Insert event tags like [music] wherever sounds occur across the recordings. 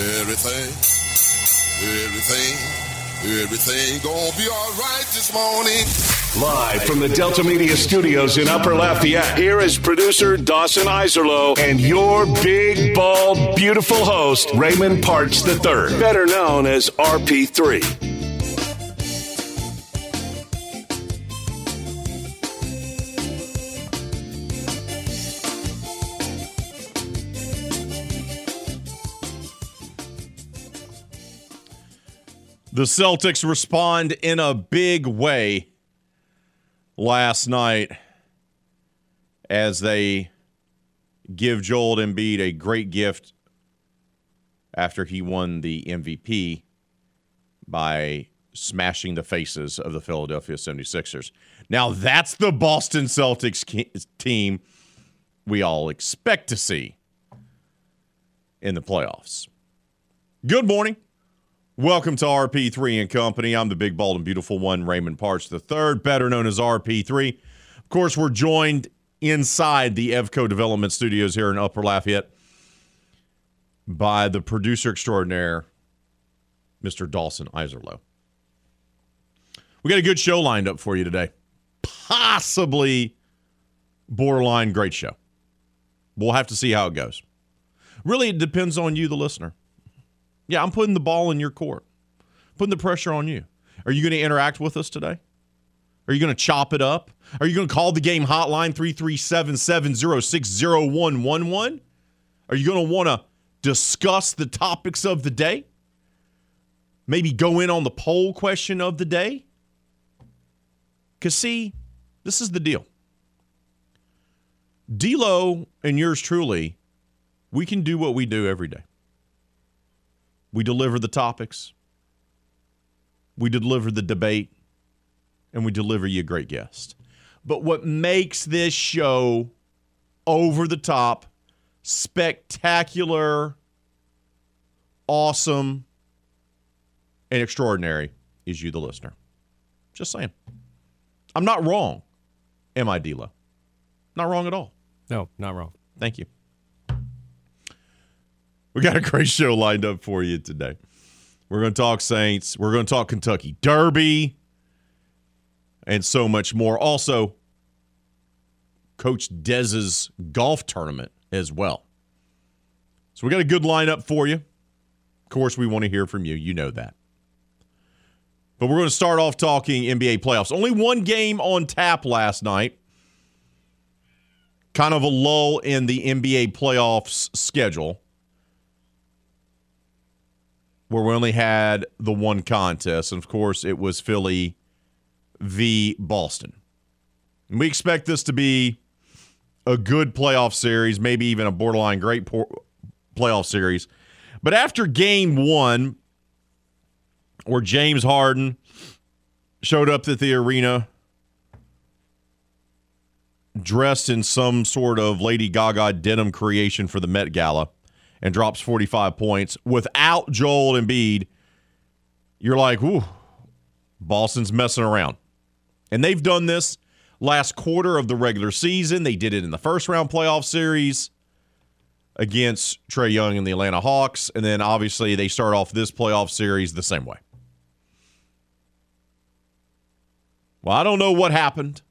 Everything, everything, everything gonna be alright this morning. Live from the Delta Media Studios in Upper Lafayette, here is producer Dawson Iserlo and your big, bald, beautiful host, Raymond Parts III, better known as RP3. The Celtics respond in a big way last night as they give Joel Embiid a great gift after he won the MVP by smashing the faces of the Philadelphia 76ers. Now, that's the Boston Celtics team we all expect to see in the playoffs. Good morning. Welcome to RP3 and Company. I'm the big, bald, and beautiful one, Raymond Parts III, better known as RP3. Of course, we're joined inside the Evco Development Studios here in Upper Lafayette by the producer extraordinaire, Mr. Dawson Iserlo. We got a good show lined up for you today. Possibly borderline great show. We'll have to see how it goes. Really, it depends on you, the listener. Yeah, I'm putting the ball in your court, putting the pressure on you. Are you going to interact with us today? Are you going to chop it up? Are you going to call the game hotline 337 706 Are you going to want to discuss the topics of the day? Maybe go in on the poll question of the day? Because, see, this is the deal. D'Lo and yours truly, we can do what we do every day. We deliver the topics, we deliver the debate, and we deliver you a great guest. But what makes this show over the top, spectacular, awesome, and extraordinary is you, the listener. Just saying. I'm not wrong, am I, D'Lo? Not wrong at all. No, not wrong. Thank you. We got a great show lined up for you today. We're going to talk Saints. We're going to talk Kentucky Derby and so much more. Also, Coach Dez's golf tournament as well. So we got a good lineup for you. Of course, we want to hear from you. You know that. But we're going to start off talking NBA playoffs. Only one game on tap last night. Kind of a lull in the NBA playoffs schedule where we only had the one contest. And of course, it was Philly v. Boston. And we expect this to be a good playoff series, maybe even a borderline great por- playoff series. But after game one, where James Harden showed up at the arena dressed in some sort of Lady Gaga denim creation for the Met Gala and drops 45 points without Joel Embiid, you're like, ooh, Boston's messing around. And they've done this last quarter of the regular season. They did it in the first round playoff series against Trae Young and the Atlanta Hawks. And then obviously they start off this playoff series the same way. Well, I don't know what happened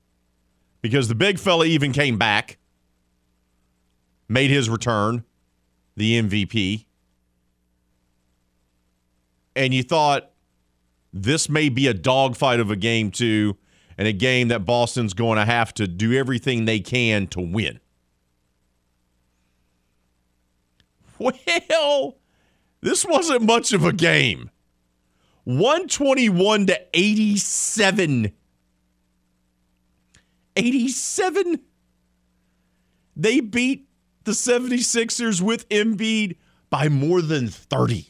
because the big fella even came back, made his return the MVP, and you thought this may be a dogfight of a game too, and a game that Boston's going to have to do everything they can to win. Well, this wasn't much of a game. 121 to 87. 87. They beat the 76ers with Embiid by more than 30.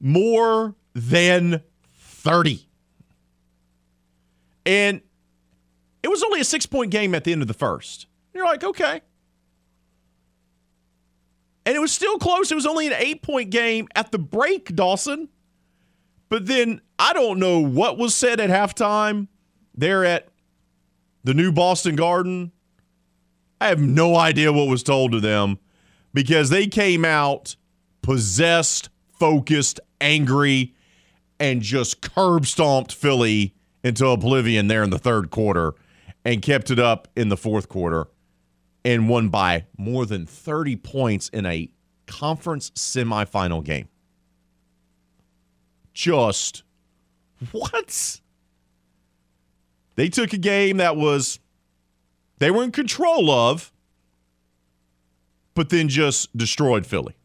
More than 30. And it was only a six point game at the end of the first. You're like, okay. And it was still close. It was only an eight point game at the break, Dawson. But then I don't know what was said at halftime there at the new Boston Garden I have no idea what was told to them, because they came out possessed, focused, angry, and just curb stomped Philly into oblivion there in the third quarter and kept it up in the fourth quarter and won by more than 30 points in a conference semifinal game. Just what? They took a game that was they were in control of, but then just destroyed Philly.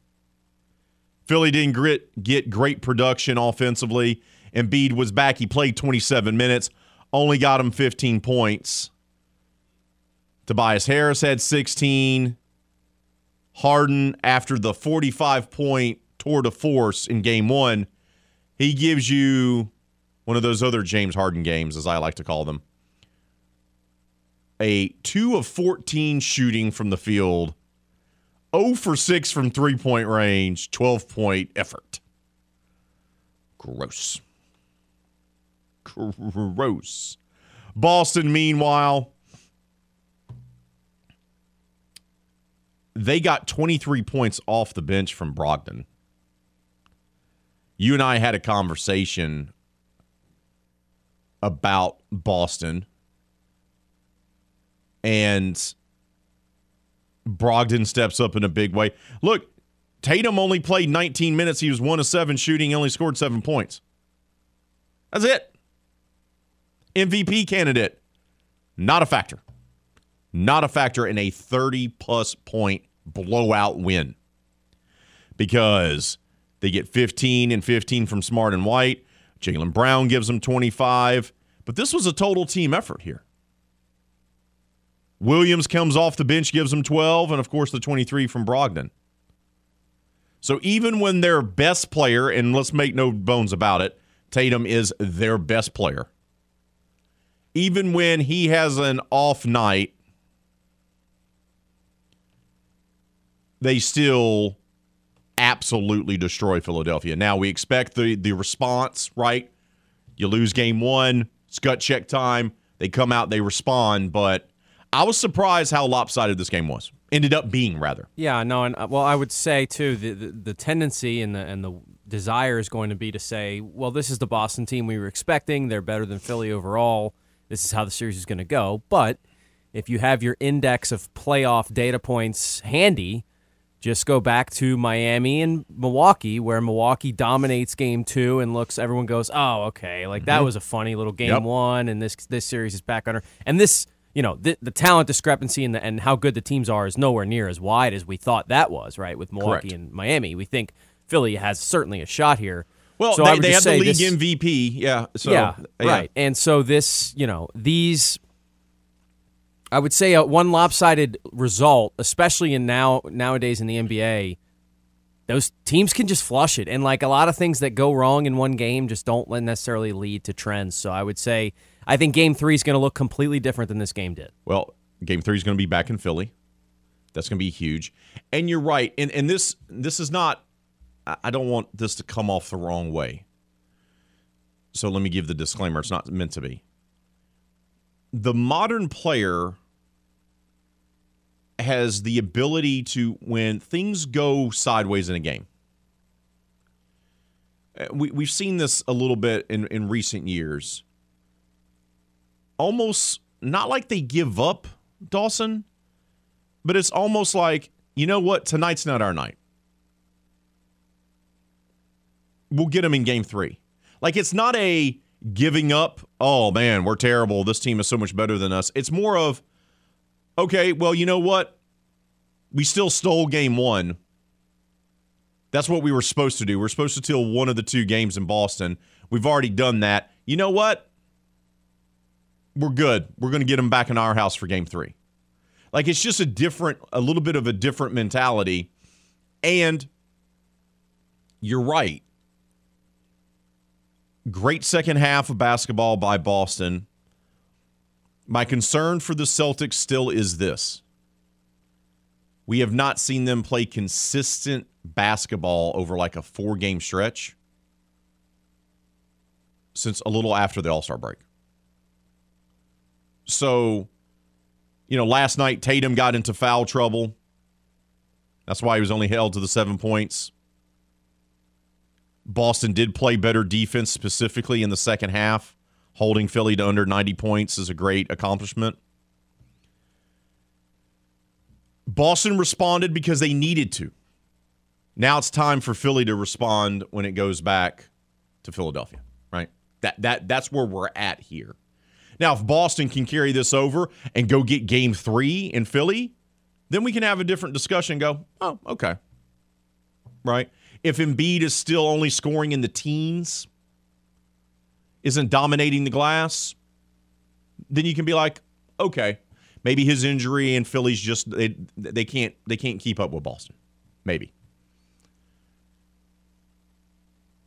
Philly didn't grit, get great production offensively. Embiid was back. He played 27 minutes, only got him 15 points. Tobias Harris had 16. Harden, after the 45 point tour de force in game one, he gives you one of those other James Harden games, as I like to call them. A 2 of 14 shooting from the field 0 for 6 from three point range, 12 point effort. Gross. Gross. Boston, meanwhile, they got 23 points off the bench from Brogdon. You and I had a conversation about Boston and Brogdon steps up in a big way. Look, Tatum only played 19 minutes. He was one of seven shooting, only scored seven points. That's it. MVP candidate, not a factor. Not a factor in a 30 plus point blowout win because they get 15 and 15 from Smart and White. Jaylen Brown gives them 25. But this was a total team effort here. Williams comes off the bench, gives them 12, and of course the 23 from Brogdon. So even when their best player, and let's make no bones about it, Tatum is their best player. Even when he has an off night, they still absolutely destroy Philadelphia. Now we expect the the response, right? You lose game one, it's gut check time. They come out, they respond, but I was surprised how lopsided this game was. Ended up being rather. Yeah, no, and uh, well, I would say too the, the, the tendency and the and the desire is going to be to say, well, this is the Boston team we were expecting. They're better than Philly overall. This is how the series is going to go. But if you have your index of playoff data points handy, just go back to Miami and Milwaukee, where Milwaukee dominates game two and looks. Everyone goes, "Oh, okay, like that Mhm. was a funny little game Yep. one," and this this series is back under. And this, you know, the, the talent discrepancy and the, and how good the teams are is nowhere near as wide as we thought that was. Right with Milwaukee Correct. and Miami, we think Philly has certainly a shot here. Well, So they, they have the league this- MVP. Yeah. So, yeah, right. And so this, you know, these I would say a one lopsided result, especially in now nowadays in the NBA, those teams can just flush it. And like a lot of things that go wrong in one game just don't necessarily lead to trends. So I would say I think game three is going to look completely different than this game did. Well, game three is going to be back in Philly. That's going to be huge. And you're right. And and this this is not. I don't want this to come off the wrong way. So let me give the disclaimer. It's not meant to be. The modern player has the ability to when things go sideways in a game. Uh, We we've seen this a little bit in in recent years. Almost not like they give up, Dawson, but it's almost like, you know what, tonight's not our night. We'll get them in game three. Like it's not a giving up, oh man, we're terrible. This team is so much better than us. It's more of, okay, well, you know what? We still stole game one. That's what we were supposed to do. We're supposed to steal one of the two games in Boston. We've already done that. You know what? We're good. We're going to get them back in our house for game three. Like it's just a different, a little bit of a different mentality. And you're right. Great second half of basketball by Boston. My concern for the Celtics still is this we have not seen them play consistent basketball over like a four game stretch since a little after the All Star break. So, you know, last night Tatum got into foul trouble. That's why he was only held to the seven points. Boston did play better defense specifically in the second half. Holding Philly to under 90 points is a great accomplishment. Boston responded because they needed to. Now it's time for Philly to respond when it goes back to Philadelphia, right? That that that's where we're at here. Now, if Boston can carry this over and go get game 3 in Philly, then we can have a different discussion go, "Oh, okay." Right? If Embiid is still only scoring in the teens, isn't dominating the glass, then you can be like, "Okay, maybe his injury and Philly's just they, they can't they can't keep up with Boston." Maybe.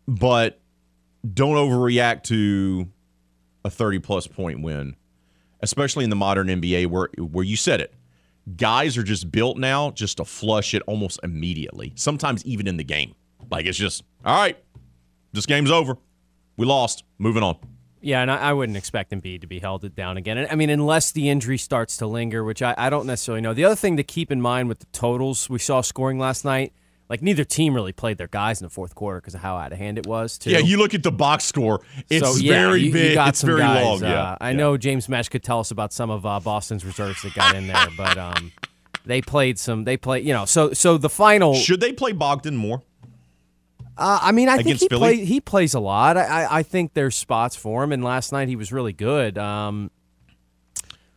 but don't overreact to a 30 plus point win, especially in the modern NBA where where you said it. Guys are just built now just to flush it almost immediately. Sometimes even in the game. Like it's just, all right, this game's over. We lost. Moving on. Yeah, and I, wouldn't expect Embiid to be held it down again. I mean, unless the injury starts to linger, which I, I don't necessarily know. The other thing to keep in mind with the totals we saw scoring last night, like neither team really played their guys in the fourth quarter because of how out of hand it was. Too. Yeah, you look at the box score; it's so, yeah, very you, you big. got it's very guys, long. uh, yeah, I yeah. know James Mesh could tell us about some of uh, Boston's reserves that got in there, but um, they played some. They played, you know. So so the final. Should they play Brogdon more? Uh, I mean, I think he play, he plays a lot. I, I I think there's spots for him, and last night he was really good. Um,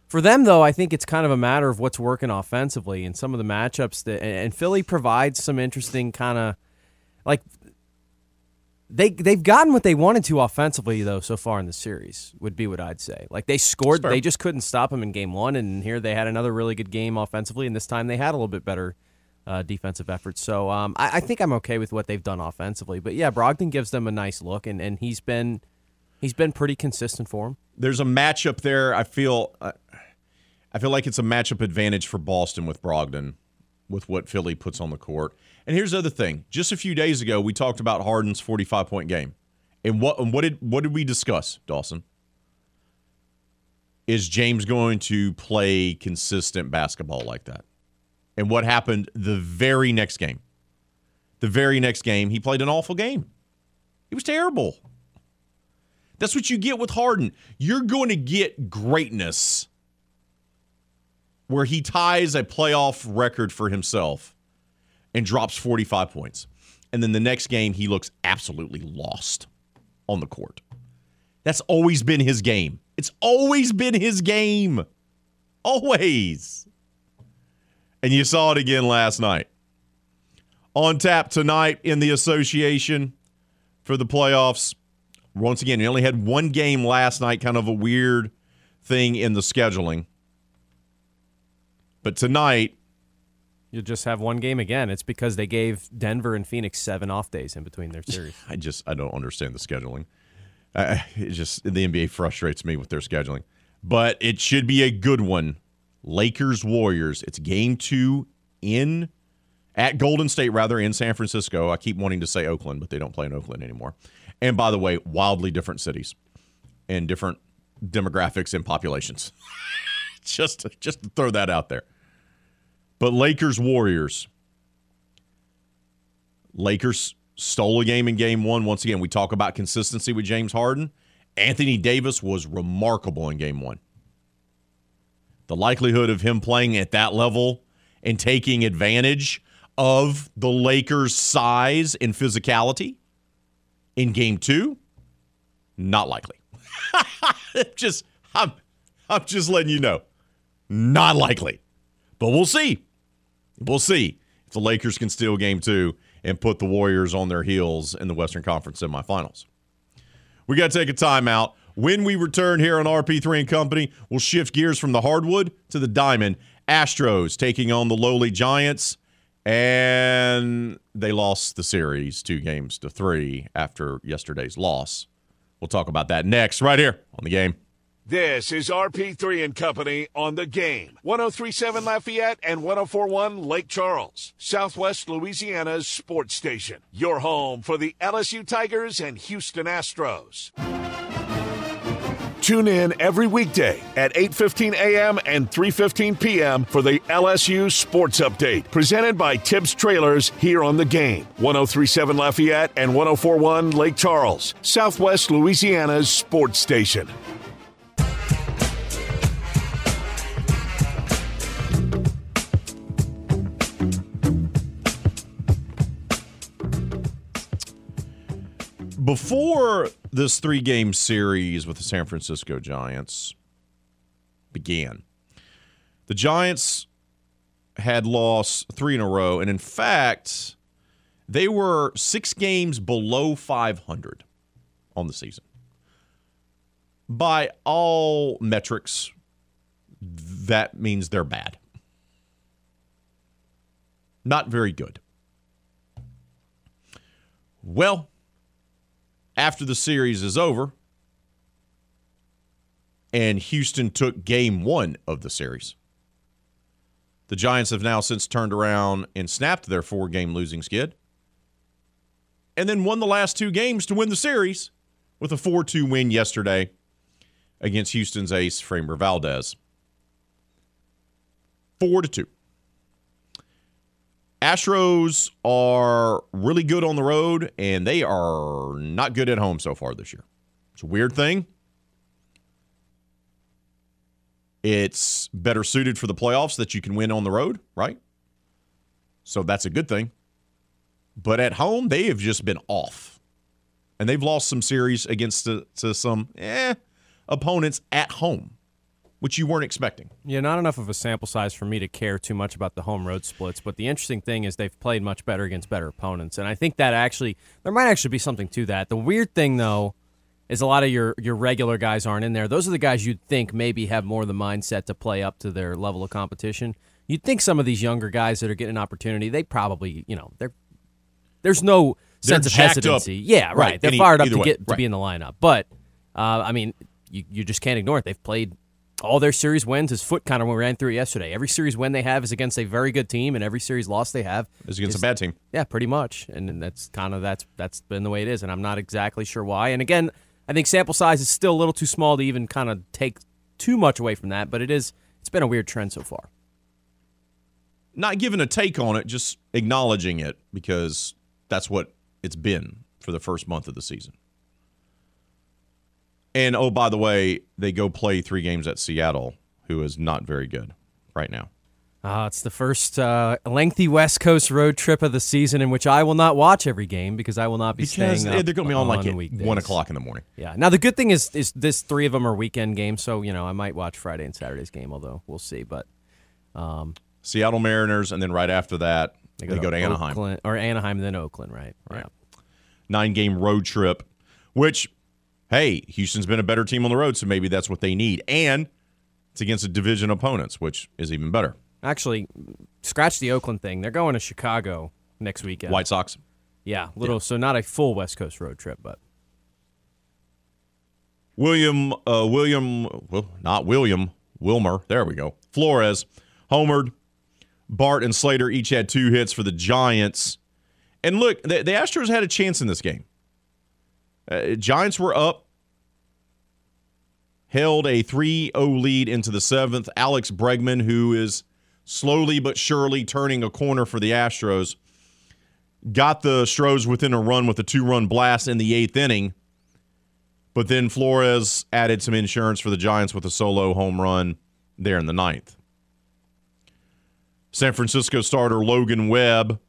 for them, though, I think it's kind of a matter of what's working offensively and some of the matchups that. And, Philly provides some interesting kind of like they they've gotten what they wanted to offensively though so far in the series would be what I'd say. Like they scored, they just couldn't stop them in game one, and here they had another really good game offensively, and this time they had a little bit better uh, defensive efforts. So um, I, I think I'm okay with what they've done offensively. But yeah, Brogdon gives them a nice look, and, and he's been he's been pretty consistent for them. There's a matchup there. I feel, uh, I feel like it's a matchup advantage for Boston with Brogdon, with what Philly puts on the court. And here's the other thing: just a few days ago, we talked about Harden's 45 point game, and what what did what did we discuss, Dawson? Is James going to play consistent basketball like that? And what happened the very next game? The very next game, he played an awful game. He was terrible. That's what you get with Harden. You're going to get greatness where he ties a playoff record for himself and drops 45 points. And then the next game, he looks absolutely lost on the court. That's always been his game. It's always been his game. Always. And you saw it again last night. On tap tonight in the association for the playoffs. Once again, he only had one game last night, kind of a weird thing in the scheduling. But tonight, You'll just have one game again. It's because they gave Denver and Phoenix seven off days in between their series. [laughs] I just I don't understand the scheduling. Uh, it just the NBA frustrates me with their scheduling. But it should be a good one. Lakers Warriors. It's game two in at Golden State, rather in San Francisco. I keep wanting to say Oakland, but they don't play in Oakland anymore. And by the way, wildly different cities and different demographics and populations. [laughs] just just to throw that out there. But Lakers Warriors. Lakers stole a game in game one. Once again, we talk about consistency with James Harden. Anthony Davis was remarkable in game one. The likelihood of him playing at that level and taking advantage of the Lakers' size and physicality in game two, not likely. [laughs] just I'm I'm just letting you know. Not likely. But we'll see. We'll see if the Lakers can steal game two and put the Warriors on their heels in the Western Conference semifinals. We got to take a timeout. When we return here on RP3 and Company, we'll shift gears from the hardwood to the diamond. Astros taking on the lowly Giants, and they lost the series two games to three after yesterday's loss. We'll talk about that next, right here on the game. This is RP3 and Company on the game. 1037 Lafayette and 1041 Lake Charles, Southwest Louisiana's sports station. Your home for the LSU Tigers and Houston Astros. Tune in every weekday at 8:15 a.m. and 3:15 p.m. for the LSU Sports Update, presented by Tibbs Trailers here on the game. 1037 Lafayette and 1041 Lake Charles, Southwest Louisiana's sports station. Before this three game series with the San Francisco Giants began, the Giants had lost three in a row. And in fact, they were six games below 500 on the season. By all metrics, that means they're bad. Not very good. Well, after the series is over and Houston took game one of the series. The Giants have now since turned around and snapped their four game losing skid and then won the last two games to win the series with a 4 2 win yesterday against Houston's ace, Framber Valdez. 4 to 2. Astros are really good on the road, and they are not good at home so far this year. It's a weird thing. It's better suited for the playoffs that you can win on the road, right? So that's a good thing. But at home, they have just been off. And they've lost some series against to, to some eh, opponents at home which you weren't expecting. Yeah, not enough of a sample size for me to care too much about the home road splits. But the interesting thing is they've played much better against better opponents, and I think that actually there might actually be something to that. The weird thing though is a lot of your your regular guys aren't in there. Those are the guys you'd think maybe have more of the mindset to play up to their level of competition. You'd think some of these younger guys that are getting an opportunity, they probably, you know, they're there's no They're sense of hesitancy. up. Yeah, right. Right. They're Any- fired up to way. get to Right. be in the lineup. But uh, I mean, you, you just can't ignore it. They've played all their series wins. His foot kind of when we ran through it yesterday. Every series win they have is against a very good team, and every series loss they have is against is- a bad team. Yeah, pretty much, and, and that's kind of that's that's been the way it is. And I'm not exactly sure why. And again, I think sample size is still a little too small to even kind of take too much away from that. But it is it's been a weird trend so far. Not giving a take on it, just acknowledging it because that's what it's been for the first month of the season. And oh, by the way, they go play three games at Seattle, who is not very good right now. Uh, it's the first uh, lengthy West Coast road trip of the season in which I will not watch every game because I will not be Because staying up they're going to be on like at one o'clock in the morning. Yeah. Now the good thing is is this three of them are weekend games, so you know I might watch Friday and Saturday's game, although we'll see. But Seattle Mariners, and then right after that, they go, to, Anaheim. Oakland, or Anaheim, then Oakland, right? Right. Nine game road trip, which, hey, Houston's been a better team on the road, so maybe that's what they need. And it's against a division opponents, which is even better. Actually, scratch the Oakland thing. They're going to Chicago next weekend. White Sox. Yeah, little. So not a full West Coast road trip, but William, uh, William, well, not William, Wilmer. There we go. Flores, homered. Bart and Slater each had two hits for the Giants. And look, the, the Astros had a chance in this game. Uh, Giants were up, held a 3 0 lead into the seventh. Alex Bregman, who is slowly but surely turning a corner for the Astros, got the Stros within a run with a two run blast in the eighth inning. But then Flores added some insurance for the Giants with a solo home run there in the ninth. San Francisco starter Logan Webb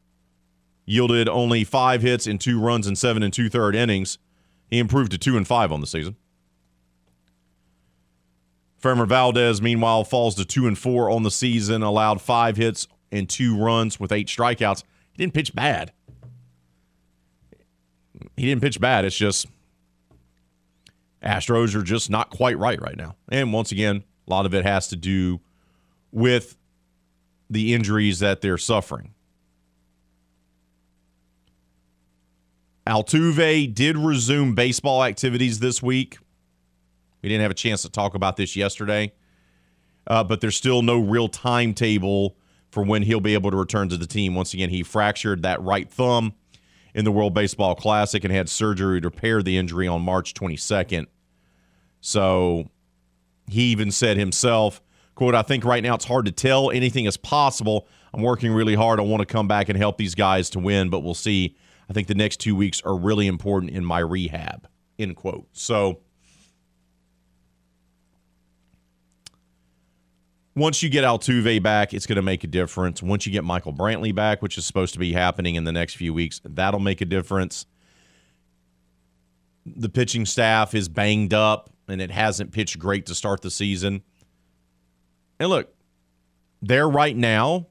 yielded only five hits and two runs in seven and two third innings. He improved to two and five on the season. Framber Valdez, meanwhile, falls to two and four on the season, allowed five hits and two runs with eight strikeouts. He didn't pitch bad. He didn't pitch bad. It's just Astros are just not quite right right now. And once again, a lot of it has to do with the injuries that they're suffering. Altuve did resume baseball activities this week. We didn't have a chance to talk about this yesterday, uh, but there's still no real timetable for when he'll be able to return to the team. Once again, he fractured that right thumb in the World Baseball Classic and had surgery to repair the injury on March 22nd. So he even said himself, quote, I think right now it's hard to tell. Anything is possible. I'm working really hard. I want to come back and help these guys to win, but we'll see. I think the next two weeks are really important in my rehab, end quote. So once you get Altuve back, it's going to make a difference. Once you get Michael Brantley back, which is supposed to be happening in the next few weeks, that'll make a difference. The pitching staff is banged up and it hasn't pitched great to start the season. And look, they're right now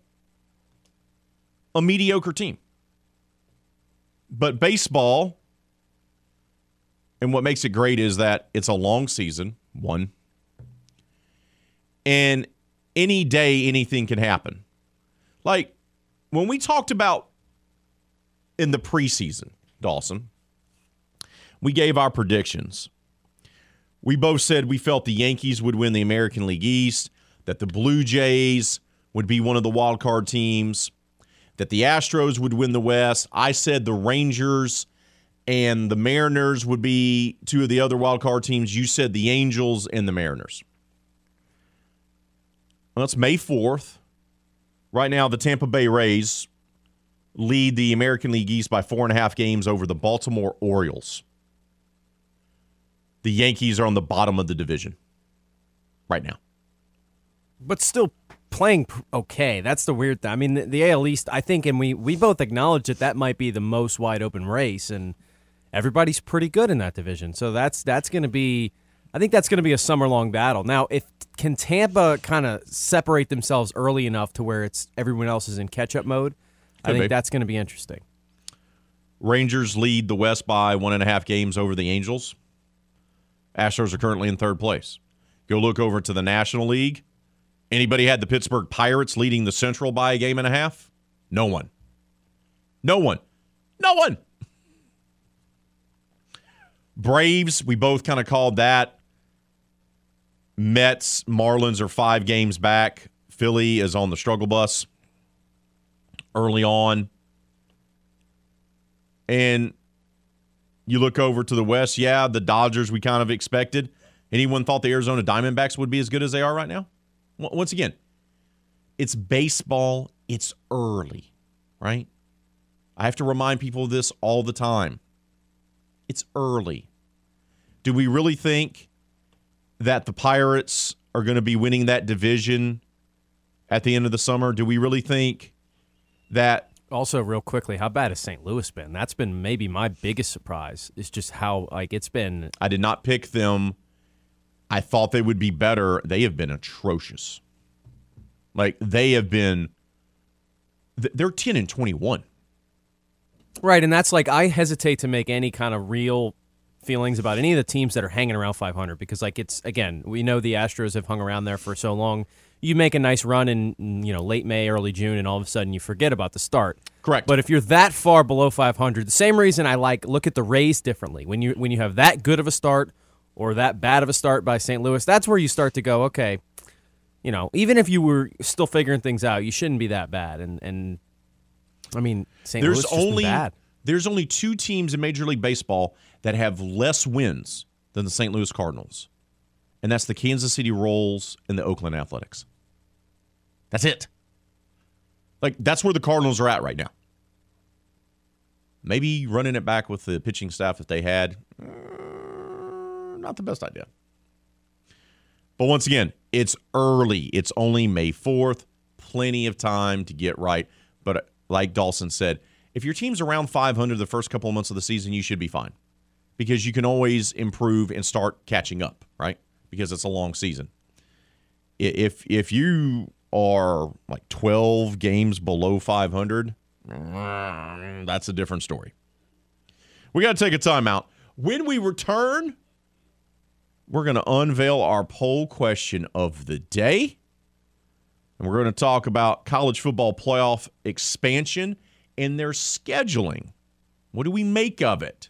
a mediocre team. But baseball, and what makes it great is that it's a long season, one. And any day anything can happen. Like when we talked about in the preseason, Dawson, we gave our predictions. We both said we felt the Yankees would win the American League East, that the Blue Jays would be one of the wild card teams, that the Astros would win the West. I said the Rangers and the Mariners would be two of the other wild card teams. You said the Angels and the Mariners. Well, it's May 4th. Right now, the Tampa Bay Rays lead the American League East by four and a half games over the Baltimore Orioles. The Yankees are on the bottom of the division right now. But still playing okay. That's the weird thing. I mean, the, the AL East, I think, and we, we both acknowledge that that might be the most wide open race, and everybody's pretty good in that division. So that's that's going to be I think that's going to be a summer long battle. Now, if can Tampa kind of separate themselves early enough to where it's everyone else is in catch up mode, Could I think be. that's going to be interesting. Rangers lead the West by one and a half games over the Angels. Astros are currently in third place. Go look over to the National League. Anybody had the Pittsburgh Pirates leading the Central by a game and a half? No one. No one. No one. Braves, we both kind of called that Mets, Marlins are five games back. Philly is on the struggle bus early on. And you look over to the West, yeah, the Dodgers we kind of expected. Anyone thought the Arizona Diamondbacks would be as good as they are right now? Once again, it's baseball, it's early, right? I have to remind people of this all the time. It's early. Do we really think that the Pirates are going to be winning that division at the end of the summer? Do we really think that? Also, real quickly, how bad has St. Louis been? That's been maybe my biggest surprise. Is just how like it's been. I did not pick them. I thought they would be better. They have been atrocious. Like they have been. They're ten and twenty one. Right, and that's like I hesitate to make any kind of real feelings about any of the teams that are hanging around 500 because like it's again we know the Astros have hung around there for so long. You make a nice run in you know late May, early June, and all of a sudden you forget about the start. Correct. But if you're that far below 500, the same reason I like look at the Rays differently. When you when you have that good of a start or that bad of a start by St. Louis, that's where you start to go. Okay, you know, even if you were still figuring things out, you shouldn't be that bad. And and I mean, St. There's Louis only bad. there's only two teams in Major League Baseball that have less wins than the St. Louis Cardinals, and that's the Kansas City Royals and the Oakland Athletics. That's it. Like that's where the Cardinals are at right now. Maybe running it back with the pitching staff that they had, uh, not the best idea. But once again, it's early. It's only May 4th. Plenty of time to get right. But uh, like Dawson said, if your team's around 500 the first couple of months of the season, you should be fine because you can always improve and start catching up, right? Because it's a long season. If if you are like 12 games below 500, mm, that's a different story. We got to take a timeout. When we return, we're going to unveil our poll question of the day. And we're going to talk about college football playoff expansion and their scheduling. What do we make of it?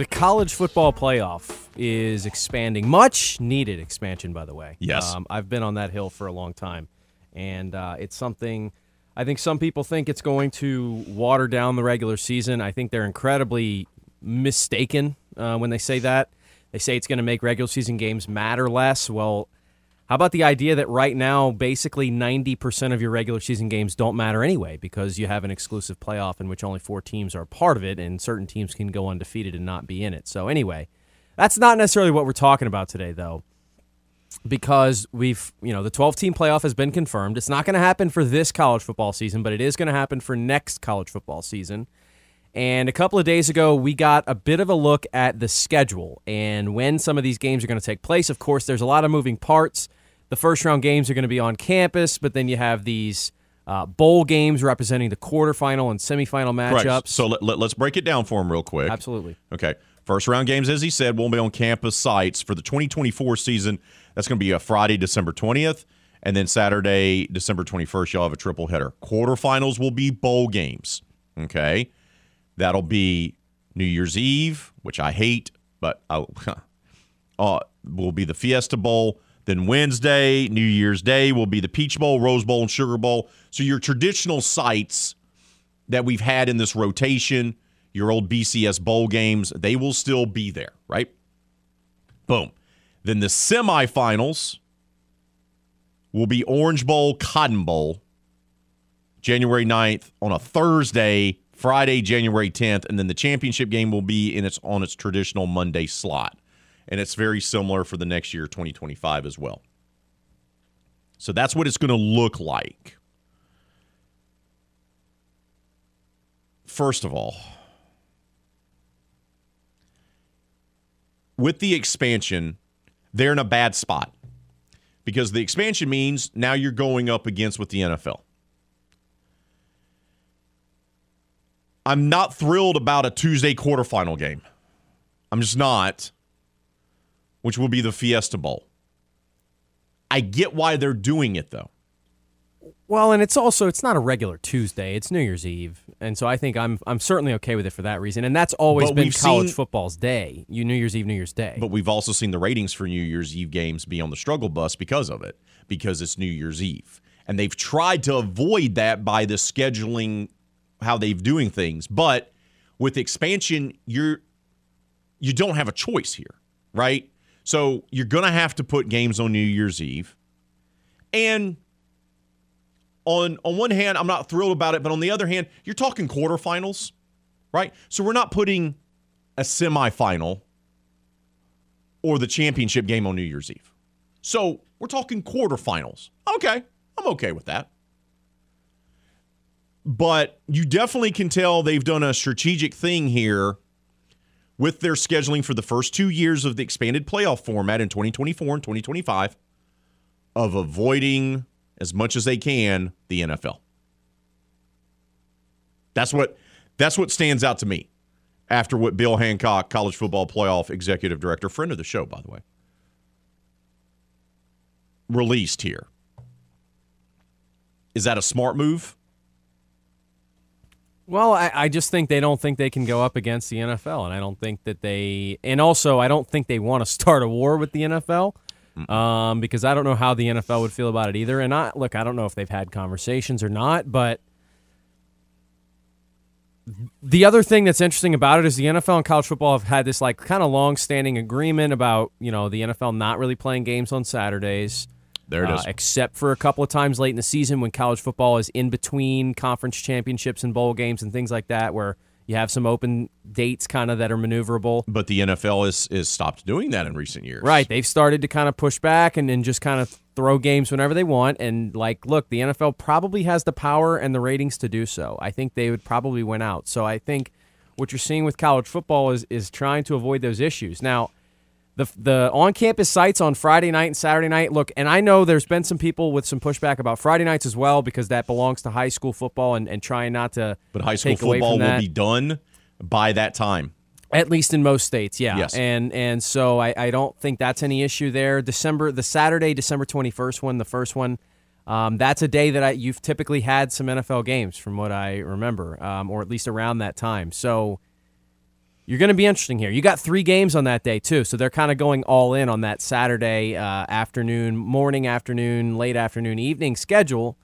The college football playoff is expanding. Much needed expansion, by the way. Yes. Um, I've been on that hill for a long time. And uh, it's something I think some people think it's going to water down the regular season. I think they're incredibly mistaken uh, when they say that. They say it's going to make regular season games matter less. Well, how about the idea that right now, basically 90% of your regular season games don't matter anyway because you have an exclusive playoff in which only four teams are part of it, and certain teams can go undefeated and not be in it. So, anyway, that's not necessarily what we're talking about today, though, because we've, you know, the 12 team playoff has been confirmed. It's not going to happen for this college football season, but it is going to happen for next college football season. And a couple of days ago, we got a bit of a look at the schedule and when some of these games are going to take place. Of course, there's a lot of moving parts. The first round games are going to be on campus, but then you have these uh, bowl games representing the quarterfinal and semifinal matchups. Correct. So let, let, us break it down for him real quick. Absolutely. Okay. First round games, as he said, will be on campus sites for the 2024 season. That's going to be a Friday, December 20th, and then Saturday, December 21st. You'll have a triple header. Quarterfinals will be bowl games. Okay. That'll be New Year's Eve, which I hate, but I, [laughs] uh, will be the Fiesta Bowl. Then Wednesday, New Year's Day, will be the Peach Bowl, Rose Bowl, and Sugar Bowl. So your traditional sites that we've had in this rotation, your old BCS bowl games, they will still be there, right? Boom. Then the semifinals will be Orange Bowl, Cotton Bowl, January 9th on a Thursday, Friday, January 10th, and then the championship game will be in its on its traditional Monday slot and it's very similar for the next year, 2025 as well. So that's what it's going to look like. First of all, with the expansion, they're in a bad spot because the expansion means now you're going up against with the NFL. I'm not thrilled about a Tuesday quarterfinal game. I'm just not which will be the Fiesta Bowl. I get why they're doing it though. Well, and it's also it's not a regular Tuesday; it's New Year's Eve, and so I think I'm I'm certainly okay with it for that reason. And that's always But been college seen- football's day. You New Year's Eve, New Year's Day. But we've also seen the ratings for New Year's Eve games be on the struggle bus because of it, because it's New Year's Eve. And they've tried to avoid that by the scheduling how they've doing things. But with expansion, you're you don't have a choice here, right? So you're gonna have to put games on New Year's Eve. And on on one hand, I'm not thrilled about it, but on the other hand, you're talking quarterfinals, right? So we're not putting a semifinal or the championship game on New Year's Eve. So we're talking quarterfinals. Okay, I'm okay with that. But you definitely can tell they've done a strategic thing here with their scheduling for the first two years of the expanded playoff format in 2024 and 2025 of avoiding as much as they can the NFL. That's what that's what stands out to me after what Bill Hancock, college football playoff executive director, friend of the show, by the way, released here. Is that a smart move? Well, I, I just think they don't think they can go up against the NFL, and I don't think that they, and also I don't think they want to start a war with the NFL, um, because I don't know how the NFL would feel about it either. And I look, I don't know if they've had conversations or not, but the other thing that's interesting about it is the NFL and college football have had this like kind of long-standing agreement about you know the NFL not really playing games on Saturdays. There it is. uh, except for a couple of times late in the season when college football is in between conference championships and bowl games and things like that, where you have some open dates kind of that are maneuverable. but the NFL is is stopped doing that in recent years. Right. They've started to kind of push back and then just kind of throw games whenever they want. And, like, look, the NFL probably has the power and the ratings to do so. I think they would probably win out. So I think what you're seeing with college football is, is trying to avoid those issues. Now, the the on campus sites on Friday night and Saturday night. Look, and I know there's been some people with some pushback about Friday nights as well because that belongs to high school football and, and trying not to. But high school football will be done by that time. At least in most states, yeah. Yes. And and so I, I don't think that's any issue there. December the Saturday, December twenty first one, the first one. Um, that's a day that I, you've typically had some NFL games, from what I remember, um, or at least around that time. So you're going to be interesting here. You got three games on that day too, so they're kind of going all in on that Saturday uh, afternoon, morning, afternoon, late afternoon, evening schedule,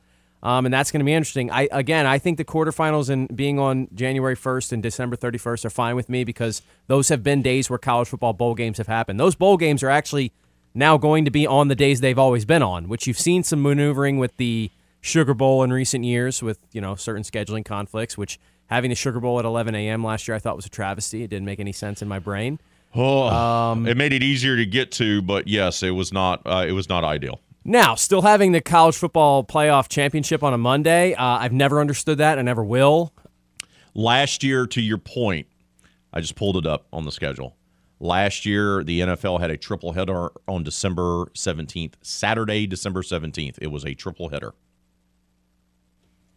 um, and that's going to be interesting. I again, I think the quarterfinals and being on January 1st and December 31st are fine with me because those have been days where college football bowl games have happened. Those bowl games are actually now going to be on the days they've always been on, which you've seen some maneuvering with the Sugar Bowl in recent years with you know certain scheduling conflicts, which having the Sugar Bowl at 11 a.m. last year I thought was a travesty. It didn't make any sense in my brain. Oh, Um, it made it easier to get to, but yes, it was not. Uh, it was not ideal. Now, still having the college football playoff championship on a Monday, uh, I've never understood that. I never will. Last year, to your point, I just pulled it up on the schedule. Last year, the NFL had a triple header on December 17th. Saturday, December 17th. It was a triple header.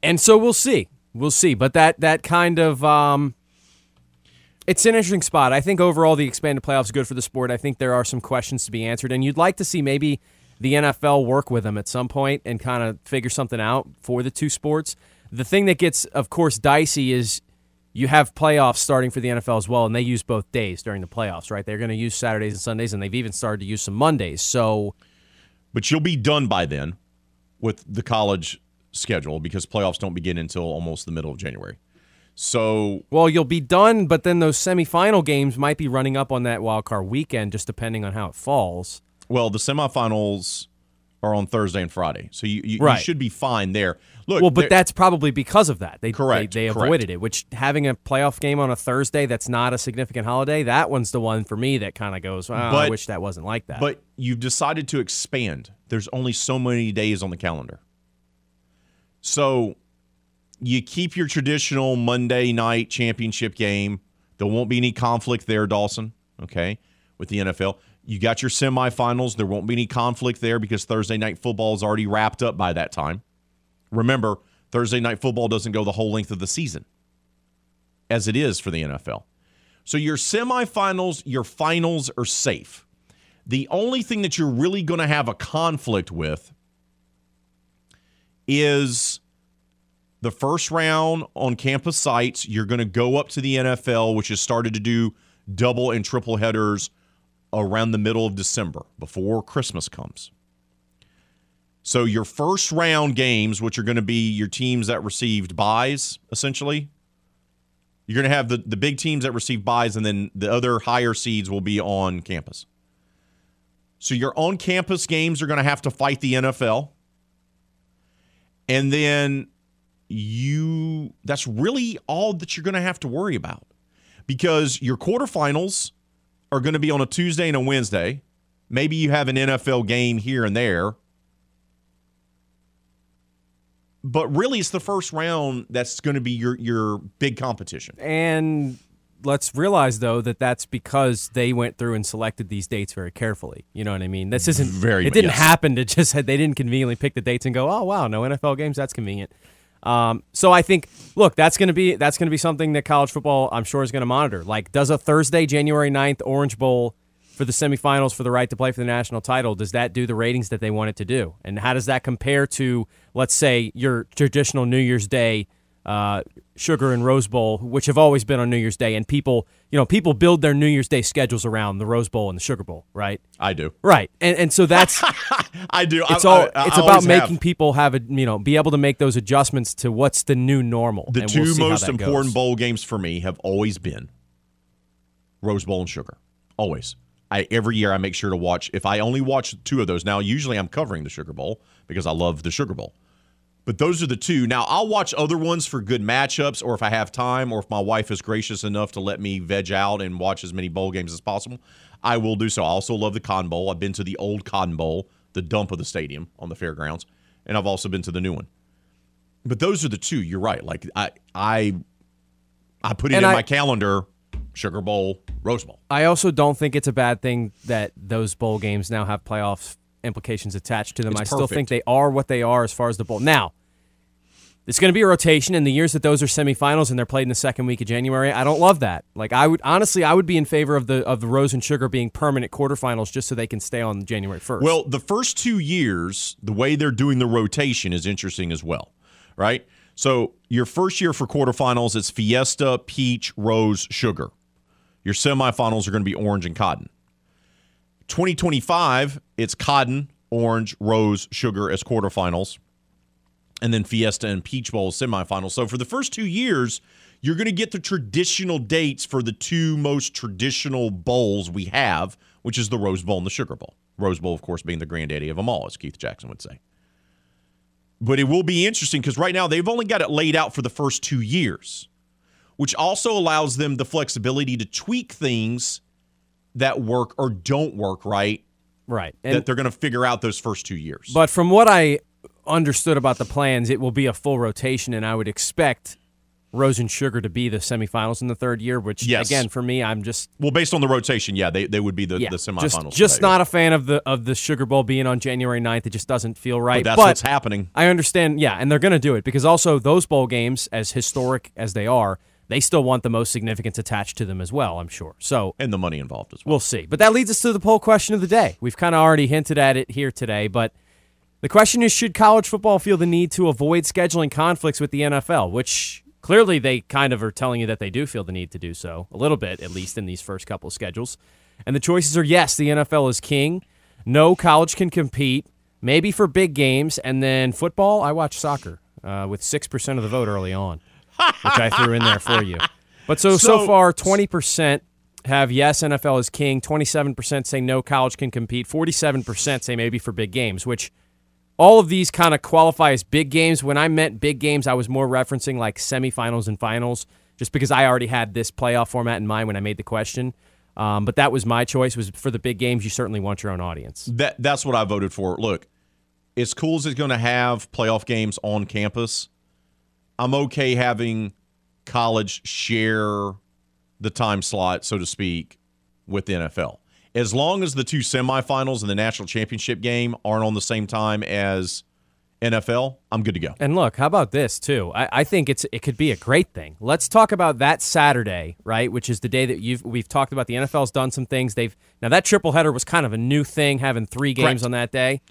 And so we'll see. We'll see. But that that kind of um, it's an interesting spot. I think overall the expanded playoffs is good for the sport. I think there are some questions to be answered, and you'd like to see maybe the NFL work with them at some point and kind of figure something out for the two sports. The thing that gets, of course, dicey is you have playoffs starting for the NFL as well, and they use both days during the playoffs, right? They're going to use Saturdays and Sundays, and they've even started to use some Mondays. So But you'll be done by then with the college schedule because playoffs don't begin until almost the middle of January. So Well, you'll be done, but then those semifinal games might be running up on that wild card weekend, just depending on how it falls. Well, the semifinals are on Thursday and Friday, so you, you, you should be fine there. Look, Well, but that's probably because of that. They Correct, They, they correct. avoided it. Which having a playoff game on a Thursday that's not a significant holiday, that one's the one for me that kind of goes. I But- wish that wasn't like that. but you've decided to expand. There's only so many days on the calendar, so you keep your traditional Monday night championship game. There won't be any conflict there, Dawson. Okay, with the NFL. You got your semifinals. There won't be any conflict there because Thursday night football is already wrapped up by that time. Remember, Thursday night football doesn't go the whole length of the season as it is for the NFL. So your semifinals, your finals are safe. The only thing that you're really going to have a conflict with is the first round on campus sites. You're going to go up to the NFL, which has started to do double and triple headers around the middle of December before Christmas comes. So your first round games, which are going to be your teams that received buys, essentially, you're going to have the, the big teams that receive buys, and then the other higher seeds will be on campus. So your on campus games are going to have to fight the NFL. And then you that's really all that you're going to have to worry about because your quarterfinals are going to be on a Tuesday and a Wednesday. Maybe you have an NFL game here and there. But really it's the first round that's going to be your your big competition. and let's realize though that that's because they went through and selected these dates very carefully. You know what I mean? This isn't Very It didn't yes. happen to just [laughs] they didn't conveniently pick the dates and go, oh wow, no NFL games. That's convenient. Um, so I think, look, that's going to be that's going to be something that college football, I'm sure, is going to monitor. Like, does a Thursday, January 9th Orange Bowl for the semifinals for the right to play for the national title, does that do the ratings that they want it to do? And how does that compare to, let's say, your traditional New Year's Day uh, Sugar and Rose Bowl, which have always been on New Year's Day, and people, you know, people build their New Year's Day schedules around the Rose Bowl and the Sugar Bowl, right? I do. Right, and and so that's [laughs] I do. it's all I- I it's about making have. people have a you know be able to make those adjustments to what's the new normal. The 2 we'll most important goes. bowl games for me have always been Rose Bowl and Sugar. Always. I every year I make sure to watch. If I only watch two of those, now usually I'm covering the Sugar Bowl because I love the Sugar Bowl. But those are the two. Now I'll watch other ones for good matchups, or if I have time, or if my wife is gracious enough to let me veg out and watch as many bowl games as possible, I will do so. I also love the Cotton Bowl. I've been to the old Cotton Bowl, the dump of the stadium on the fairgrounds, and I've also been to the new one. But those are the two. You're right. Like I, I, I put it And in I- my calendar Sugar Bowl, Rose Bowl. I also don't think it's a bad thing that those bowl games now have playoff implications attached to them. It's I still think they are what they are as far as the bowl. Now, it's going to be a rotation in the years that those are semifinals and they're played in the second week of January. I don't love that. Like I would honestly, I would be in favor of the of the Rose and Sugar being permanent quarterfinals just so they can stay on January first. Well, the first two years, the way they're doing the rotation is interesting as well, right? So your first year for quarterfinals, it's Fiesta, Peach, Rose, Sugar. Your semifinals are going to be Orange and Cotton. 2025, it's Cotton, Orange, Rose, Sugar as quarterfinals, and then Fiesta and Peach Bowl semifinals. So for the first two years, you're going to get the traditional dates for the two most traditional bowls we have, which is the Rose Bowl and the Sugar Bowl. Rose Bowl, of course, being the granddaddy of them all, as Keith Jackson would say. But it will be interesting because right now they've only got it laid out for the first two years, which also allows them the flexibility to tweak things that work or don't work right right. that they're going to figure out those first two years. but from what I understood about the plans, it will be a full rotation, and I would expect Rose and Sugar to be the semifinals in the third year. Which Yes. again, for me, I'm just well, based on the rotation, yeah, they, they would be the, yeah, the semifinals. just just not a fan of the of the Sugar Bowl being on January 9th. It just doesn't feel right. But that's what's happening. I understand, yeah, and they're going to do it because also those bowl games, as historic as they are, they still want the most significance attached to them as well. I'm sure. So And the money involved as well. We'll see. But that leads us to the poll question of the day. We've kind of already hinted at it here today, but the question is should college football feel the need to avoid scheduling conflicts with the NFL, which clearly they kind of are telling you that they do feel the need to do so, a little bit at least in these first couple of schedules. And the choices are yes, the NFL is king. No college can compete, maybe for big games, and then football, I watch soccer uh, with 6% of the vote early on, which I threw in there for you. But so, so So- far, 20% have yes, NFL is king. 27% say no, college can compete. 47% say maybe for big games, which all of these kind of qualify as big games. When I meant big games, I was more referencing like semifinals and finals, just because I already had this playoff format in mind when I made the question. Um, but that was my choice. Was for the big games, you certainly want your own audience. That that's what I voted for. Look, as cool as it's going to have playoff games on campus, I'm okay having college share the time slot, so to speak, with the NFL. As long as the two semifinals and the national championship game aren't on the same time as NFL, I'm good to go. And look, how about this too? I, I think it's it could be a great thing. Let's talk about that Saturday, right? Which is the day that you've we've talked about. The NFL's done some things. They've now that triple header was kind of a new thing, having three games Correct. on that day.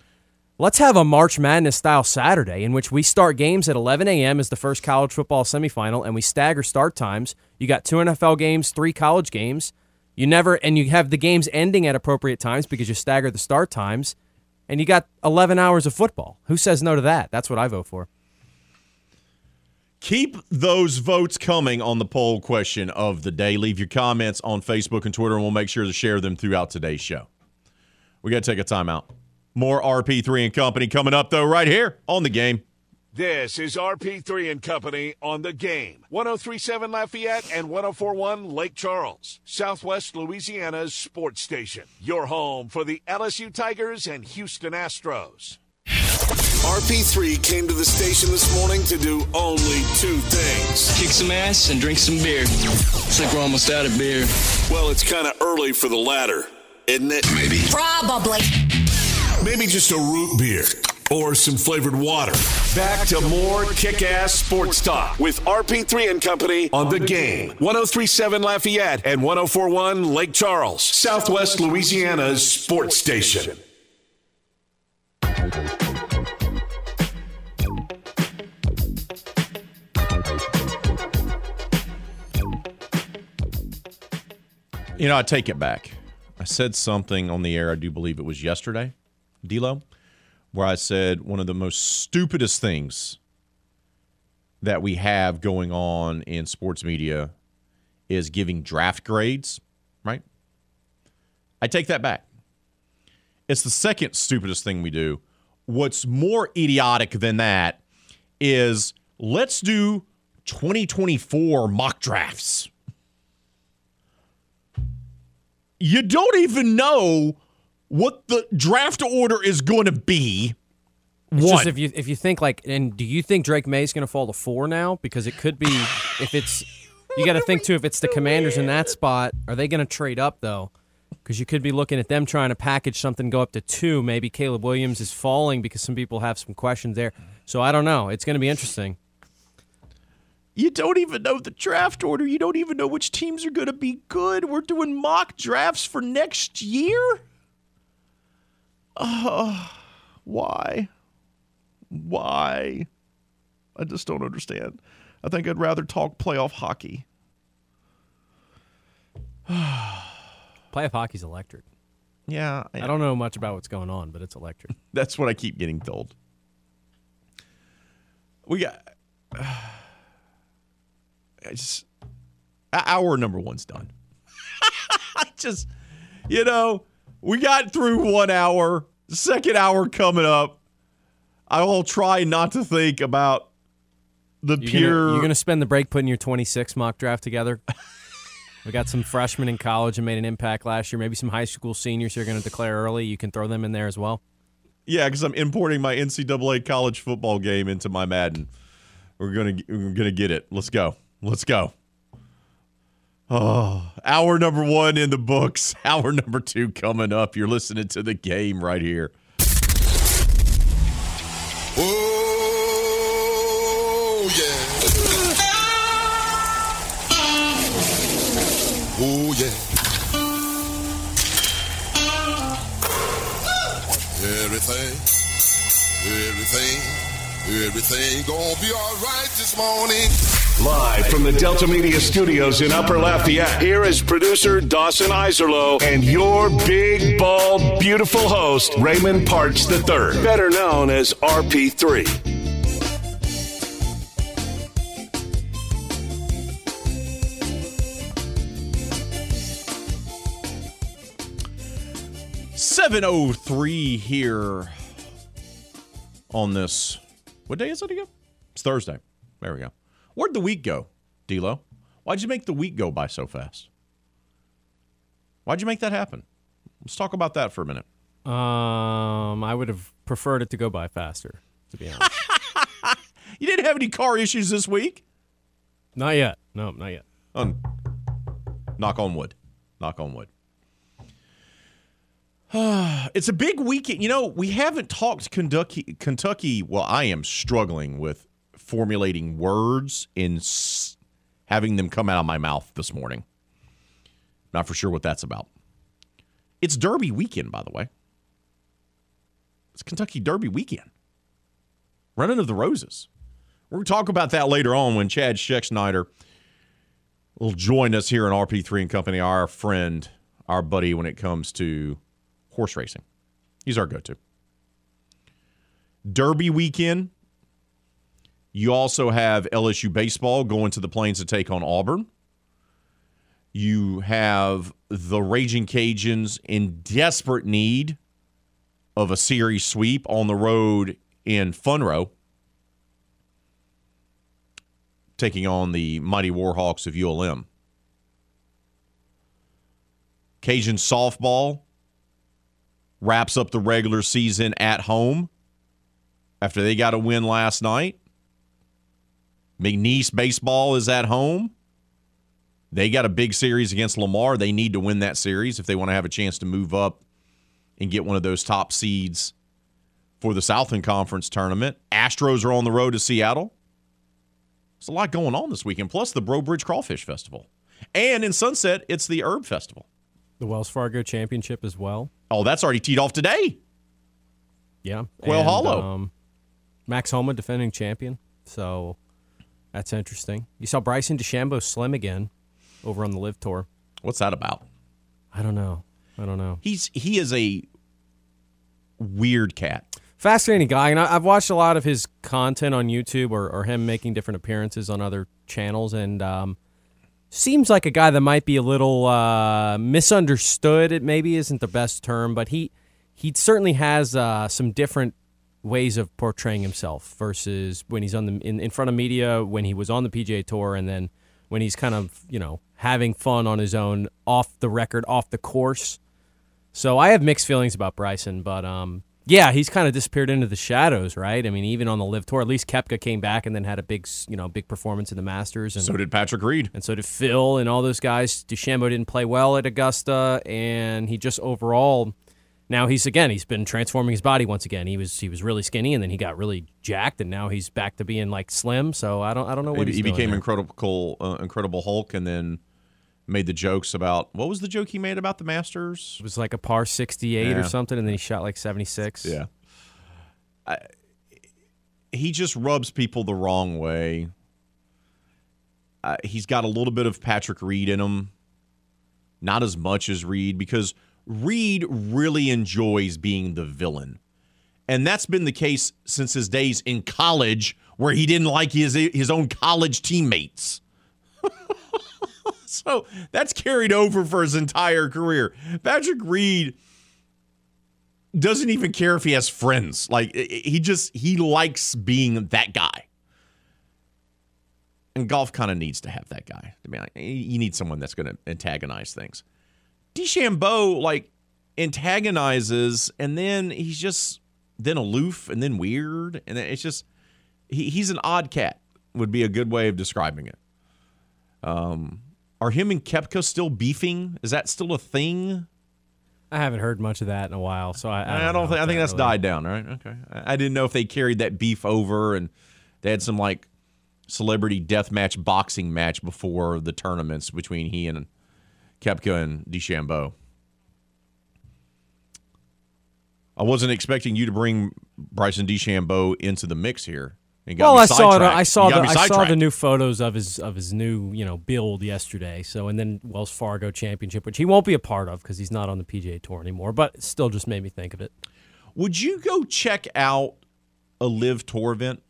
Let's have a March Madness style Saturday in which we start games at 11 a.m. as the first college football semifinal, and we stagger start times. You got two NFL games, three college games. You never, and you have the games ending at appropriate times because you stagger the start times, and you got 11 hours of football. Who says no to that? That's what I vote for. Keep those votes coming on the poll question of the day. Leave your comments on Facebook and Twitter, and we'll make sure to share them throughout today's show. We got to take a timeout. More RP3 and Company coming up, though, right here on the game. This is RP3 and Company on the game. 1037 Lafayette and 1041 Lake Charles, Southwest Louisiana's sports station. Your home for the LSU Tigers and Houston Astros. RP3 came to the station this morning to do only two things. kick some ass and drink some beer. It's like we're almost out of beer. Well, it's kind of early for the latter, isn't it? Maybe. Probably. Maybe just a root beer or some flavored water. Back to more kick ass sports talk with RP3 and Company on the game. 1037 Lafayette and 1041 Lake Charles, Southwest Louisiana's sports station. You know, I take it back. I said something on the air, I do believe it was yesterday, D'Lo, where I said one of the most stupidest things that we have going on in sports media is giving draft grades, right? I take that back. It's the second stupidest thing we do. What's more idiotic than that is let's do 2024 mock drafts. You don't even know what the draft order is going to be. It's One. just if you if you think like, and do you think Drake Maye is going to fall to four now? Because it could be if it's You got to think too. If it's the Commanders in that spot, are they going to trade up though? Because you could be looking at them trying to package something, go up to two. Maybe Caleb Williams is falling because some people have some questions there. So I don't know. It's going to be interesting. You don't even know the draft order. You don't even know which teams are going to be good. We're doing mock drafts for next year. Uh, [sighs] why? Why? I just don't understand. I think I'd rather talk playoff hockey. [sighs] Playoff hockey's electric. Yeah, I don't know much about what's going on, but it's electric. [laughs] That's what I keep getting told. We got. [sighs] I just hour number one's done. [laughs] I just, you know, we got through one hour. Second hour coming up. I will try not to think about the you're pure. Gonna, you're going to spend the break putting your 26 mock draft together. [laughs] we got some freshmen in college and made an impact last year. Maybe some high school seniors you're going to declare early. You can throw them in there as well. Yeah, because I'm importing my NCAA college football game into my Madden. We're gonna we're gonna get it. Let's go. Let's go. Oh, hour number one in the books. [laughs] Hour number two coming up. You're listening to the game right here. Oh, yeah. Oh, yeah. Everything, everything, everything gonna be all right this morning. Live from the Delta Media Studios in Upper Lafayette, here is producer Dawson Iserlo and your big, bald, beautiful host, Raymond Partsch III, better known as RP3. 703 here on this. What day is it again? It's Thursday. There we go. Where'd the week go, D'Lo? Why'd you make the week go by so fast? Why'd you make that happen? Let's talk about that for a minute. Um, I would have preferred it to go by faster, to be honest. [laughs] you didn't have any car issues this week? Not yet. No, not yet. Um, knock on wood. Knock on wood. [sighs] it's a big weekend. You know, we haven't talked Kentucky. Kentucky. Well, I am struggling with formulating words and s- having them come out of my mouth this morning. Not for sure what that's about. It's Derby weekend, by the way. It's Kentucky Derby weekend. Running of the Roses. We're going to talk about that later on when Chad Schexnayder will join us here in RP3 and Company, our friend, our buddy when it comes to horse racing. He's our go to. Derby weekend. You also have LSU baseball going to the Plains to take on Auburn. You have the Raging Cajuns in desperate need of a series sweep on the road in Funrow, taking on the Mighty Warhawks of ULM. Cajun softball wraps up the regular season at home after they got a win last night. McNeese baseball is at home. They got a big series against Lamar. They need to win that series if they want to have a chance to move up and get one of those top seeds for the Southland Conference tournament. Astros are on the road to Seattle. There's a lot going on this weekend, plus the Breaux Bridge Crawfish Festival. And in Sunset, it's the Herb Festival. The Wells Fargo Championship as well. Oh, that's already teed off today. Yeah. Quail and, Hollow. Um, Max Homa defending champion. So that's interesting. You saw Bryson DeChambeau slim again over on the LIV Tour. What's that about? I don't know. I don't know. He's he is a weird cat. Fascinating guy, and I, I've watched a lot of his content on YouTube or, or him making different appearances on other channels, and um, seems like a guy that might be a little uh, misunderstood. It maybe isn't the best term, but he he certainly has uh, some different ways of portraying himself versus when he's on the in, in front of media, when he was on the PGA Tour, and then when he's kind of you know having fun on his own off the record, off the course. So I have mixed feelings about Bryson, but um, Yeah, he's kind of disappeared into the shadows, right? I mean, even on the LIV Tour, at least Koepka came back and then had a big, you know, big performance in the Masters, and So did Patrick Reed. and so did Phil and all those guys. DeChambeau didn't play well at Augusta, and he just overall. Now he's again. He's been transforming his body once again. He was he was really skinny, and then he got really jacked, and now he's back to being like slim. So I don't I don't know what He, became there. incredible, uh, incredible Hulk, and then made the jokes about what was the joke he made about the Masters? It was like a par sixty eight Yeah. or something, and then he shot like seventy six. Yeah. I, he just rubs people the wrong way. Uh, he's got a little bit of Patrick Reed in him, not as much as Reed, because Reed really enjoys being the villain. And that's been the case since his days in college, where he didn't like his his own college teammates. [laughs] [laughs] so that's carried over for his entire career. Patrick Reed doesn't even care if he has friends. Like he just he likes being that guy. And golf kind of needs to have that guy. I mean, you need someone that's going to antagonize things. DeChambeau like antagonizes, and then he's just then aloof, and then weird, and it's just he, he's an odd cat. Would be a good way of describing it. Um, are him and Koepka still beefing? Is that still a thing? I haven't heard much of that in a while, so I, I don't, I don't think I think that's really- died down, right? Okay. I I didn't know if they carried that beef over and they had some like celebrity death match boxing match before the tournaments between he and Koepka and DeChambeau. I wasn't expecting you to bring Bryson DeChambeau into the mix here. Well, I saw it. I saw the I saw the new photos of his of his new you know build yesterday. So and then Wells Fargo Championship, which he won't be a part of because he's not on the PGA Tour anymore. But it still just made me think of it. Would you go check out a LIV Tour event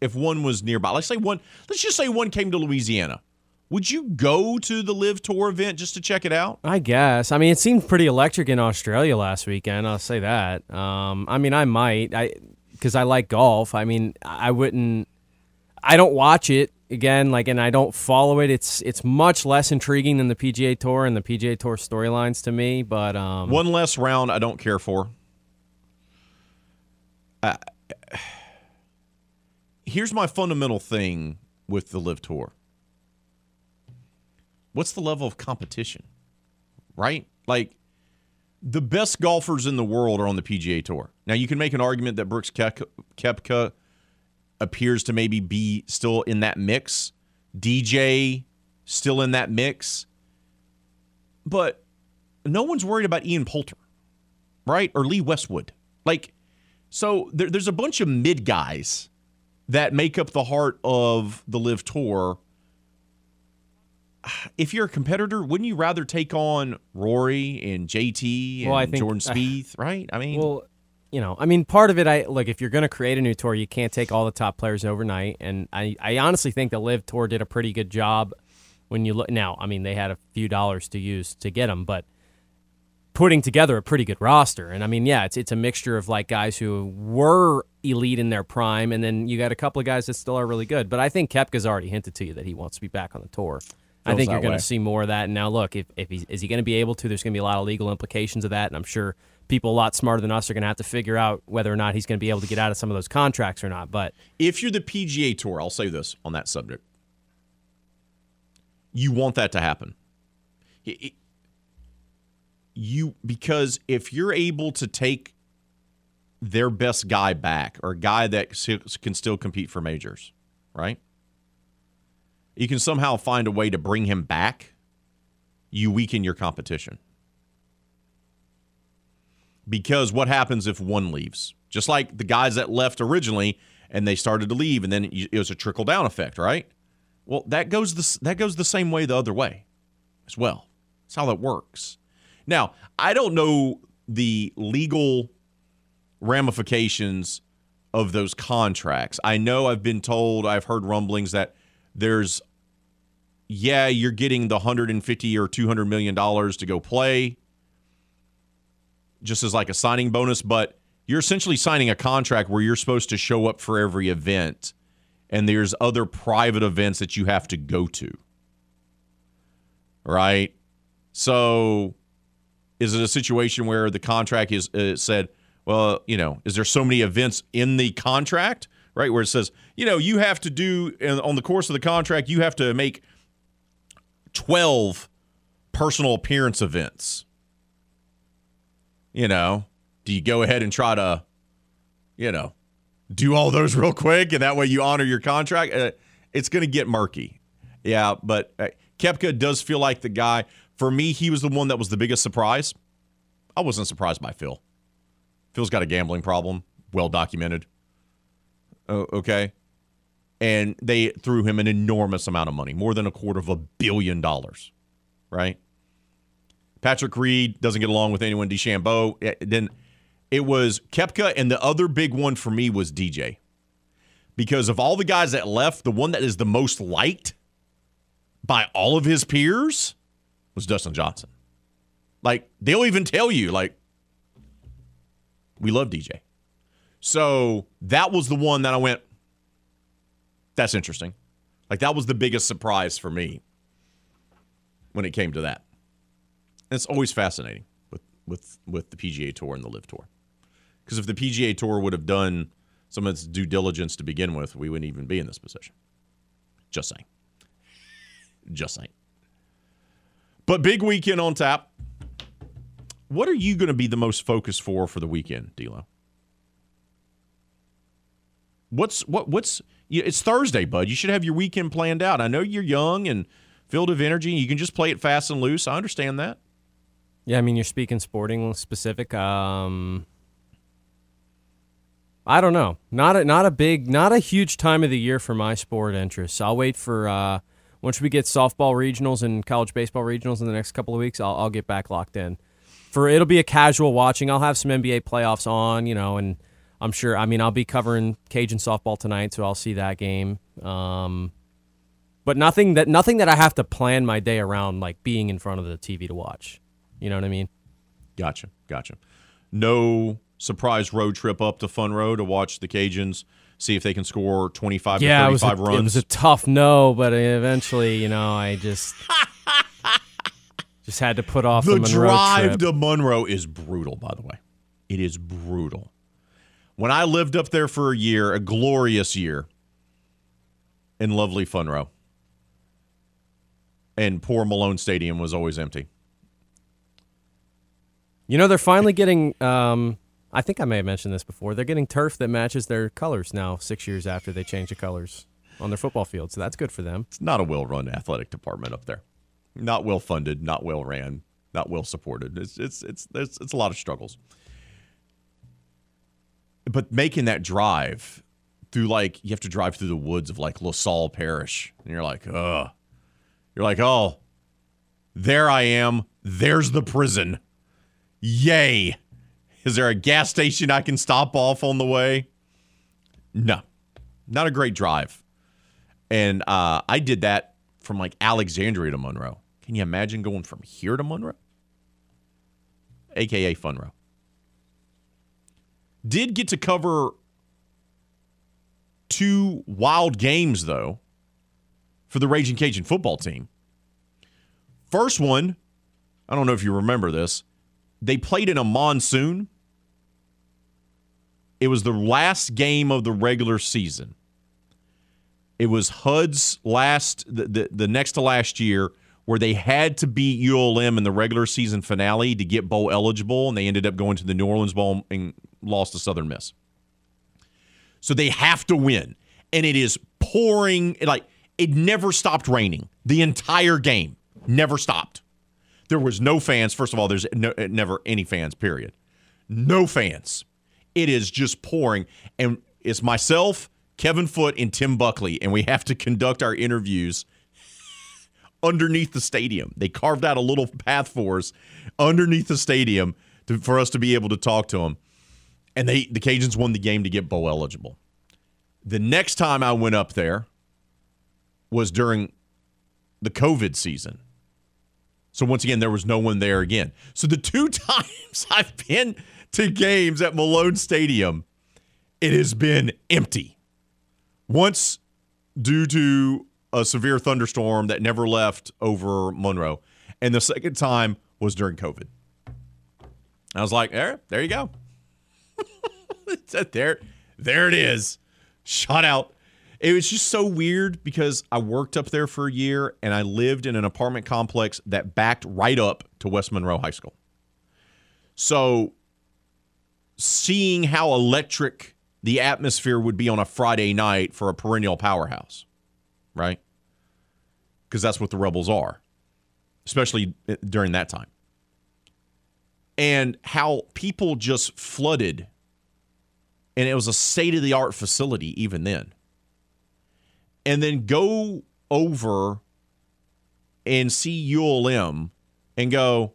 if one was nearby? Let's say one. Let's just say one came to Louisiana. Would you go to the LIV Tour event just to check it out? I guess. I mean, it seemed pretty electric in Australia last weekend. I'll say that. Um, I mean, I might. I because I like golf. I mean, I wouldn't. I don't watch it again. Like, and I don't follow it. It's it's much less intriguing than the PGA Tour and the PGA Tour storylines to me. But um, One less round I don't care for. Here's my fundamental thing with the LIV Tour. What's the level of competition? Right? Like the best golfers in the world are on the PGA Tour. Now you can make an argument that Brooks Kep- Koepka appears to maybe be still in that mix. DJ still in that mix. But no one's worried about Ian Poulter, right? Or Lee Westwood. Like, so there, there's a bunch of mid guys that make up the heart of the LIV Tour. If you're a competitor, wouldn't you rather take on Rory and JT and Well, I think- Jordan [laughs] Spieth, right? I mean, Well, you know, I mean, part of it, I look. If you're going to create a new tour, you can't take all the top players overnight, and I, I honestly think the LIV Tour did a pretty good job. When you look now, I mean, they had a few dollars to use to get them, but putting together a pretty good roster. And I mean, yeah, it's it's a mixture of like guys who were elite in their prime, and then you got a couple of guys that still are really good. But I think Koepka's already hinted to you that he wants to be back on the tour. I think you're going to see more of that. And now, look, if, if he's, is he going to be able to? There's going to be a lot of legal implications of that, and I'm sure people a lot smarter than us are going to have to figure out whether or not he's going to be able to get out of some of those contracts or not. But if you're the PGA Tour, I'll say this on that subject. You want that to happen. It- it- you because if you're able to take their best guy back or a guy that can still compete for majors, right? You can somehow find a way to bring him back. You weaken your competition. Because what happens if one leaves? Just like the guys that left originally and they started to leave, and then it was a trickle down effect, right? Well, that goes the that goes the same way the other way, as well. That's how that works. Now, I don't know the legal ramifications of those contracts. I know I've been told, I've heard rumblings that there's, yeah, you're getting the 150 or 200 million dollars to go play, just as like a signing bonus, but you're essentially signing a contract where you're supposed to show up for every event and there's other private events that you have to go to. Right? So is it a situation where the contract is uh, said, well, you know, is there so many events in the contract, right? Where it says, you know, you have to do on the course of the contract, you have to make 12 personal appearance events. You know, do you go ahead and try to, you know, do all those [laughs] real quick and that way you honor your contract? Uh, it's going to get murky. Yeah, but uh, Koepka does feel like the guy. For me, he was the one that was the biggest surprise. I wasn't surprised by Phil. Phil's got a gambling problem, well documented. Okay. And they threw him an enormous amount of money, more than a quarter of a billion dollars, right? Patrick Reed doesn't get along with anyone. DeChambeau. Eh, then it was Koepka, and the other big one for me was DJ. Because of all the guys that left, the one that is the most liked by all of his peers was Dustin Johnson. Like, they'll even tell you, like, we love DJ. So that was the one that I went, that's interesting. Like, that was the biggest surprise for me when it came to that. And it's always fascinating with, with, with the PGA Tour and the LIV Tour. Because if the PGA Tour would have done some of its due diligence to begin with, we wouldn't even be in this position. Just saying. Just saying. But big weekend on tap. What are you going to be the most focused for for the weekend, D'Lo? What's what what's it's Thursday, bud. You should have your weekend planned out. I know you're young and filled with energy. You can just play it fast and loose. I understand that. Yeah, I mean you're speaking sporting specific. Um, I don't know. Not a, not a big, not a huge time of the year for my sport interests. I'll wait for uh, once we get softball regionals and college baseball regionals in the next couple of weeks. I'll, I'll get back locked in. For it'll be a casual watching. I'll have some NBA playoffs on, you know, and I'm sure. I mean, I'll be covering Cajun softball tonight, so I'll see that game. Um, but nothing that nothing that I have to plan my day around, like being in front of the TV to watch. You know what I mean? Gotcha, gotcha. No surprise road trip up to Fun Row to watch the Cajuns see if they can score 25 yeah, to 35 it a, runs. It was a tough no, but eventually, you know, I just [laughs] just had to put off the, the Monroe drive to Monroe is brutal, by the way. It is brutal. When I lived up there for a year, a glorious year in lovely Fun Row, and poor Malone Stadium was always empty. You know, they're finally getting um, I think I may have mentioned this before. They're getting turf that matches their colors now, six years after they changed the colors on their football field. So that's good for them. It's not a well run athletic department up there. Not well funded, not well ran, not well supported. It's it's it's it's, it's a lot of struggles. But making that drive through like you have to drive through the woods of like LaSalle Parish, and you're like, ugh. You're like, oh, there I am. There's the prison. Yay. Is there a gas station I can stop off on the way? No, not a great drive. And uh, I did that from like Alexandria to Monroe. Can you imagine going from here to Monroe? AKA Funrow. Did get to cover two wild games, though, for the Raging Cajun football team. First one, I don't know if you remember this, they played in a monsoon it was the last game of the regular season. It was HUD's last, the, the, the next to last year, where they had to beat ULM in the regular season finale to get bowl eligible, and they ended up going to the New Orleans Bowl and lost to Southern Miss. So they have to win. And it is pouring, like, it never stopped raining. The entire game never stopped. There was no fans. First of all, there's no, uh, never any fans, period. No fans. It is just pouring. And it's myself, Kevin Foote, and Tim Buckley, and we have to conduct our interviews [laughs] underneath the stadium. They carved out a little path for us underneath the stadium to, for us to be able to talk to them. And they the Cajuns won the game to get bowl eligible. The next time I went up there was during the COVID season. So once again, there was no one there again. So the two [laughs] times I've been to games at Malone Stadium, it has been empty. Once due to a severe thunderstorm that never left over Monroe, and the second time was during COVID. I was like, there, there you go. [laughs] There, there it is. Shot out. It was just so weird because I worked up there for a year and I lived in an apartment complex that backed right up to West Monroe High School. So seeing how electric the atmosphere would be on a Friday night for a perennial powerhouse, right? Because that's what the Rebels are, especially eh, during that time. And how people just flooded, and it was a state of the art facility even then. And then go over and see ULM and go,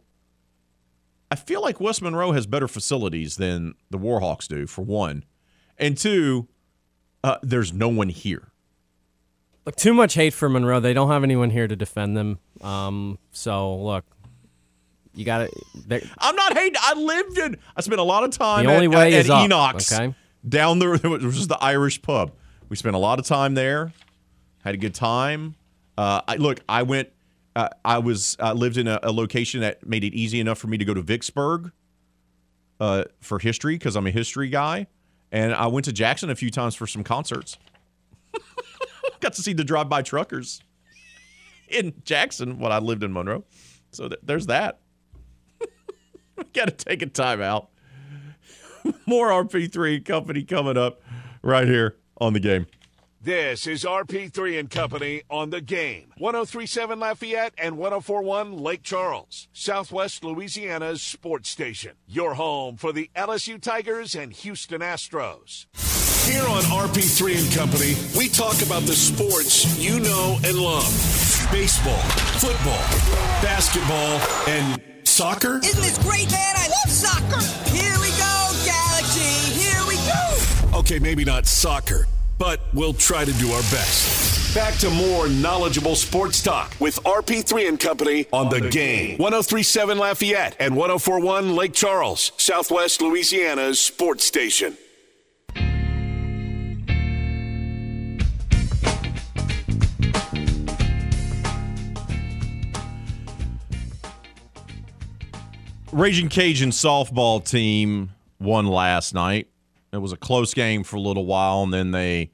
I feel like West Monroe has better facilities than the Warhawks do, for one. And two, uh, there's no one here. Look, too much hate for Monroe. They don't have anyone here to defend them. Um, so look, you got to. I'm not hating. I lived in. I spent a lot of time. The only at, way at, is at up, Enoch's okay? Down there, which [laughs] was just the Irish pub. We spent a lot of time there. Had a good time. Uh, I look. I went. Uh, I was I lived in a, a, location that made it easy enough for me to go to Vicksburg uh, for history because I'm a history guy, and I went to Jackson a few times for some concerts. [laughs] Got to see the drive-by truckers [laughs] in Jackson when I lived in Monroe. So th- there's that. Got to take a time out. [laughs] More RP3 company coming up right here on the game. This is RP3 and Company on the game. 1037 Lafayette and 1041 Lake Charles, Southwest Louisiana's sports station. Your home for the LSU Tigers and Houston Astros. Here on RP3 and Company, we talk about the sports you know and love baseball, football, basketball, and soccer. Isn't this great, man? I love soccer. Here we Okay, maybe not soccer but we'll try to do our best. Back to more knowledgeable sports talk with RP3 and Company on, the, the game. game. 1037 Lafayette and 1041 Lake Charles, Southwest Louisiana's sports station. Raging Cajun softball team won last night. It was a close game for a little while, and then they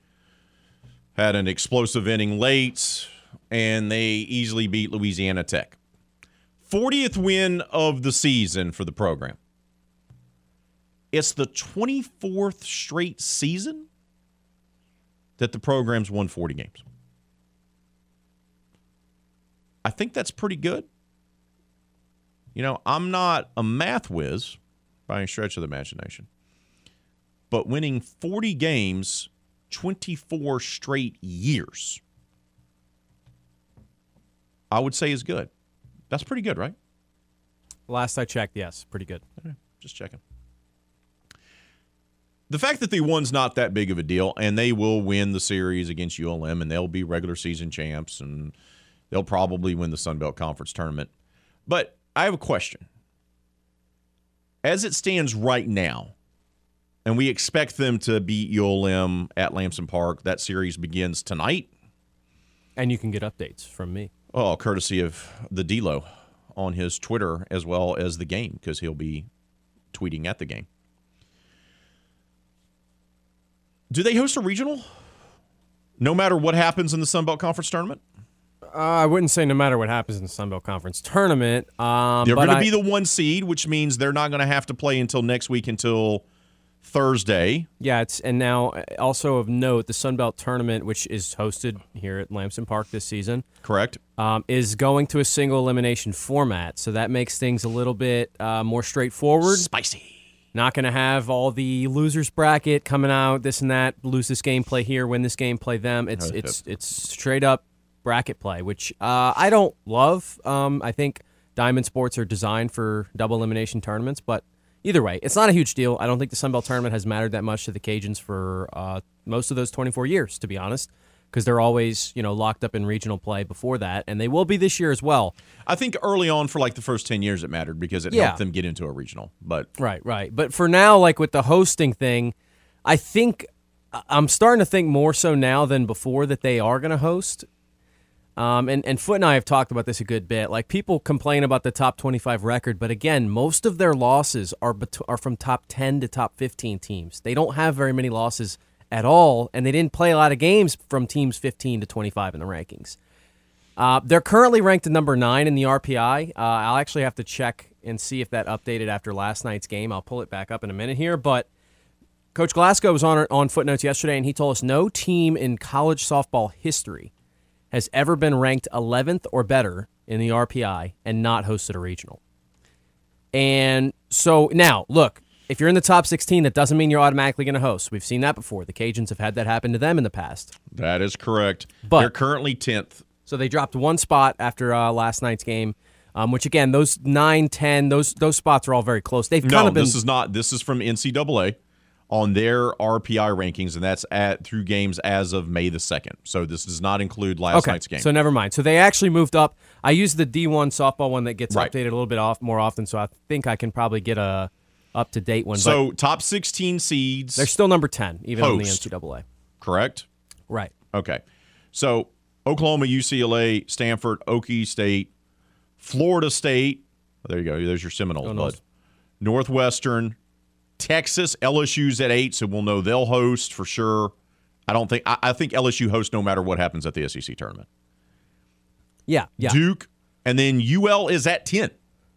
had an explosive inning late, and they easily beat Louisiana Tech. 40th win of the season for the program. It's the 24th straight season that the program's won 40 games. I think that's pretty good. You know, I'm not a math whiz by any stretch of the imagination but winning 40 games 24 straight years, I would say is good. That's pretty good, right? Last I checked, yes, pretty good. Okay, just checking. The fact that they won's not that big of a deal, and they will win the series against ULM, and they'll be regular season champs, and they'll probably win the Sun Belt Conference tournament. But I have a question. As it stands right now, and we expect them to beat ULM at Lamson Park. That series begins tonight. And you can get updates from me. Oh, courtesy of the D'Lo on his Twitter as well as the game because he'll be tweeting at the game. Do they host a regional? No matter what happens in the Sun Belt Conference tournament? Uh, I wouldn't say no matter what happens in the Sun Belt Conference tournament. Um, they're going to be the one seed, which means they're not going to have to play until next week until Thursday. Yeah, it's and now uh, also of note, the Sun Belt tournament, which is hosted here at Lamson Park this season, correct, um, is going to a single elimination format. So that makes things a little bit uh, more straightforward. Spicy. Not going to have all the losers bracket coming out, this and that. Lose this game, play here. Win this game, play them. It's it's it's straight up bracket play, which uh, I don't love. Um, I think Diamond Sports are designed for double elimination tournaments, but either way, it's not a huge deal. I don't think the Sun Belt tournament has mattered that much to the Cajuns for uh, most of those 24 years, to be honest, because they're always you know locked up in regional play before that, and they will be this year as well. I think early on for like the first 10 years it mattered because it yeah. helped them get into a regional. But right, right. But for now, like with the hosting thing, I think I'm starting to think more so now than before that they are going to host. Um, and, and Foote and I have talked about this a good bit. Like people complain about the top 25 record, but again, most of their losses are bet- are from top 10 to top 15 teams. They don't have very many losses at all, and they didn't play a lot of games from teams 15 to 25 in the rankings. Uh, they're currently ranked at number nine in the RPI. Uh, I'll actually have to check and see if that updated after last night's game. I'll pull it back up in a minute here, but Coach Glasgow was on on footnotes yesterday, and he told us no team in college softball history has ever been ranked 11th or better in the RPI and not hosted a regional. And so now, look, if you're in the top 16, that doesn't mean you're automatically going to host. We've seen that before. The Cajuns have had that happen to them in the past. That is correct. But- They're currently 10th. So they dropped one spot after uh, last night's game, um, which again, those 9, 10, those those spots are all very close. They've No, kind of been this is not. This is from NCAA on their RPI rankings, and that's at through games as of May the second. So this does not include last okay. night's game. So never mind. So they actually moved up. I use the D1 softball one that gets Right. updated a little bit off more often, so I think I can probably get a up to date one. So top 16 seeds, they're still number 10, even on the NCAA. correct? Right. Okay. So Oklahoma, UCLA, Stanford, Okie State, Florida State. There you go. There's your bud. Northwestern, Texas, LSU's at eight, so we'll know they'll host for sure. I don't think I, I think LSU hosts no matter what happens at the SEC tournament. Yeah. Yeah. Duke, and then UL is at ten.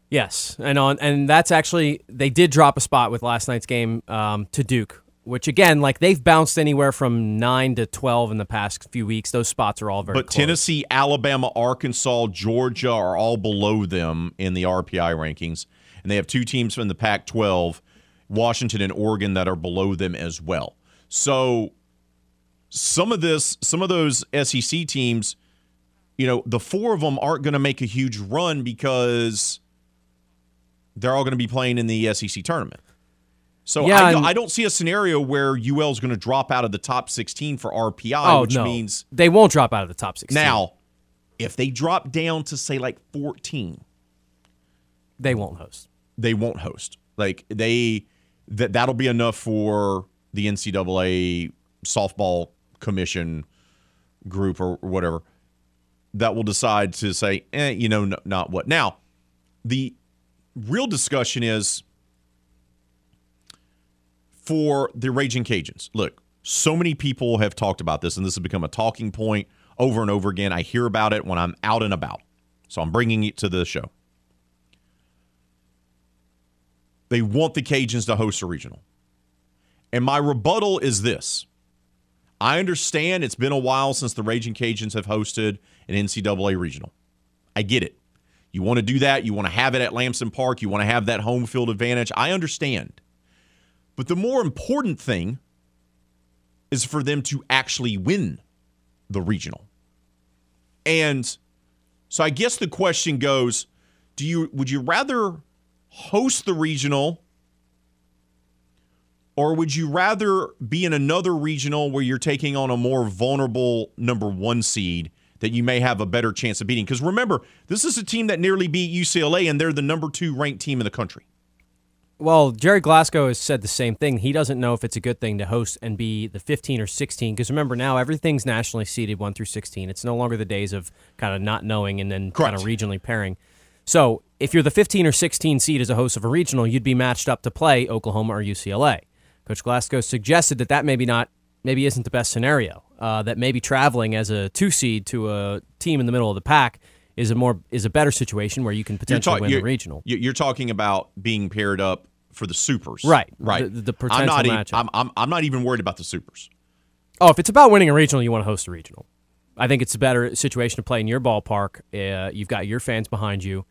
Yes, and on and that's actually they did drop a spot with last night's game um, to Duke, which again, like they've bounced anywhere from nine to twelve in the past few weeks. Those spots are all very. But close. Tennessee, Alabama, Arkansas, Georgia are all below them in the RPI rankings. And they have two teams from the Pac 12, Washington and Oregon, that are below them as well. So some of this, some of those SEC teams, you know, the four of them aren't going to make a huge run because they're all going to be playing in the SEC tournament. So Yeah, I, don't, I don't see a scenario where UL is going to drop out of the top 16 for RPI, oh which no, means they won't drop out of the top sixteen. now, if they drop down to say like 14, they won't host. they won't host. Like they that that'll be enough for the NCAA softball commission group or whatever that will decide to say, eh, you know, no, not what. Now, the real discussion is for the Raging Cajuns. Look, so many people have talked about this, and this has become a talking point over and over again. I hear about it when I'm out and about. So I'm bringing it to the show. They want the Cajuns to host a regional. And my rebuttal is this I understand it's been a while since the Raging Cajuns have hosted an NCAA regional. I get it. You want to do that. You want to have it at Lamson Park. You want to have that home field advantage. I understand. But the more important thing is for them to actually win the regional. And so I guess the question goes, do you would you rather host the regional or would you rather be in another regional where you're taking on a more vulnerable number 1 seed that you may have a better chance of beating? Cuz remember, this is a team that nearly beat UCLA and they're the number 2 ranked team in the country. Well, Gerry Glasgow has said the same thing. He doesn't know if it's a good thing to host and be the 15 or 16 because remember now everything's nationally seeded 1 through 16. It's no longer the days of kind of not knowing and then kind of regionally pairing. So, if you're the 15 or 16 seed as a host of a regional, you'd be matched up to play Oklahoma or UCLA. Coach Glasgow suggested that that maybe not maybe isn't the best scenario. Uh, that maybe traveling as a two seed to a team in the middle of the pack is a more is a better situation where you can potentially talk- win the regional. you- You're talking about being paired up for the supers, Right. Right. The- the I'm not. potential e- matchup. I'm, I'm. I'm not even worried about the supers. Oh, if it's about winning a regional, you want to host a regional. I think it's a better situation to play in your ballpark. Uh, you've got your fans behind you.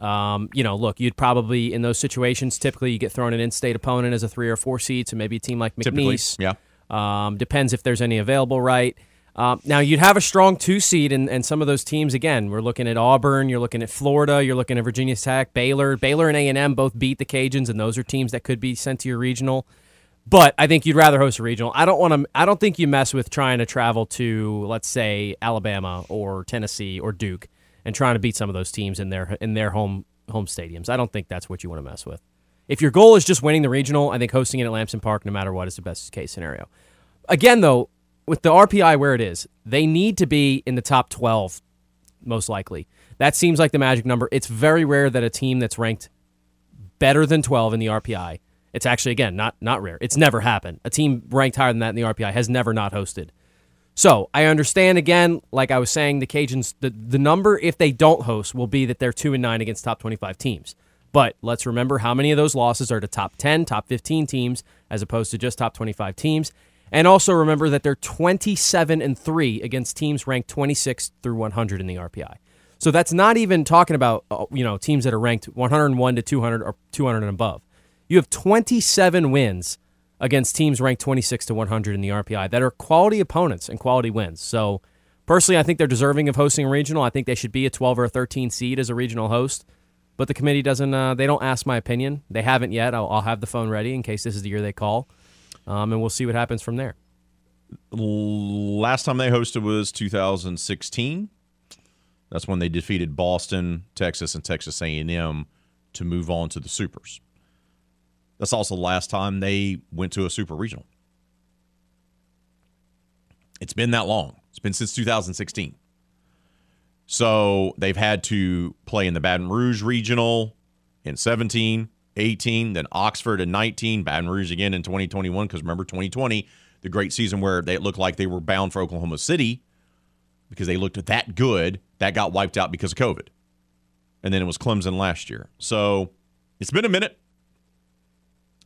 Um, you know, look, you'd probably in those situations typically you get thrown an in-state opponent as a three or four seed, so maybe a team like Typically, McNeese. yeah. Um, depends if there's any available, right? Um, now you'd have a strong two seed, and, and some of those teams again. We're looking at Auburn, you're looking at Florida, you're looking at Virginia Tech, Baylor. Baylor and A and M both beat the Cajuns, and those are teams that could be sent to your regional. But I think you'd rather host a regional. I don't want to. I don't think you mess with trying to travel to, let's say, Alabama or Tennessee or Duke, and trying to beat some of those teams in their in their home home stadiums. I don't think that's what you want to mess with. If your goal is just winning the regional, I think hosting it at Lamson Park, no matter what, is the best case scenario. Again, though, with the RPI where it is, they need to be in the top 12 most likely. That seems like the magic number. It's very rare that a team that's ranked better than 12 in the RPI. It's actually again not not rare. It's never happened. A team ranked higher than that in the RPI has never not hosted. So I understand again, like I was saying, the Cajuns the, the number if they don't host will be that they're two and nine against top twenty five teams. But let's remember how many of those losses are to top ten, top fifteen teams, as opposed to just top twenty five teams. And also remember that they're twenty seven and three against teams ranked twenty six through one hundred in the RPI. So that's not even talking about uh, you know teams that are ranked 101 to 200 or 200 and above. You have 27 wins against teams ranked 26 to 100 in the RPI that are quality opponents and quality wins. So personally, I think they're deserving of hosting a regional. I think they should be a 12 or a 13 seed as a regional host. But the committee doesn't. Uh, they don't ask my opinion. They haven't yet. I'll, I'll, have the phone ready in case this is the year they call, um, and we'll see what happens from there. Last time they hosted was 2016. That's when they defeated Boston, Texas, and Texas A&M to move on to the Supers. That's also the last time they went to a Super Regional. It's been that long. It's been since 2016. So they've had to play in the Baton Rouge Regional in 17, 18, then Oxford in 19, Baton Rouge again in 2021. Because remember, 2020, the great season where they looked like they were bound for Oklahoma City because they looked that good. That got wiped out because of COVID. And then it was Clemson last year. So it's been a minute.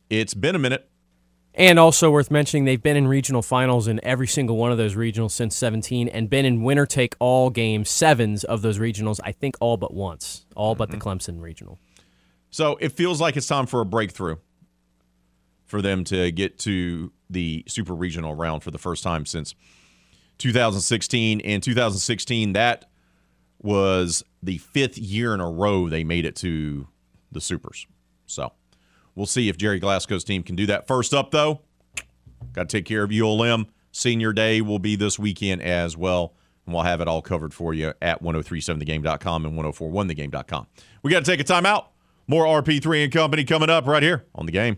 It's been a minute. And also worth mentioning, they've been in regional finals in every single one of those regionals since 17 and been in winner take all game sevens of those regionals, I think all but once, all mm-hmm. but the mm-hmm. Clemson regional. So it feels like it's time for a breakthrough for them to get to the super regional round for the first time since 2016. In 2016, that was the fifth year in a row they made it to the supers. So We'll see if Gerry Glasgow's team can do that. First up, though, got to take care of ULM. Senior Day will be this weekend as well. And we'll have it all covered for you at 1037thegame.com and 1041thegame.com. We got to take a timeout. More RP3 and Company coming up right here on the game.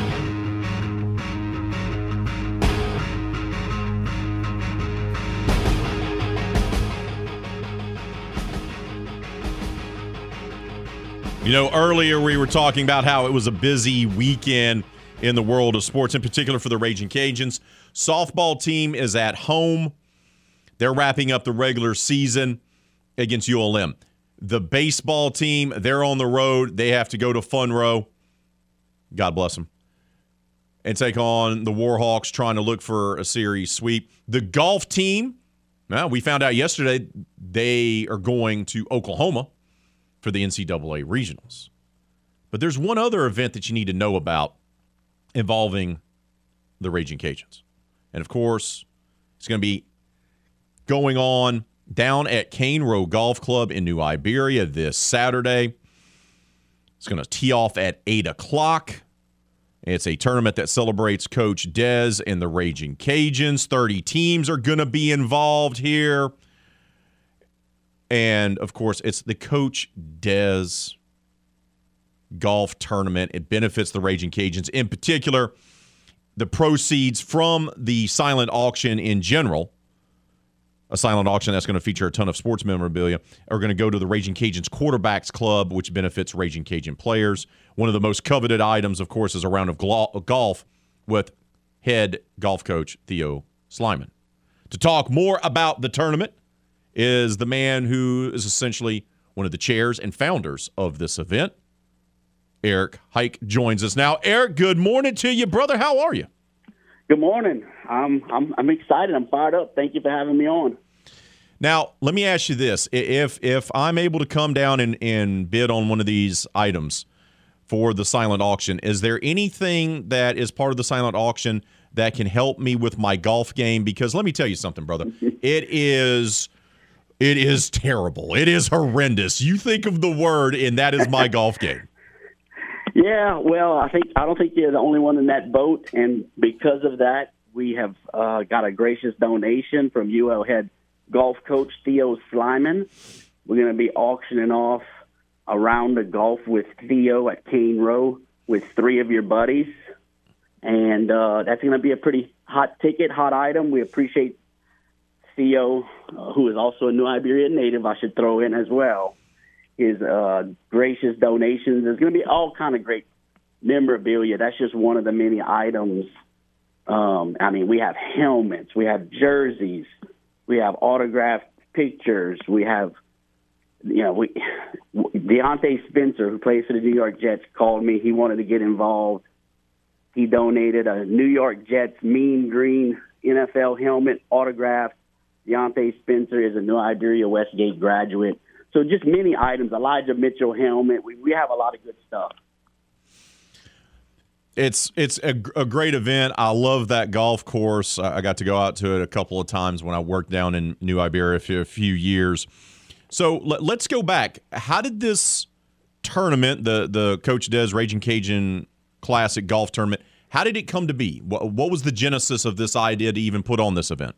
You know, earlier we were talking about how it was a busy weekend in the world of sports, in particular for the Raging Cajuns. Softball team is at home. They're wrapping up the regular season against ULM. The baseball team, they're on the road. They have to go to Funroe. God bless them. And take on the Warhawks, trying to look for a series sweep. The golf team, well, we found out yesterday they are going to Oklahoma for the NCAA regionals. But there's one other event that you need to know about involving the Raging Cajuns. And of course, it's going to be going on down at Cane Row Golf Club in New Iberia this Saturday. It's going to tee off at 8 o'clock. It's a tournament that celebrates Coach Dez and the Raging Cajuns. 30 teams are going to be involved here. And of course, it's the Coach Des golf tournament. It benefits the Raging Cajuns. In particular, the proceeds from the silent auction in general, a silent auction that's going to feature a ton of sports memorabilia, are going to go to the Raging Cajuns Quarterbacks Club, which benefits Raging Cajun players. One of the most coveted items, of course, is a round of golf with head golf coach Theo Sliman. To talk more about the tournament, is the man who is essentially one of the chairs and founders of this event. Eric Haik joins us now. Eric, good morning to you, brother. How are you? Good morning. I'm I'm I'm excited. I'm fired up. Thank you for having me on. Now, let me ask you this: if if I'm able to come down and, and bid on one of these items for the silent auction, is there anything that is part of the silent auction that can help me with my golf game? Because let me tell you something, brother. [laughs] it is It is terrible. It is horrendous. You think of the word, and that is my golf game. [laughs] Yeah, well, I think I don't think you're the only one in that boat, and because of that, we have uh, got a gracious donation from UL head golf coach Theo Sliman. We're going to be auctioning off a round of golf with Theo at Cane Row with three of your buddies, and uh, that's going to be a pretty hot ticket, hot item. We appreciate Theo, uh, who is also a New Iberia native. I should throw in as well his uh, gracious donations. There's going to be all kind of great memorabilia. That's just one of the many items. Um, I mean, we have helmets, we have jerseys, we have autographed pictures, we have, you know, we [sighs] Diontae Spencer, who plays for the New York Jets, called me. He wanted to get involved. He donated a New York Jets mean green NFL helmet autographed. Diontae Spencer is a New Iberia Westgate graduate. So just many items. Elijah Mitchell helmet. We we have a lot of good stuff. It's it's a, a great event. I love that golf course. I got to go out to it a couple of times when I worked down in New Iberia for a few years. So let, us go back. How did this tournament, the the Coach Des Raging Cajun Classic Golf Tournament, how did it come to be? What, what was the genesis of this idea to even put on this event?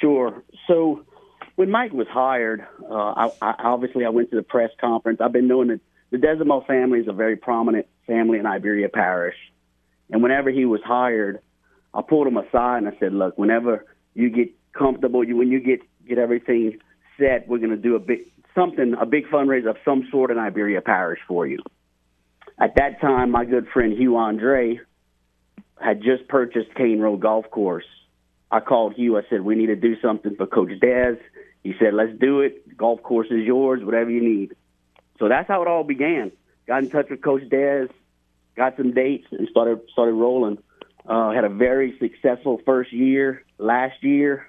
Sure. So when Mike was hired, uh, I, I, obviously I went to the press conference. I've been knowing that the Desormeaux family is a very prominent family in Iberia Parish, and whenever he was hired, I pulled him aside and I said, "Look, whenever you get comfortable, you when you get get everything set, we're going to do a big something, a big fundraiser of some sort in Iberia Parish for you." At that time, my good friend Hugh Andre had just purchased Cane Row Golf Course. I called Hugh. I said, "We need to do something for Coach Des." He said, "Let's do it. Golf course is yours. Whatever you need." So that's how it all began. Got in touch with Coach Des, got some dates, and started started rolling. Uh, had a very successful first year. Last year,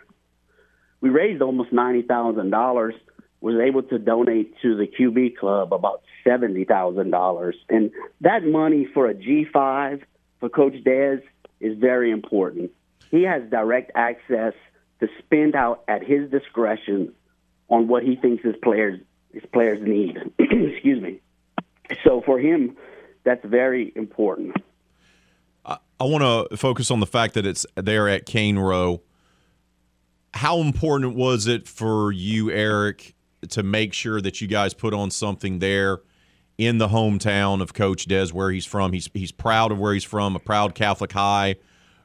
we raised almost ninety thousand dollars. Was able to donate to the QB club about seventy thousand dollars, and that money for a G five for Coach Des is very important. He has direct access to spend out at his discretion on what he thinks his players his players need. [clears throat] Excuse me. So for him, that's very important. I, I want to focus on the fact that it's there at Cane Row. How important was it for you, Eric, to make sure that you guys put on something there in the hometown of Coach Des, where he's from? He's he's proud of where he's from, a proud Catholic high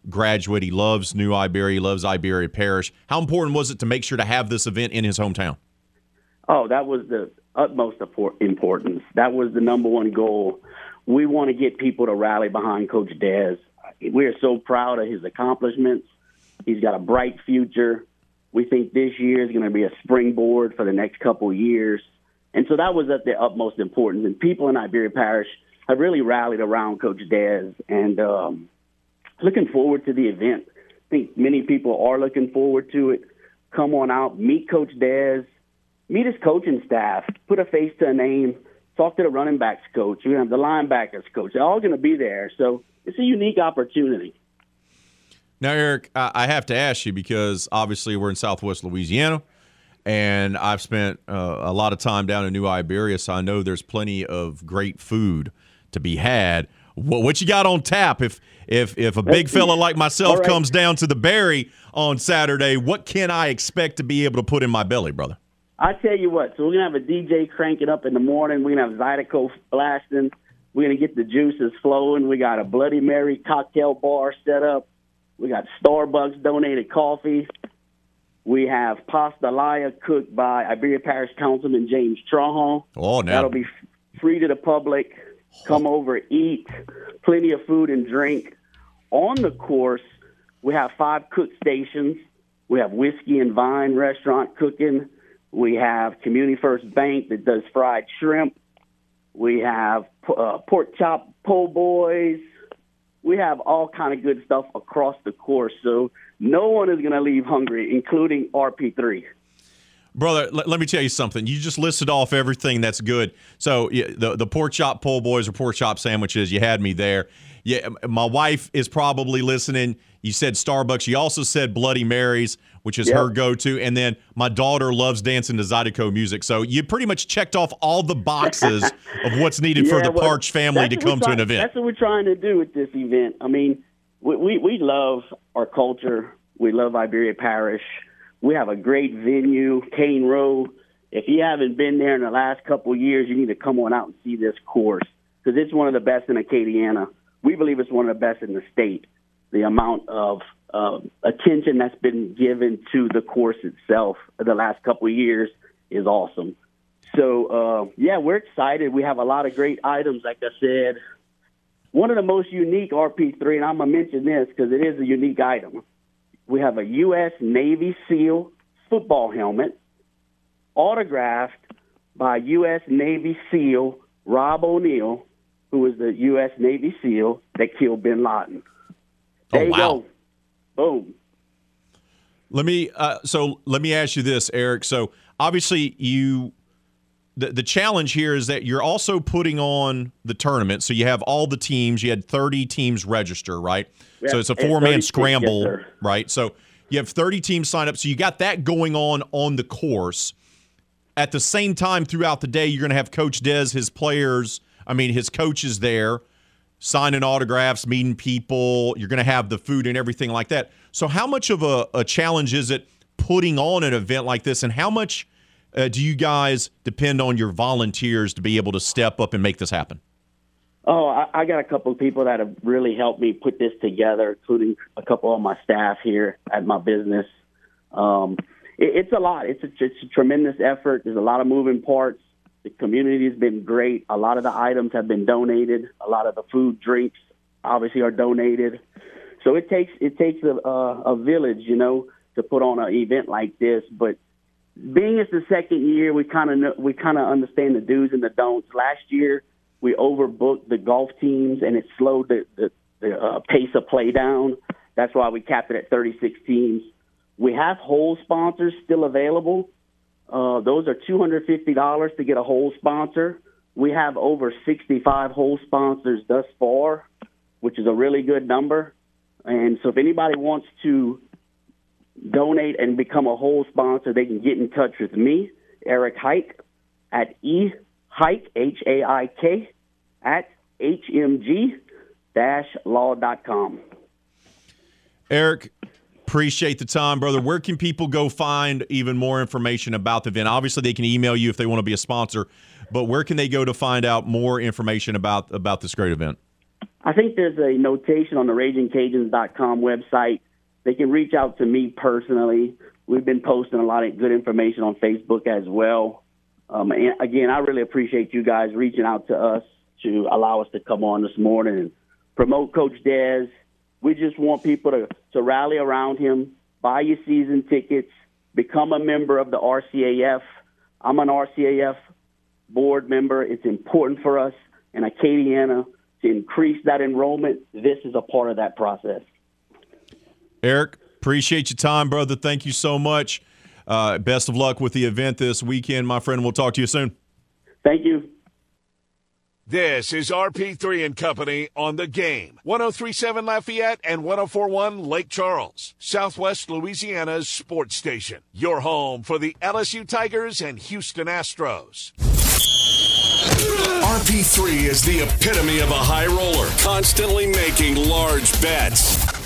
graduate. He loves New Iberia, he loves Iberia Parish. How important was it to make sure to have this event in his hometown? Oh, that was the utmost importance. That was the number one goal. We want to get people to rally behind Coach Dez. We are so proud of his accomplishments. He's got a bright future. We think this year is going to be a springboard for the next couple of years. And so that was at the utmost importance. And people in Iberia Parish have really rallied around Coach Dez. And um, looking forward to the event. I think many people are looking forward to it. Come on out, meet Coach Des, meet his coaching staff, put a face to a name, talk to the running backs coach, you have the linebackers coach. They're all going to be there. So it's a unique opportunity. Now, Eric, I have to ask you because obviously we're in Southwest Louisiana, and I've spent uh, a lot of time down in New Iberia, so I know there's plenty of great food to be had. What, what you got on tap? If if if a big fella like myself right. comes down to the Berry on Saturday, what can I expect to be able to put in my belly, brother? I tell you what. So we're gonna have a DJ cranking up in the morning. We're gonna have Zydeco blasting. We're gonna get the juices flowing. We got a Bloody Mary cocktail bar set up. We got Starbucks donated coffee. We have pasta laya cooked by Iberia Parish Councilman James Trahan. Oh, now that'll be free to the public. Come over, eat, plenty of food and drink. On the course, we have five cook stations. We have Whiskey and Vine restaurant cooking. We have Community First Bank that does fried shrimp. We have uh, pork chop po' boys. We have all kind of good stuff across the course. So no one is going to leave hungry, including RP3. Brother. Let, let me tell you something. You just listed off everything that's good. So yeah, the the pork chop po' boys or pork chop sandwiches. You had me there. Yeah, my wife is probably listening. You said Starbucks. You also said Bloody Marys, which is Yep. her go-to. And then my daughter loves dancing to Zydeco music. So you pretty much checked off all the boxes [laughs] of what's needed for the well, Partsch family to come to an event. That's what we're trying to do with this event. I mean, we, we, we love our culture. We love Iberia Parish. We have a great venue, Cane Row. If you haven't been there in the last couple of years, you need to come on out and see this course because it's one of the best in Acadiana. We believe it's one of the best in the state. The amount of uh, attention that's been given to the course itself the last couple of years is awesome. So uh, yeah, we're excited. We have a lot of great items, like I said. One of the most unique RP3, and I'm gonna mention this because it is a unique item. We have a U.S. Navy SEAL football helmet, autographed by U.S. Navy SEAL Rob O'Neill, who was the U.S. Navy SEAL that killed Bin Laden. There Oh, you wow. go. Boom. Let me uh, so let me ask you this, Eric. So obviously you the the challenge here is that you're also putting on the tournament. So you have all the teams. You had 30 teams register, right? We so it's a four man 36, scramble, yes, right? So you have 30 teams sign up. So you got that going on on the course. At the same time, throughout the day, you're going to have Coach Dez, his players, I mean, his coaches there signing autographs, meeting people. You're going to have the food and everything like that. So, how much of a, a challenge is it putting on an event like this, and how much uh, do you guys depend on your volunteers to be able to step up and make this happen? Oh, I, I got a couple of people that have really helped me put this together, including a couple of my staff here at my business. Um, it, it's a lot. It's a, it's a tremendous effort. There's a lot of moving parts. The community has been great. A lot of the items have been donated. A lot of the food, drinks, obviously, are donated. So it takes it takes a, a, a village, you know, to put on an event like this. But being it's the second year, we kind of we kind of understand the do's and the don'ts. Last year, we overbooked the golf teams, and it slowed the the, the uh, pace of play down. That's why we capped it at 36 teams. We have hole sponsors still available. Uh, those are $250 to get a hole sponsor. We have over 65 hole sponsors thus far, which is a really good number. And so if anybody wants to donate and become a whole sponsor, they can get in touch with me, Eric Haik, at e hike h a i k at hmg law.com. Eric, appreciate the time, brother. Where can people go find even more information about the event? Obviously, they can email you if they want to be a sponsor, but where can they go to find out more information about about this great event? I think there's a notation on the RagingCajuns.com website. They can reach out to me personally. We've been posting a lot of good information on Facebook as well. Um, and again, I really appreciate you guys reaching out to us to allow us to come on this morning and promote Coach Dez. We just want people to, to rally around him, buy your season tickets, become a member of the RCAF. I'm an RCAF board member. It's important for us in Acadiana to increase that enrollment. This is a part of that process. Eric, appreciate your time, brother. Thank you so much. Uh, best of luck with the event this weekend, my friend. We'll talk to you soon. Thank you. This is RP3 and Company on the game. 1037 Lafayette and 1041 Lake Charles, Southwest Louisiana's sports station. Your home for the LSU Tigers and Houston Astros. RP3 is the epitome of a high roller, constantly making large bets.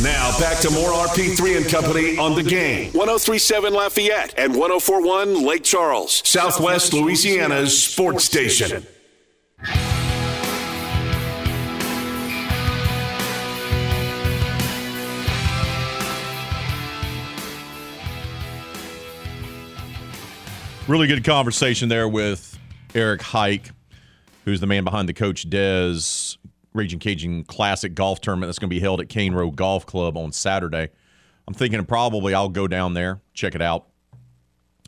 Now back to more RP3 and Company on the game. 1037 Lafayette and 1041 Lake Charles, Southwest Louisiana's sports station. Really good conversation there with Eric Haik. who's the man behind the Coach Des Raging Cajun Classic Golf Tournament that's going to be held at Cane Row Golf Club on Saturday. I'm thinking probably I'll go down there, check it out.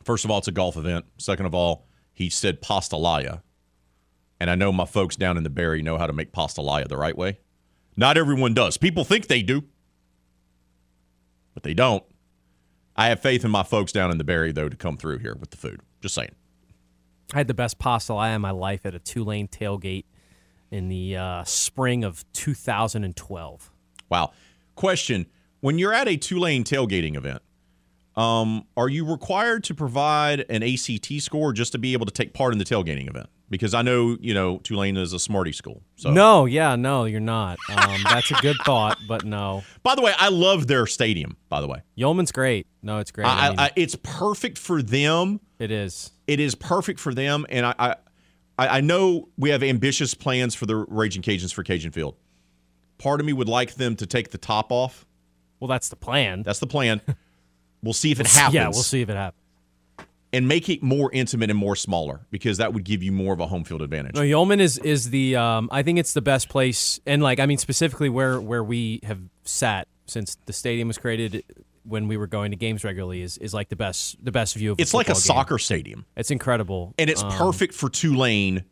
First of all, it's a golf event. Second of all, he said pastalaya. And I know my folks down in the Berry know how to make pastalaya the right way. Not everyone does. People think they do, but they don't. I have faith in my folks down in the Berry, though, to come through here with the food. Just saying. I had the best pastalaya in my life at a Tulane tailgate in the uh, spring of 2012. Wow. Question When you're at a Tulane tailgating event, um, are you required to provide an ACT score just to be able to take part in the tailgating event? Because I know, you know, Tulane is a smarty school. So No, yeah, no, you're not. Um, that's a good thought, but no. By the way, I love their stadium, by the way. Yulman's great. No, it's great. I, I mean, I, it's perfect for them. it is. It is perfect for them. And I, I, I know we have ambitious plans for the Raging Cajuns for Cajun Field. Part of me would like them to take the top off. Well, that's the plan. That's the plan. [laughs] We'll see if it happens. Yeah, we'll see if it happens. And make it more intimate and more smaller because that would give you more of a home field advantage. No, Yulman is is the. Um, I think it's the best place, and like I mean specifically where where we have sat since the stadium was created when we were going to games regularly is, is like the best the best view of. It's like a game. soccer stadium, It's incredible, and it's Um, perfect for Tulane.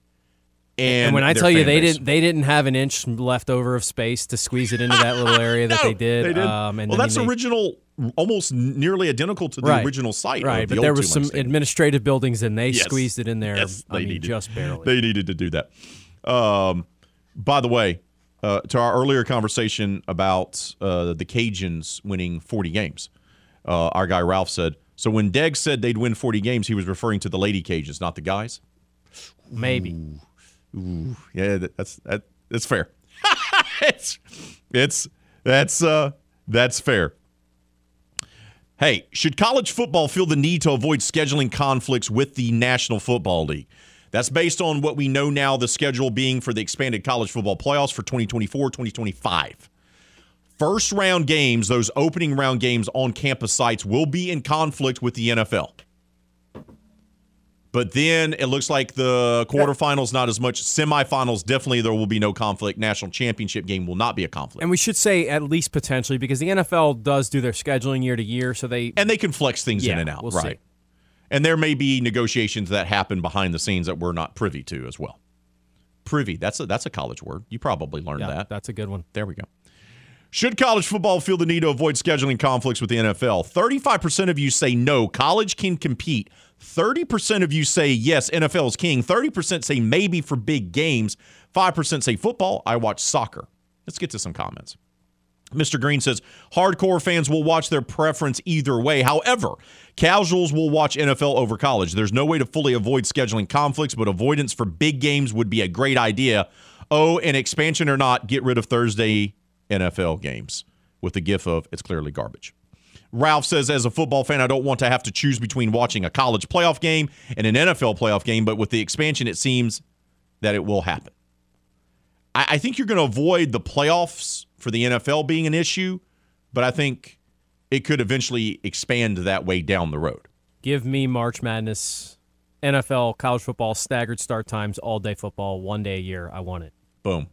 And, And, when I tell you they base. didn't they didn't have an inch left over of space to squeeze it into that little [laughs] area that No, they did. They did. Um, and well, I that's they- original, almost nearly identical to the Right. original site. right? the But there was Tulane some Stadium. administrative buildings, and they Yes. squeezed it in there. Yes, I they mean, needed- just barely. They needed to do that. Um, by the way, uh, to our earlier conversation about uh, the Cajuns winning 40 games, uh, our guy Ralph said, so when Deggs said they'd win 40 games, he was referring to the Lady Cajuns, not the guys. Maybe. Ooh, yeah, that, that's that, that's fair. [laughs] it's it's that's uh that's fair. Hey, should college football feel the need to avoid scheduling conflicts with the National Football League? That's based on what we know now the schedule being for the expanded college football playoffs for 2024 2025. First round games, those opening round games on campus sites, will be in conflict with the NFL. But then it looks like the quarterfinals, not as much. Semifinals, definitely there will be no conflict. National championship game will not be a conflict. And we should say at least potentially because the NFL does do their scheduling year to year, so they and they can flex things in and out, we'll see. And there may be negotiations that happen behind the scenes that we're not privy to as well. Privy, that's a that's a college word. You probably learned yeah, that. that's a good one. There we go. Should college football feel the need to avoid scheduling conflicts with the NFL? 35% of you say no, college can compete. 30% of you say yes, NFL is king. 30% say maybe for big games. 5% say football. I watch soccer. Let's get to some comments. Mr. Green says hardcore fans will watch their preference either way. However, casuals will watch NFL over college. There's no way to fully avoid scheduling conflicts, but avoidance for big games would be a great idea. Oh, and expansion or not, get rid of Thursday NFL games with the gif of it's clearly garbage. Ralph says, as a football fan, I don't want to have to choose between watching a college playoff game and an NFL playoff game, but with the expansion, it seems that it will happen. I, I think you're going to avoid the playoffs for the NFL being an issue, but I think it could eventually expand that way down the road. Give me March Madness, NFL, college football, staggered start times, all day football, one day a year. I want it. Boom.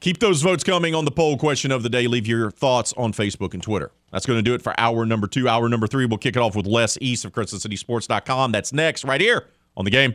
Keep those votes coming on the poll question of the day. Leave your thoughts on Facebook and Twitter. That's going to do it for hour number two. Hour number three, we'll kick it off with Les East of CrescentCitySports.com. That's next, right here on the game.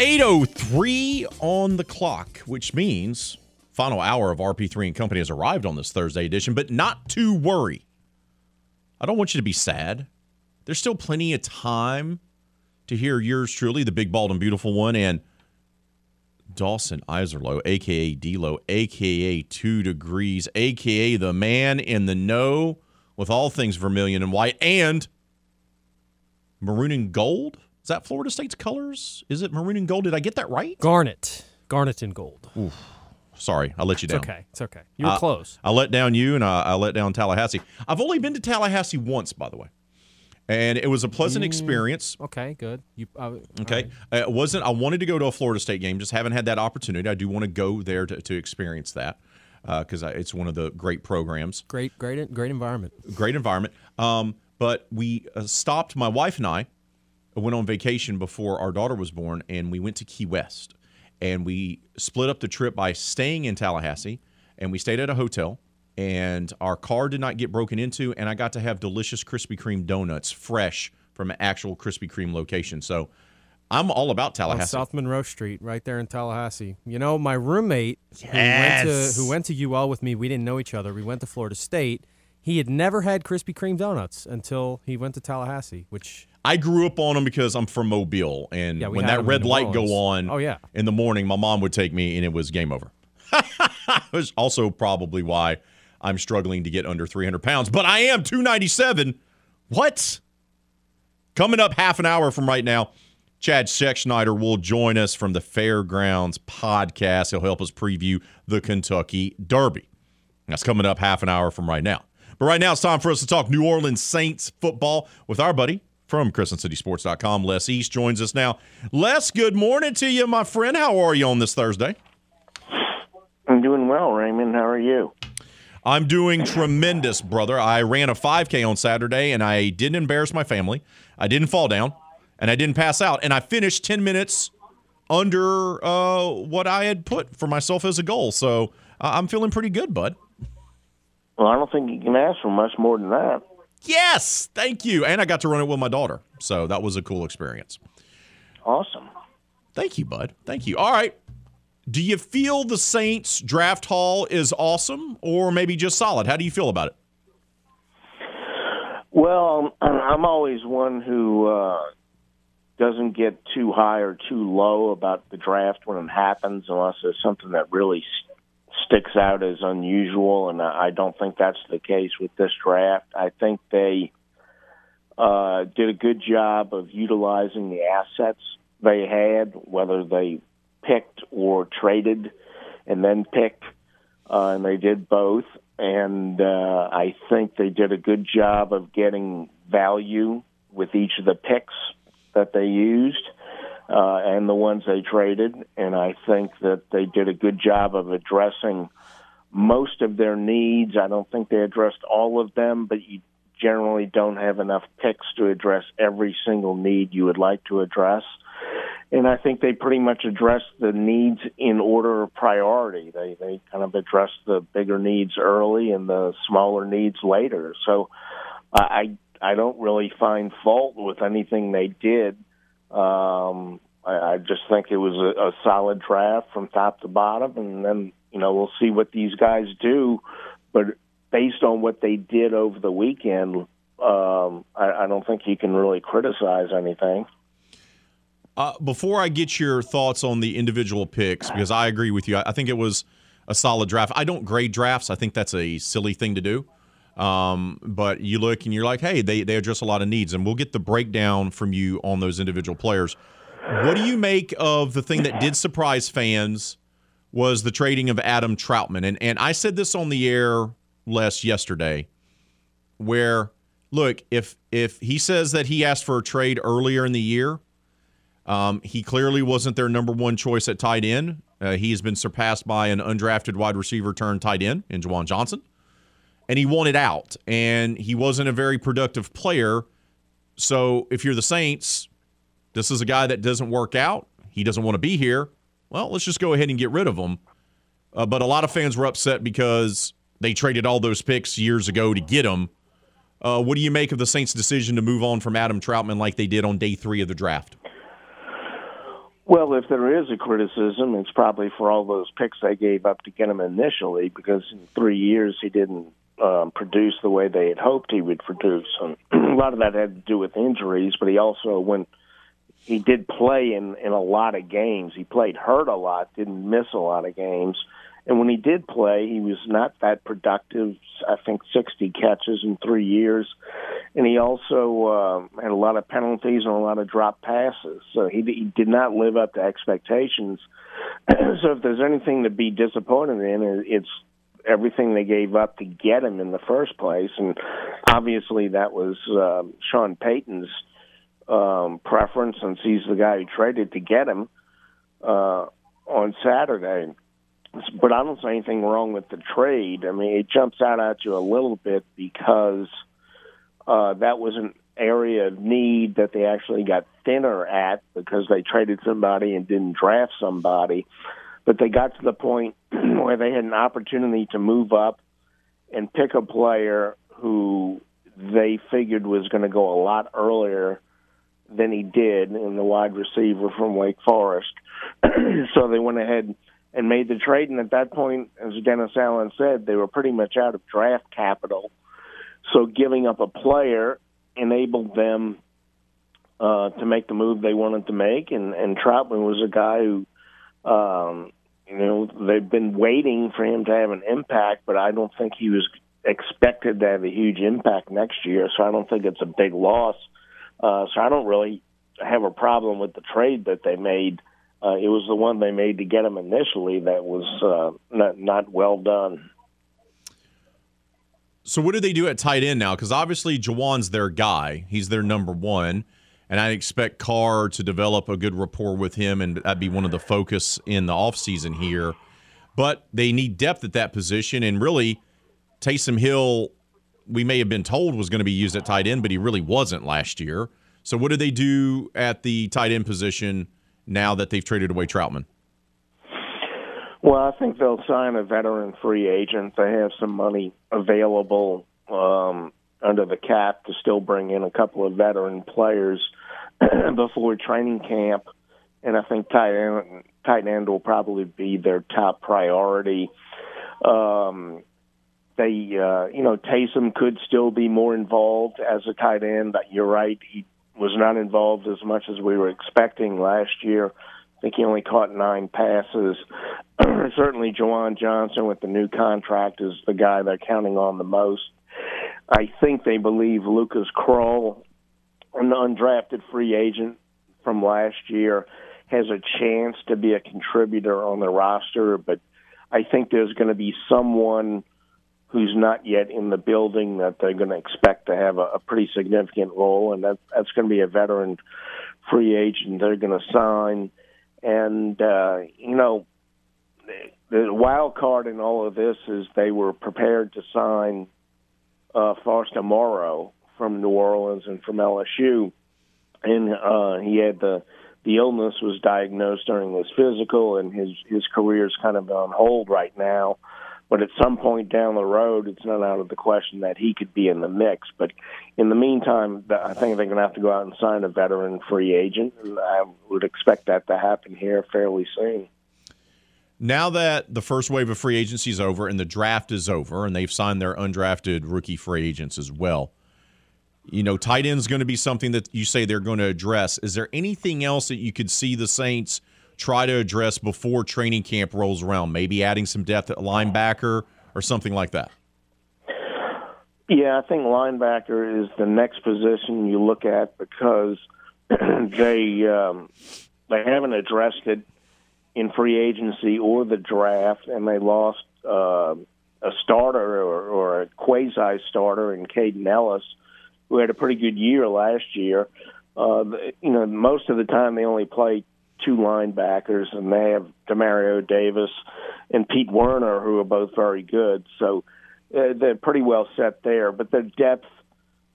Eight oh three on the clock, which means final hour of RP3 and Company has arrived on this Thursday edition, but not to worry. I don't want you to be sad. There's still plenty of time to hear yours truly, the big, bald, and beautiful one, and Dawson Iserlow, aka D'Lo, aka Two Degrees, aka the man in the know with all things vermilion and white and maroon and gold. Is that Florida State's colors? Is it maroon and gold? Did I get that right? Garnet, garnet and gold. Oof. Sorry, I let you It's down. okay. It's okay. You were I- close. I let down you, and I, I let down Tallahassee. I've only been to Tallahassee once, by the way, and it was a pleasant Mm, experience. Okay, good. You uh, Okay, right. Uh, it wasn't. I wanted to go to a Florida State game, just haven't had that opportunity. I do want to go there to, to experience that because it's one of the great programs, Great, great, great environment. great environment. Um, but we uh, stopped. My wife and I went on vacation before our daughter was born, and we went to Key West, and we split up the trip by staying in Tallahassee, and we stayed at a hotel. And our car did not get broken into, and I got to have delicious Krispy Kreme donuts, fresh from an actual Krispy Kreme location. So, I'm all about on Tallahassee. South Monroe Street, right there in Tallahassee. You know, my roommate who went to who went to UL with me, we didn't know each other. We went to Florida State. He had never had Krispy Kreme donuts until he went to Tallahassee, which I grew up on them because I'm from Mobile, and Yeah, when that red light go on, Oh, yeah. in the morning, my mom would take me, and it was game over. [laughs] it was also probably why I'm struggling to get under 300 pounds, but I am 297. What? Coming up half an hour from right now, Chad Scheckschneider will join us from the Fairgrounds podcast. He'll help us preview the Kentucky Derby. That's coming up half an hour from right now. But right now, it's time for us to talk New Orleans Saints football with our buddy from CrescentCitySports.com. Les East joins us now. Les, good morning to you, my friend. How are you on this Thursday? I'm doing well, Raymond. How are you? I'm doing tremendous, brother. I ran a 5K on Saturday and I didn't embarrass my family. I didn't fall down and I didn't pass out. And I finished 10 minutes under uh, what I had put for myself as a goal. So uh, I'm feeling pretty good, bud. Well, I don't think you can ask for much more than that. Yes, thank you. And I got to run it with my daughter. So that was a cool experience. Awesome. Thank you, bud. Thank you. All right. Do you feel the Saints draft haul is awesome or maybe just solid? How do you feel about it? Well, I'm- I'm always one who uh, doesn't get too high or too low about the draft when it happens, unless there's something that really sticks out as unusual. And I don't think that's the case with this draft. I think they uh, did a good job of utilizing the assets they had, whether they picked or traded and then picked, uh, and they did both. And uh, I think they did a good job of getting value with each of the picks that they used uh, and the ones they traded. And I think that they did a good job of addressing most of their needs. I don't think they addressed all of them, but you generally don't have enough picks to address every single need you would like to address. And I think they pretty much addressed the needs in order of priority. They they kind of addressed the bigger needs early and the smaller needs later. So I I don't really find fault with anything they did. Um, I, I just think it was a, a solid draft from top to bottom, and then you know we'll see what these guys do. But based on what they did over the weekend, um, I, I don't think you can really criticize anything. Uh, before I get your thoughts on the individual picks, because I agree with you, I, I think it was a solid draft. I don't grade drafts. I think that's a silly thing to do. Um, but you look and you're like, hey, they, they address a lot of needs, and we'll get the breakdown from you on those individual players. What do you make of the thing that did surprise fans was the trading of Adam Trautman? And and I said this on the air Les yesterday, where look, if if he says that he asked for a trade earlier in the year, um, he clearly wasn't their number one choice at tight end. Uh, he has been surpassed by an undrafted wide receiver turned tight end in Juwan Johnson. And he wanted out, and he wasn't a very productive player. So if you're the Saints, this is a guy that doesn't work out. He doesn't want to be here. Well, let's just go ahead and get rid of him. Uh, but a lot of fans were upset because they traded all those picks years ago to get him. Uh, what do you make of the Saints' decision to move on from Adam Trautman like they did on day three of the draft? Well, if there is a criticism, it's probably for all those picks they gave up to get him initially, because in three years he didn't um, produce the way they had hoped he would produce. And [clears throat] a lot of that had to do with injuries, but he also went he did play in in a lot of games. He played hurt a lot, didn't miss a lot of games. And when he did play, he was not that productive. I think 60 catches in three years, and he also uh, had a lot of penalties and a lot of drop passes. So he, he did not live up to expectations. [clears throat] so if there's anything to be disappointed in, it's everything they gave up to get him in the first place. And obviously, that was uh, Sean Payton's um, preference, since he's the guy who traded to get him uh, on Saturday but I don't see anything wrong with the trade. I mean, it jumps out at you a little bit because uh, that was an area of need that they actually got thinner at because they traded somebody and didn't draft somebody. But they got to the point [clears throat] where they had an opportunity to move up and pick a player who they figured was going to go a lot earlier than he did in the wide receiver from Wake Forest. [clears throat] so they went ahead and made the trade. And at that point, as Dennis Allen said, they were pretty much out of draft capital. So giving up a player enabled them uh, to make the move they wanted to make. And, and Trautman was a guy who, um, you know, they've been waiting for him to have an impact, but I don't think he was expected to have a huge impact next year. So I don't think it's a big loss. Uh, so I don't really have a problem with the trade that they made uh, it was the one they made to get him initially that was uh, not not well done. So what do they do at tight end now? Because obviously Juwan's their guy; he's their number one, and I expect Carr to develop a good rapport with him, and that'd be one of the focus in the offseason here. But they need depth at that position, and really, Taysom Hill, we may have been told was going to be used at tight end, but he really wasn't last year. So what do they do at the tight end position? now that they've traded away Trautman? Well, I think they'll sign a veteran free agent. They have some money available um, under the cap to still bring in a couple of veteran players [clears throat] before training camp, and I think tight end, tight end will probably be their top priority. Um, they, uh, you know, Taysom could still be more involved as a tight end. But you're right; he was not involved as much as we were expecting last year. I think he only caught nine passes. [clears throat] Certainly, Juwan Johnson with the new contract is the guy they're counting on the most. I think they believe Lucas Krull, an undrafted free agent from last year, has a chance to be a contributor on the roster, but I think there's going to be someone – who's not yet in the building that they're going to expect to have a, a pretty significant role, and that that's going to be a veteran free agent they're going to sign. And uh, you know, the, wild card in all of this is they were prepared to sign uh, Foster Moreau from New Orleans and from LSU, and uh, he had the the illness was diagnosed during his physical, and his his career's kind of on hold right now. But at some point down the road, it's not out of the question that he could be in the mix. But in the meantime, I think they're going to have to go out and sign a veteran free agent, and I would expect that to happen here fairly soon. Now that the first wave of free agency is over and the draft is over, and they've signed their undrafted rookie free agents as well, you know, tight end is going to be something that you say they're going to address. Is there anything else that you could see the Saints – try to address before training camp rolls around? Maybe adding some depth at linebacker or something like that. Yeah, I think linebacker is the next position you look at because [clears throat] they um, they haven't addressed it in free agency or the draft, and they lost uh, a starter or, or a quasi starter in Kaden Elliss, who had a pretty good year last year. Uh, you know, most of the time they only play two linebackers, and they have Demario Davis and Pete Werner, who are both very good. So uh, they're pretty well set there. But their depth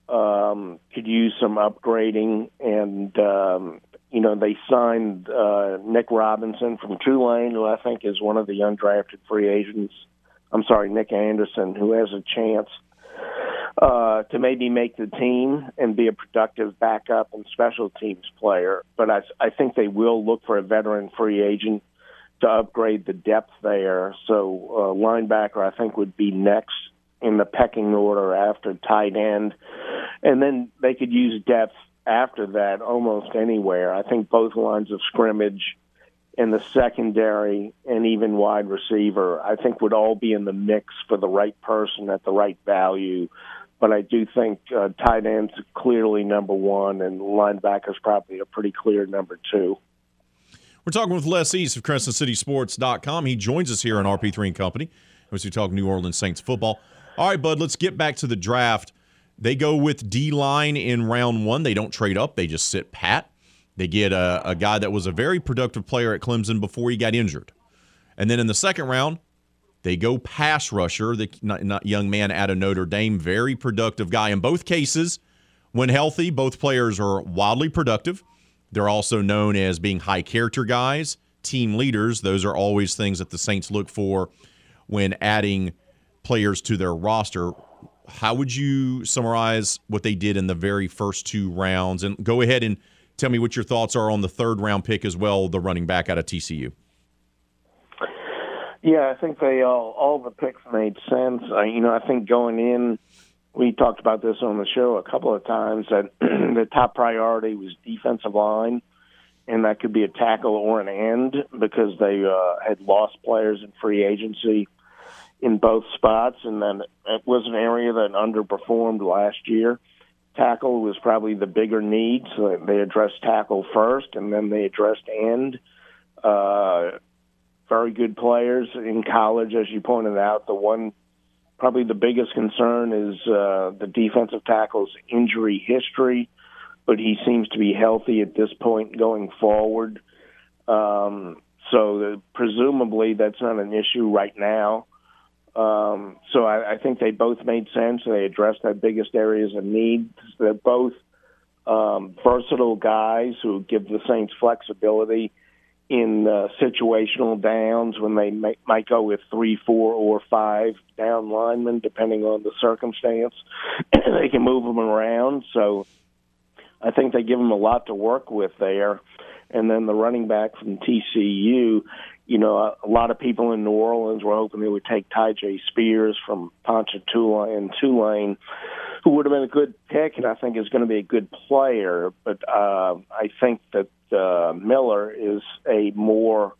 um, could use some upgrading, and um, you know they signed uh, Nick Robinson from Tulane, who I think is one of the undrafted free agents. I'm sorry, Nick Anderson, who has a chance uh, to maybe make the team and be a productive backup and special teams player. But I, I think they will look for a veteran free agent to upgrade the depth there. So uh, linebacker, I think, would be next in the pecking order after tight end, and then they could use depth after that almost anywhere. I think both lines of scrimmage and the secondary and even wide receiver, I think would all be in the mix for the right person at the right value. But I do think uh, tight ends clearly number one, and linebackers probably a pretty clear number two. We're talking with Les East of CrescentCitySports.com. He joins us here on RP3 and Company as we talk New Orleans Saints football. All right, bud, let's get back to the draft. They go with D line in round one. They don't trade up, they just sit pat. They get a, a guy that was a very productive player at Clemson before he got injured. And then in the second round, they go pass rusher, the not, not young man out of Notre Dame, very productive guy. In both cases, when healthy, both players are wildly productive. They're also known as being high character guys, team leaders. Those are always things that the Saints look for when adding players to their roster. How would you summarize what they did in the very first two rounds? And go ahead and tell me what your thoughts are on the third round pick as well, the running back out of TCU. Yeah, I think they all all the picks made sense. You know, I think going in, we talked about this on the show a couple of times that [clears throat] the top priority was defensive line, and that could be a tackle or an end because they uh, had lost players in free agency in both spots, and then it was an area that underperformed last year. Tackle was probably the bigger need, so they addressed tackle first, and then they addressed end. Uh, very good players in college, as you pointed out. The one, probably the biggest concern is uh, the defensive tackle's injury history, but he seems to be healthy at this point going forward. Um, so the, presumably that's not an issue right now. Um, so I, I think they both made sense. They addressed their biggest areas of need. They're both um, versatile guys who give the Saints flexibility in uh, situational downs when they may, might go with three, four, or five down linemen, depending on the circumstance. [clears throat] they can move them around. So I think they give them a lot to work with there. And then the running back from TCU, you know, a, a lot of people in New Orleans were hoping they would take Tyjae Spears from Ponchatoula and Tulane, who would have been a good pick, and I think is going to be a good player. But uh, I think that uh, Miller is a more,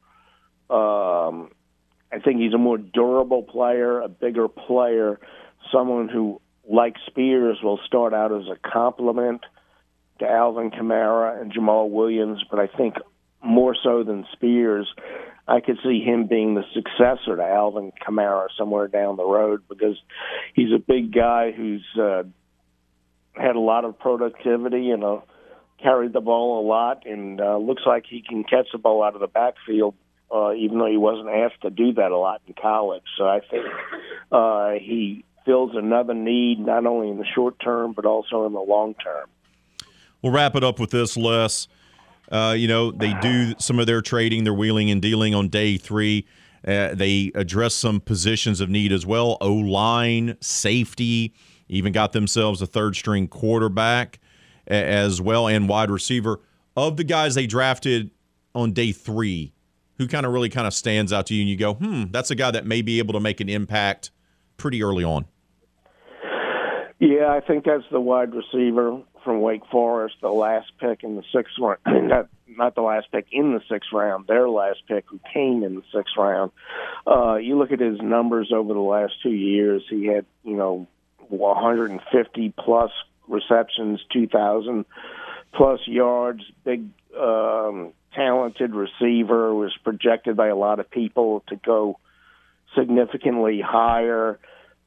um, I think he's a more durable player, a bigger player, someone who, like Spears, will start out as a complement to Alvin Kamara and Jamaal Williams, but I think more so than Spears, I could see him being the successor to Alvin Kamara somewhere down the road because he's a big guy who's uh, had a lot of productivity and uh, carried the ball a lot, and uh, looks like he can catch the ball out of the backfield. Uh, even though he wasn't asked to do that a lot in college, so I think uh, he fills another need not only in the short term but also in the long term. We'll wrap it up with this, Les. Uh, you know, they do some of their trading, their wheeling and dealing on day three. Uh, they address some positions of need as well O line, safety, even got themselves a third string quarterback as well, and wide receiver. Of the guys they drafted on day three, who kind of really kind of stands out to you and you go, hmm, that's a guy that may be able to make an impact pretty early on? Yeah, I think that's the wide receiver from Wake Forest, the last pick in the sixth round. [clears throat] not, not the last pick in the sixth round, their last pick who came in the sixth round. Uh, you look at his numbers over the last two years. He had, you know, 150 plus receptions, 2,000 plus yards, big, um, talented receiver, was projected by a lot of people to go significantly higher.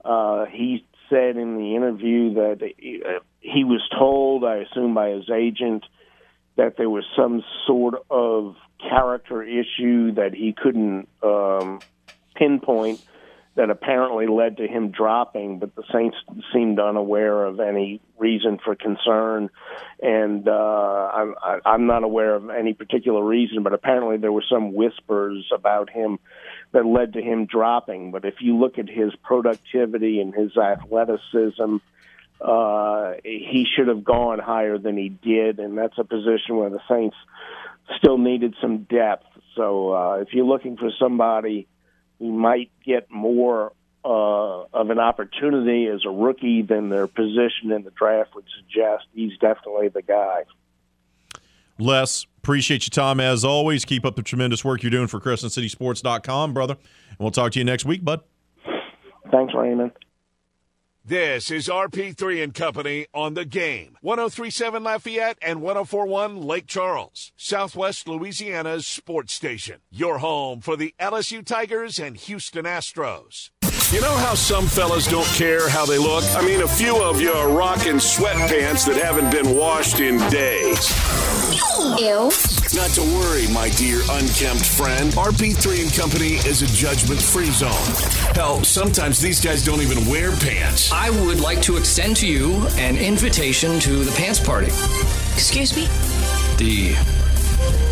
Uh, he said in the interview that uh, he was told, I assume by his agent, that there was some sort of character issue that he couldn't um, pinpoint that apparently led to him dropping, but the Saints seemed unaware of any reason for concern. And uh, I'm, I'm not aware of any particular reason, but apparently there were some whispers about him that led to him dropping. But if you look at his productivity and his athleticism, uh, he should have gone higher than he did, and that's a position where the Saints still needed some depth. So uh, if you're looking for somebody who might get more uh, of an opportunity as a rookie than their position in the draft would suggest, he's definitely the guy. Les, appreciate your time as always. Keep up the tremendous work you're doing for CrescentCitySports.com, brother. And we'll talk to you next week, bud. Thanks, Raymond. This is RP3 and Company on the game. 1037 Lafayette and 1041 Lake Charles, Southwest Louisiana's sports station. Your home for the LSU Tigers and Houston Astros. You know how some fellas don't care how they look? I mean, a few of you are rocking sweatpants that haven't been washed in days. Ew. Not to worry, my dear unkempt friend. RP3 and Company is a judgment free zone. Hell, sometimes these guys don't even wear pants. I would like to extend to you an invitation to the pants party. Excuse me? The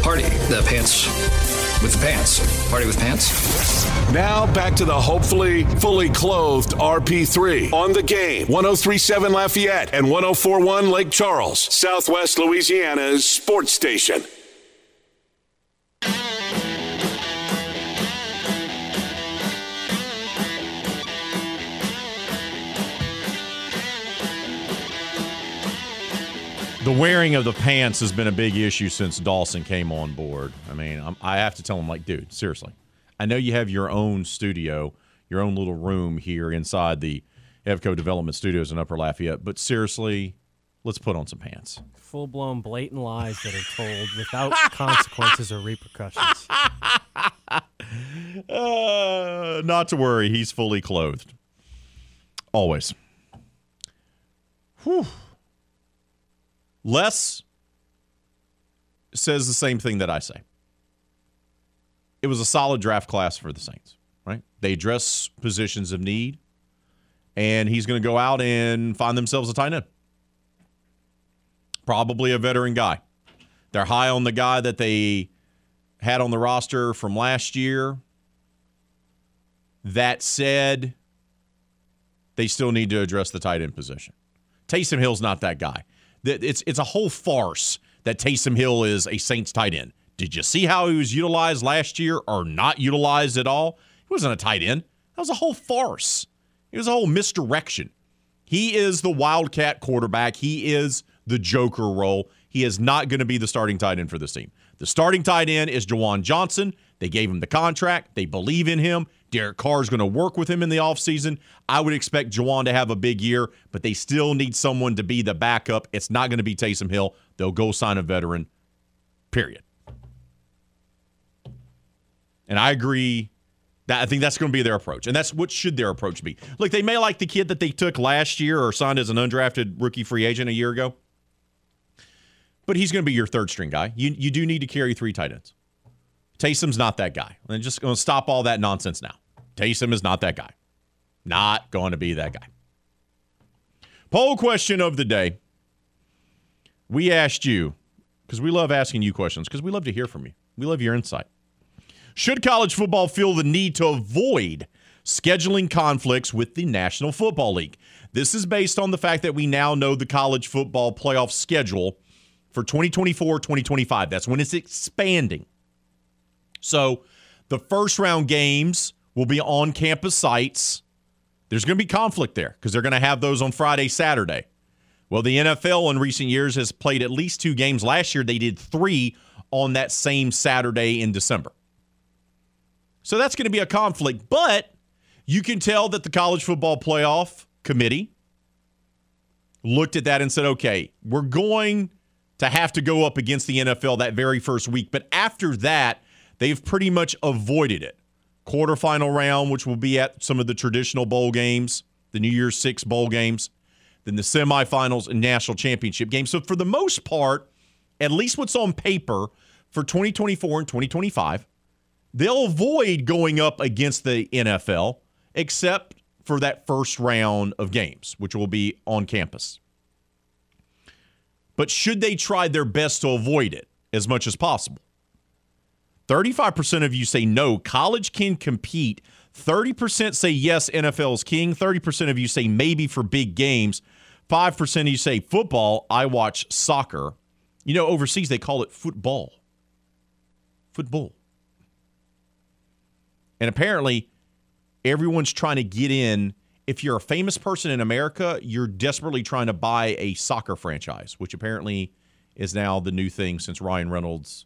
party. The pants with pants. Party with pants. Now back to the hopefully fully clothed RP3 on the game. 1037 Lafayette and 1041 Lake Charles, Southwest Louisiana's sports station. The wearing of the pants has been a big issue since Dawson came on board. I mean, I'm, I have to tell him, like, dude, seriously. I know you have your own studio, your own little room here inside the Evco Development Studios in Upper Lafayette, but seriously, let's put on some pants. Full blown blatant lies that are told without [laughs] consequences or repercussions. [laughs] Uh, not to worry, he's fully clothed. Always. Whew. Les says the same thing that I say. It was a solid draft class for the Saints, right? They address positions of need, and he's going to go out and find themselves a tight end. Probably a veteran guy. They're high on the guy that they had on the roster from last year. That said, they still need to address the tight end position. Taysom Hill's not that guy. It's it's a whole farce that Taysom Hill is a Saints tight end. Did you see how he was utilized last year or not utilized at all? He wasn't a tight end. That was a whole farce. It was a whole misdirection. He is the wildcat quarterback. He is the joker role. He is not going to be the starting tight end for this team. The starting tight end is Juwan Johnson. They gave him the contract. They believe in him. Derek Carr is going to work with him in the offseason. I would expect Juwan to have a big year, but they still need someone to be the backup. It's not going to be Taysom Hill. They'll go sign a veteran, period. And I agree that I think that's going to be their approach. And that's what should their approach be. Look, they may like the kid that they took last year or signed as an undrafted rookie free agent a year ago. But he's going to be your third string guy. You you do need to carry three tight ends. Taysom's not that guy. I'm just going to stop all that nonsense now. Taysom is not that guy. Not going to be that guy. Poll question of the day. We asked you, because we love asking you questions, because we love to hear from you. We love your insight. Should college football feel the need to avoid scheduling conflicts with the National Football League? This is based on the fact that we now know the college football playoff schedule for 2024 2025. That's when it's expanding. So the first round games will be on campus sites. There's going to be conflict there because they're going to have those on Friday, Saturday. Well, the NFL in recent years has played at least two games. Last year, they did three on that same Saturday in December. So that's going to be a conflict. But you can tell that the College Football Playoff Committee looked at that and said, okay, we're going to have to go up against the NFL that very first week. But after that, they've pretty much avoided it. Quarterfinal round, which will be at some of the traditional bowl games, the New Year's Six bowl games, then the semifinals and national championship games. So, for the most part, at least what's on paper for 2024 and 2025, they'll avoid going up against the NFL, except for that first round of games, which will be on campus. But should they try their best to avoid it as much as possible? 35% of you say no, college can compete. 30% say yes, NFL is king. 30% of you say maybe for big games. 5% of you say football, I watch soccer. You know, overseas they call it football. Football. And apparently, everyone's trying to get in if you're a famous person in America, you're desperately trying to buy a soccer franchise, which apparently is now the new thing since Ryan Reynolds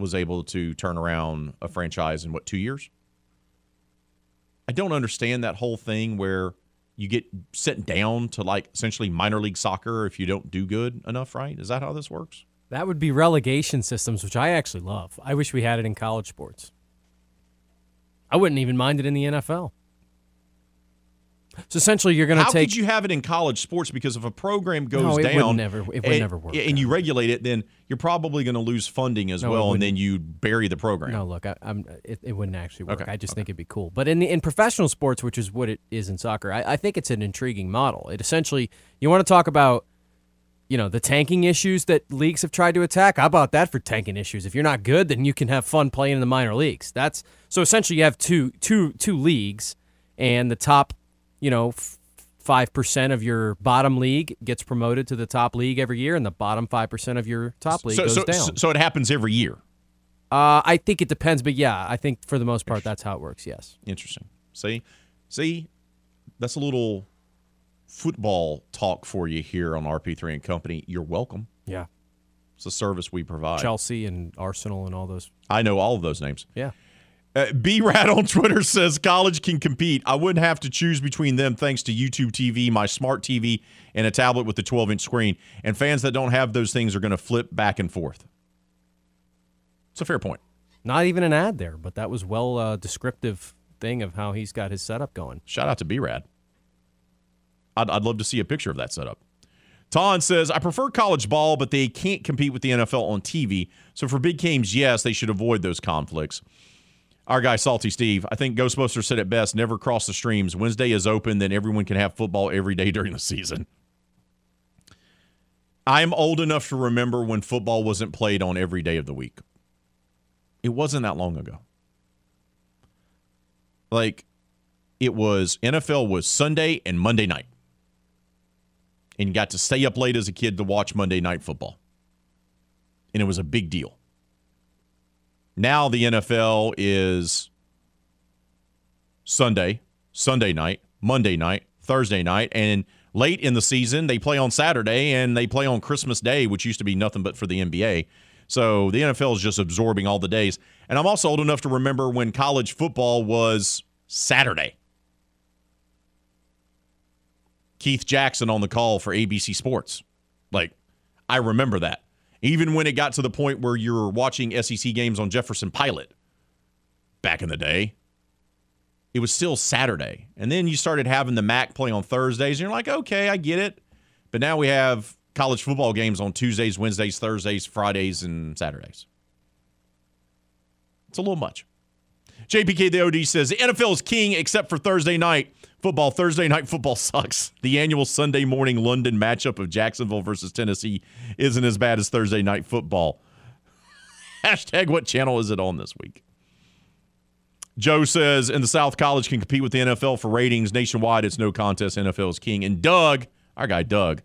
was able to turn around a franchise in what, two years? I don't understand that whole thing where you get sent down to like essentially minor league soccer if you don't do good enough, right? Is that how this works? That would be relegation systems, which I actually love. I wish we had it in college sports. I wouldn't even mind it in the NFL. So essentially, you're going to take. How could you have it in college sports? Because if a program goes No, it would down, never- it would and, never work and you regulate it, then you're probably going to lose funding as No, well, and then you bury the program. No, look, I, I'm. It, it wouldn't actually work. Okay, I just think it'd be cool. But in the, in professional sports, which is what it is in soccer, I, I think it's an intriguing model. It essentially, you want to talk about, you know, the tanking issues that leagues have tried to attack. How about that for tanking issues? If you're not good, then you can have fun playing in the minor leagues. That's so essentially you have two two two leagues, and the top, you know. Five percent of your bottom league gets promoted to the top league every year, and the bottom five percent of your top league so, goes so, down. so it happens every year. Uh, I think it depends, but yeah, I think for the most part that's how it works. Yes. Interesting. See, see, that's a little football talk for you here on RP3 and Company. You're welcome. Yeah. It's a service we provide. Chelsea and Arsenal and all those. I know all of those names. Yeah. Uh, B Rat on Twitter says college can compete. I wouldn't have to choose between them thanks to YouTube TV, my smart TV, and a tablet with a 12 inch screen. And fans that don't have those things are going to flip back and forth. It's a fair point. Not even an ad there, but that was well uh, descriptive thing of how he's got his setup going. Shout out to B Rad. I'd, I'd love to see a picture of that setup. Ton says, I prefer college ball, but they can't compete with the NFL on TV. So for big games, yes, they should avoid those conflicts. Our guy, Salty Steve, I think Ghostbusters said it best never cross the streams. Wednesday is open, then everyone can have football every day during the season. I'm old enough to remember when football wasn't played on every day of the week. It wasn't that long ago. Like, it was NFL was Sunday and Monday night. And you got to stay up late as a kid to watch Monday night football. And it was a big deal. Now the NFL is Sunday, Sunday night, Monday night, Thursday night, and late in the season they play on Saturday and they play on Christmas Day, which used to be nothing but for the NBA. So the NFL is just absorbing all the days. And I'm also old enough to remember when college football was Saturday. Keith Jackson on the call for ABC Sports. Like, I remember that. Even when it got to the point where you were watching SEC games on Jefferson Pilot back in the day, it was still Saturday. And then you started having the MAC play on Thursdays, and you're like, okay, I get it. But now we have college football games on Tuesdays, Wednesdays, Thursdays, Fridays, and Saturdays. It's a little much. JPK the OD says the NFL is king except for Thursday night football. Thursday night football sucks. The annual Sunday morning London matchup of Jacksonville versus Tennessee isn't as bad as Thursday night football. [laughs] Hashtag what channel is it on this week? Joe says in the South, college can compete with the NFL for ratings. Nationwide, it's no contest. NFL is king. And Doug, our guy Doug,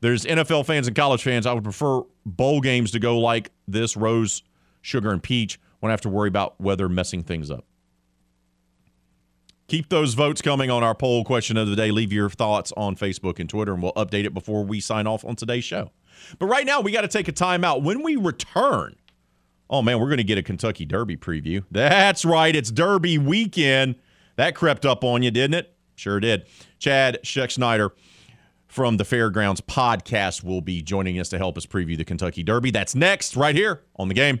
there's NFL fans and college fans. I would prefer bowl games to go like this rose, sugar, and peach. Won't have to worry about weather messing things up. Keep those votes coming on our poll question of the day. Leave your thoughts on Facebook and Twitter, and we'll update it before we sign off on today's show. But right now, we got to take a timeout. When we return, oh man, we're going to get a Kentucky Derby preview. That's right, it's Derby weekend. That crept up on you, didn't it? Sure did. Chad Schexnayder from the Fairgrounds podcast will be joining us to help us preview the Kentucky Derby. That's next, right here on the game.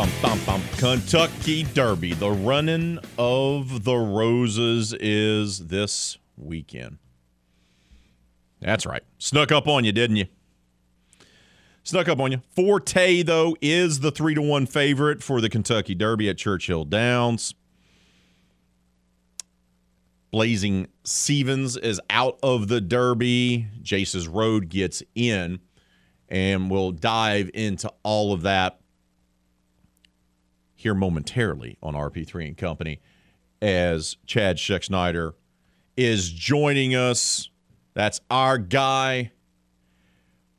Bum, bum, bum. Kentucky Derby. The running of the roses is this weekend. That's right. Snuck up on you, didn't you? Snuck up on you. Forte, though, is the three to one favorite for the Kentucky Derby at Churchill Downs. Blazing Sevens is out of the Derby. Jace's Road gets in, and we'll dive into all of that here momentarily on RP3 and Company as Chad Schexnayder is joining us. That's our guy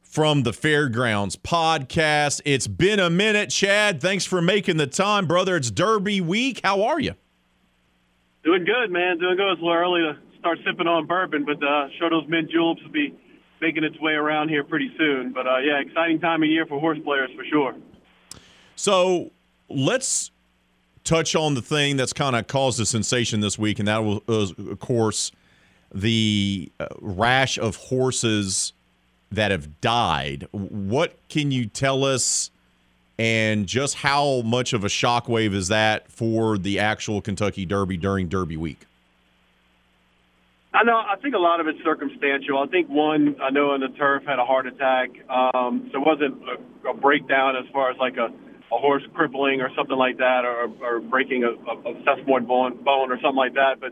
from the Fairgrounds podcast. It's been a minute, Chad. Thanks for making the time, brother. It's Derby week. How are you? Doing good, man. Doing good. It's a little early to start sipping on bourbon, but uh, sure those mint juleps will be making its way around here pretty soon. But uh, yeah, exciting time of year for horse players for sure. So let's touch on the thing that's kind of caused a sensation this week, and that was, of course, the uh, rash of horses that have died. What can you tell us, and just how much of a shockwave is that for the actual Kentucky Derby during Derby week? I know. I think a lot of it's circumstantial. I think one, I know on the turf had a heart attack, um, so it wasn't a, a breakdown as far as like a a horse crippling or something like that, or, or breaking a, a, a sesamoid bone, bone or something like that. But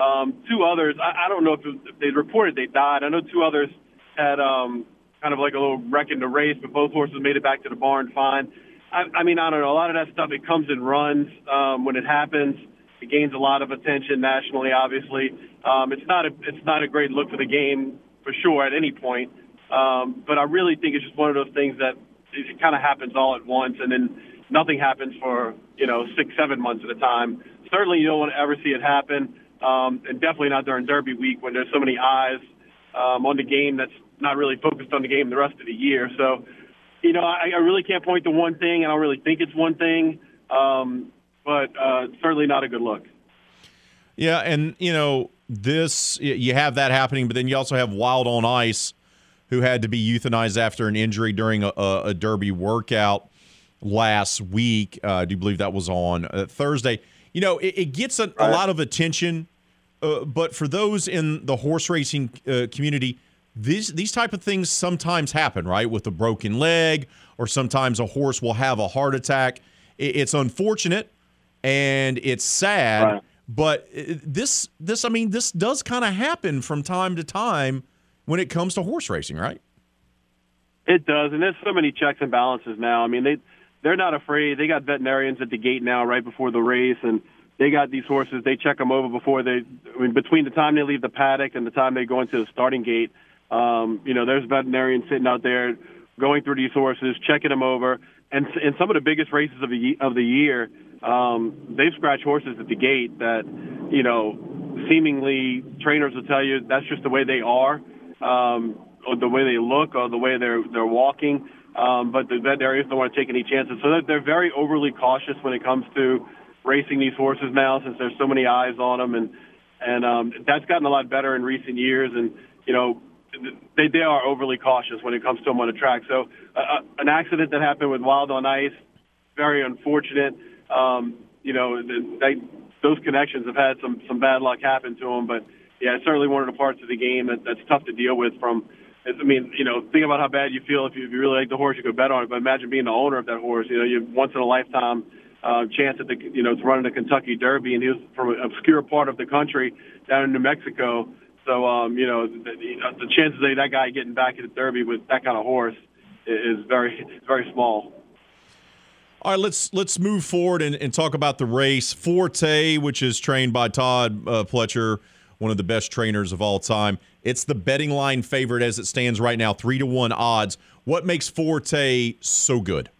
um, two others, I, I don't know if, if they reported they died. I know two others had um, kind of like a little wreck in the race, but both horses made it back to the barn fine. I, I mean, I don't know. A lot of that stuff it comes in runs um, when it happens. It gains a lot of attention nationally. Obviously, um, it's not a it's not a great look for the game for sure at any point. Um, but I really think it's just one of those things that it kind of happens all at once, and then nothing happens for you know six, seven months at a time. Certainly, you don't want to ever see it happen, um, and definitely not during Derby week when there's so many eyes um, on the game that's not really focused on the game the rest of the year. So, you know, I, I really can't point to one thing. I don't really think it's one thing, um, but uh, certainly not a good look. Yeah, and you know this, you have that happening, but then you also have Wild on Ice who had to be euthanized after an injury during a, a Derby workout last week. Uh, I do believe that was on uh, Thursday. You know, it, it gets a, a, lot of attention, uh, but for those in the horse racing uh, community, these these type of things sometimes happen, right? With a broken leg, or sometimes a horse will have a heart attack. It, it's unfortunate and it's sad, right. but uh, this this I mean, this does kind of happen from time to time when it comes to horse racing, right? It does, and there's so many checks and balances now. I mean, they they're not afraid. They got veterinarians at the gate now, right before the race, and they got these horses. They check them over before they, I mean, between the time they leave the paddock and the time they go into the starting gate. Um, you know, there's veterinarians sitting out there going through these horses, checking them over, and in some of the biggest races of the of the year, um, they've scratched horses at the gate that, you know, seemingly trainers will tell you that's just the way they are um, or the way they look or the way they're they're walking. Um, but the veterinarians don't want to take any chances, so they're very overly cautious when it comes to racing these horses now, since there's so many eyes on them, and and um, that's gotten a lot better in recent years. And you know, they they are overly cautious when it comes to them on the track. So uh, uh an accident that happened with Wild on Ice, very unfortunate. Um, you know, they, those connections have had some some bad luck happen to them, but yeah, it's certainly one of the parts of the game that, that's tough to deal with. From, I mean, you know, think about how bad you feel if you, if you really like the horse, you could bet on it. But imagine being the owner of that horse. You know, you once in a lifetime uh, chance at the, you know, to run in the Kentucky Derby, and he was from an obscure part of the country down in New Mexico. So, um, you know, the, the chances of that guy getting back at the Derby with that kind of horse is very, very small. All right, let's let's move forward and, and talk about the race. Forte, which is trained by Todd uh, Pletcher one of the best trainers of all time. It's the betting line favorite as it stands right now, three to one odds. What makes Forte so good?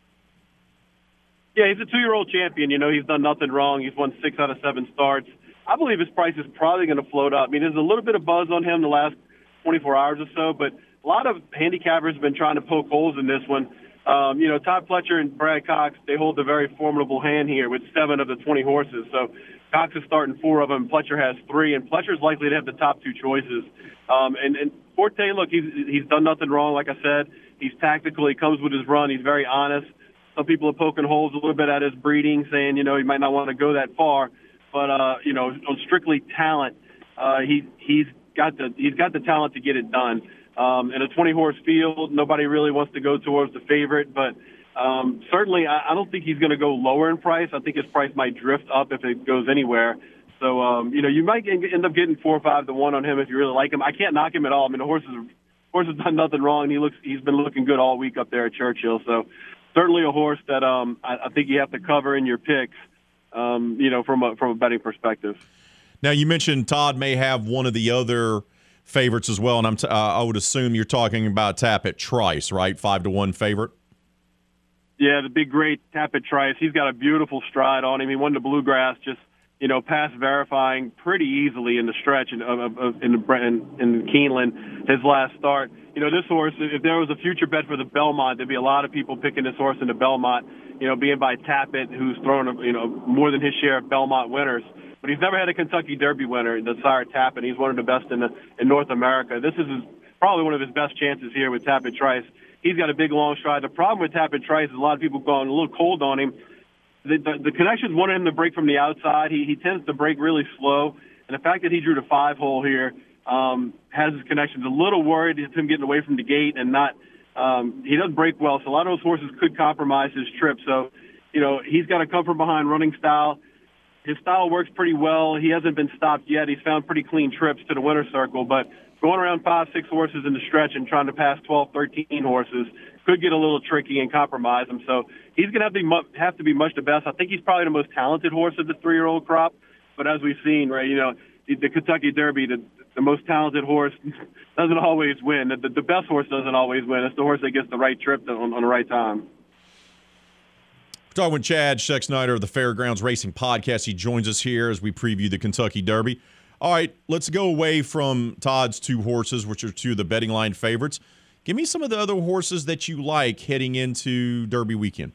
Yeah, he's a two-year-old champion. You know, he's done nothing wrong. He's won six out of seven starts. I believe his price is probably going to float up. I mean, there's a little bit of buzz on him the last 24 hours or so, but a lot of handicappers have been trying to poke holes in this one. Um, you know, Todd Pletcher and Brad Cox, they hold a very formidable hand here with seven of the 20 horses. So Cox is starting four of them. Pletcher has three, and Pletcher's likely to have the top two choices. Um, and, and Forte, look, he's he's done nothing wrong. Like I said, he's tactical. He comes with his run. He's very honest. Some people are poking holes a little bit at his breeding, saying you know he might not want to go that far. But uh, you know, on strictly talent, uh, he he's got the he's got the talent to get it done. Um, in a 20 horse field, nobody really wants to go towards the favorite, but um, certainly I, I don't think he's going to go lower in price. I think his price might drift up if it goes anywhere. So, um, you know, you might end up getting four or five to one on him if you really like him. I can't knock him at all. I mean, the horse is horse has done nothing wrong. He looks he's been looking good all week up there at Churchill. So certainly a horse that um, I, I think you have to cover in your picks. Um, you know, from a from a betting perspective. Now you mentioned Todd may have one of the other favorites as well, and I'm t- uh, I would assume you're talking about Tapit Trice, right? Five to one favorite. Yeah, the big great Tapit Trice. He's got a beautiful stride on him. He won the Bluegrass just you know, pass verifying pretty easily in the stretch in, of, of, in, in, in Keeneland, his last start. You know, this horse, if there was a future bet for the Belmont, there'd be a lot of people picking this horse in the Belmont, you know, being by Tapit, who's thrown, you know, more than his share of Belmont winners. But he's never had a Kentucky Derby winner, the sire Tapit. He's one of the best in, the, in North America. This is his, probably one of his best chances here with Tapit Trice. He's got a big long stride. The problem with Tapit Trice is a lot of people going a little cold on him the, the, the connections wanted him to break from the outside. He, he tends to break really slow. And the fact that he drew the five hole here um, has his connections a little worried. It's him getting away from the gate and not. Um, he doesn't break well, so a lot of those horses could compromise his trip. So, you know, he's got to come from behind running style. His style works pretty well. He hasn't been stopped yet. He's found pretty clean trips to the winner's circle, but going around five, six horses in the stretch and trying to pass 12, 13 horses could get a little tricky and compromise him. So he's going to have to be have to be much the best. I think he's probably the most talented horse of the three-year-old crop. But as we've seen, right, you know, the, the Kentucky Derby, the, the most talented horse [laughs] doesn't always win. The, the best horse doesn't always win. It's the horse that gets the right trip on, on the right time. Talking with Chad Schexnayder of the Fairgrounds Racing Podcast. He joins us here as we preview the Kentucky Derby. All right, let's go away from Todd's two horses, which are two of the betting line favorites. Give me some of the other horses that you like heading into Derby weekend.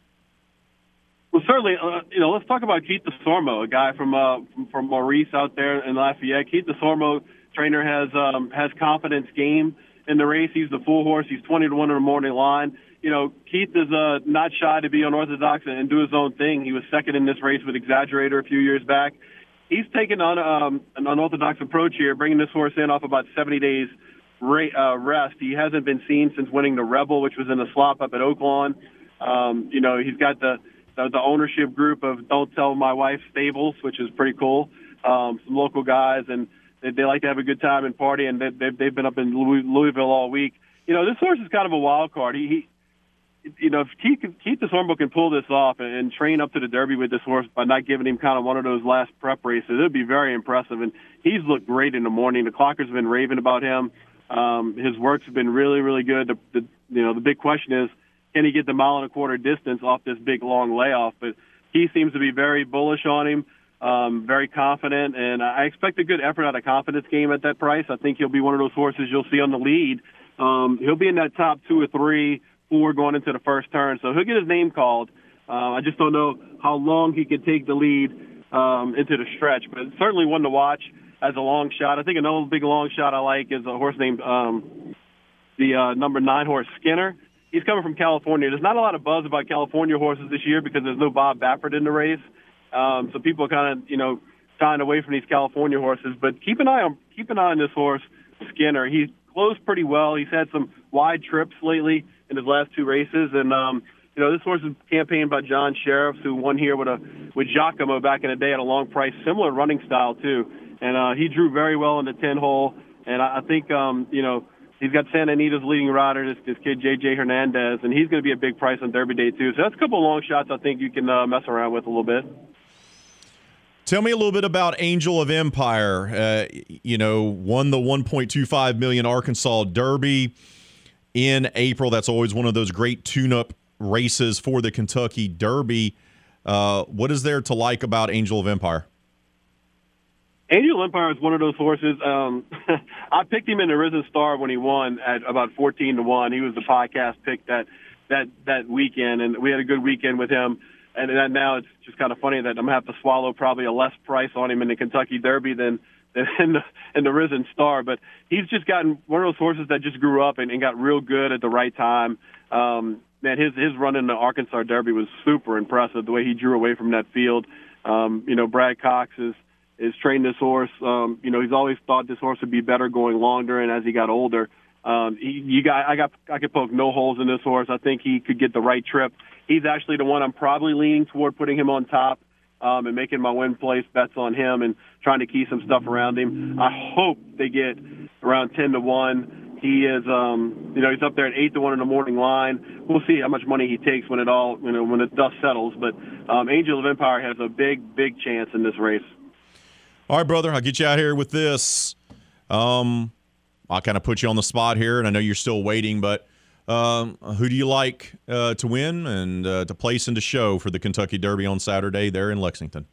Well, certainly, uh, you know, let's talk about Keith Desormeaux, a guy from uh, from Maurice out there in Lafayette. Keith Desormeaux, trainer has um, has confidence game in the race. He's the full horse. He's twenty to one in the morning line. You know, Keith is uh, not shy to be unorthodox and do his own thing. He was second in this race with Exaggerator a few years back. He's taken on um, an unorthodox approach here, bringing this horse in off about 70 days uh, rest. He hasn't been seen since winning the Rebel, which was in the slop up at Oaklawn. Um, you know, he's got the, the the ownership group of Don't Tell My Wife Stables, which is pretty cool. Um, some local guys, and they, they like to have a good time and party, and they, they've they've been up in Louisville all week. You know, this horse is kind of a wild card. He, he you know, if Keith, Keith Desormeaux can pull this off and, and train up to the Derby with this horse by not giving him kind of one of those last prep races, it would be very impressive. And he's looked great in the morning. The clockers have been raving about him. Um, his work's been really, really good. The, the, you know, the big question is, can he get the mile and a quarter distance off this big long layoff? But he seems to be very bullish on him, um, very confident, and I expect a good effort out of confidence game at that price. I think he'll be one of those horses you'll see on the lead. Um, he'll be in that top two or three, four going into the first turn, so he'll get his name called. Uh, I just don't know how long he can take the lead um, into the stretch, but certainly one to watch as a long shot. I think another big long shot I like is a horse named um, the uh, number nine horse Skinner. He's coming from California. There's not a lot of buzz about California horses this year because there's no Bob Baffert in the race. Um, so people kind of you know shying away from these California horses. But keep an eye on keep an eye on this horse Skinner. He's closed pretty well. He's had some wide trips lately in his last two races, and um, you know this horse is campaigned by John Shirreffs, who won here with a with Giacomo back in the day at a long price, similar running style too and uh, he drew very well in the 10 hole. And I, I think, um, you know, he's got Santa Anita's leading rider, this, this kid JJ Hernandez, and he's going to be a big price on Derby Day too. So that's a couple of long shots I think you can uh, mess around with a little bit. Tell me a little bit about Angel of Empire. Uh, you know, won the 1.25 million Arkansas Derby in April. That's always one of those great tune-up races for the Kentucky Derby. Uh, what is there to like about Angel of Empire? Angel Empire is one of those horses. Um, [laughs] I picked him in the Risen Star when he won at about fourteen to one. He was the podcast pick that that that weekend, and we had a good weekend with him. And now it's just kind of funny that I'm gonna have to swallow probably a less price on him in the Kentucky Derby than in the, in the Risen Star. But he's just gotten one of those horses that just grew up and, and got real good at the right time. Um, man, his his run in the Arkansas Derby was super impressive. The way he drew away from that field. Um, you know, Brad Cox is is trained this horse. Um, you know, he's always thought this horse would be better going longer, and as he got older, Um, he, you got, I got, I could poke no holes in this horse. I think he could get the right trip. He's actually the one I'm probably leaning toward putting him on top um, and making my win place bets on him and trying to key some stuff around him. I hope they get around ten to one. He is, um, you know, he's up there at eight to one in the morning line. We'll see how much money he takes when it all, you know, when the dust settles. But um, Angel of Empire has a big, big chance in this race. All right, brother, I'll get you out here with this. Um, I'll kind of put you on the spot here, and I know you're still waiting, but um, who do you like uh, to win and uh, to place and to show for the Kentucky Derby on Saturday there in Lexington?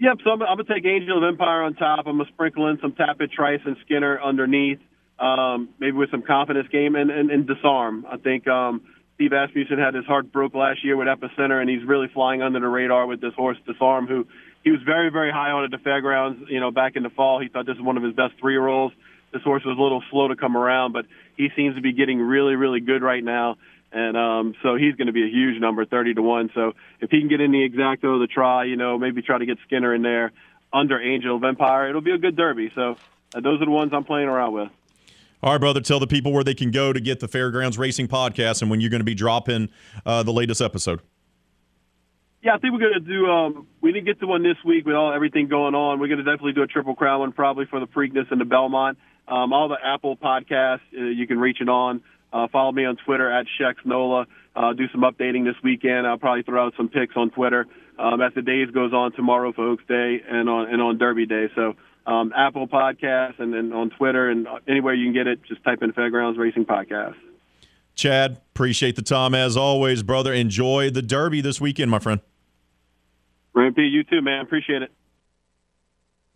Yep, so I'm, I'm going to take Angel of Empire on top. I'm going to sprinkle in some Tapit Trice and Skinner underneath, um, maybe with some confidence game and, and, and disarm. I think um, Steve Asmussen had his heart broke last year with Epicenter, and he's really flying under the radar with this horse, Disarm, who he was very, very high on at the fairgrounds, you know, back in the fall. He thought this was one of his best three-year-olds. This horse was a little slow to come around, but he seems to be getting really, really good right now. And um, so he's going to be a huge number, 30 to 1. So if he can get in the exacta, the try, you know, maybe try to get Skinner in there under Angel of Empire, it'll be a good derby. So uh, those are the ones I'm playing around with. All right, brother, tell the people where they can go to get the Fairgrounds Racing podcast and when you're going to be dropping uh, the latest episode. Yeah, I think we're going to do. Um, we didn't get to one this week with all everything going on. We're going to definitely do a triple crown one, probably for the Preakness and the Belmont. Um, all the Apple podcasts uh, you can reach it on. Uh, follow me on Twitter at Shex Nola. Uh, do some updating this weekend. I'll probably throw out some pics on Twitter um, as the days goes on tomorrow for Oaks Day and on and on Derby Day. So um, Apple Podcasts and then on Twitter and anywhere you can get it, just type in Fairgrounds Racing Podcast. Chad, appreciate the time as always, brother. Enjoy the Derby this weekend, my friend. Rampy, you too, man. Appreciate it.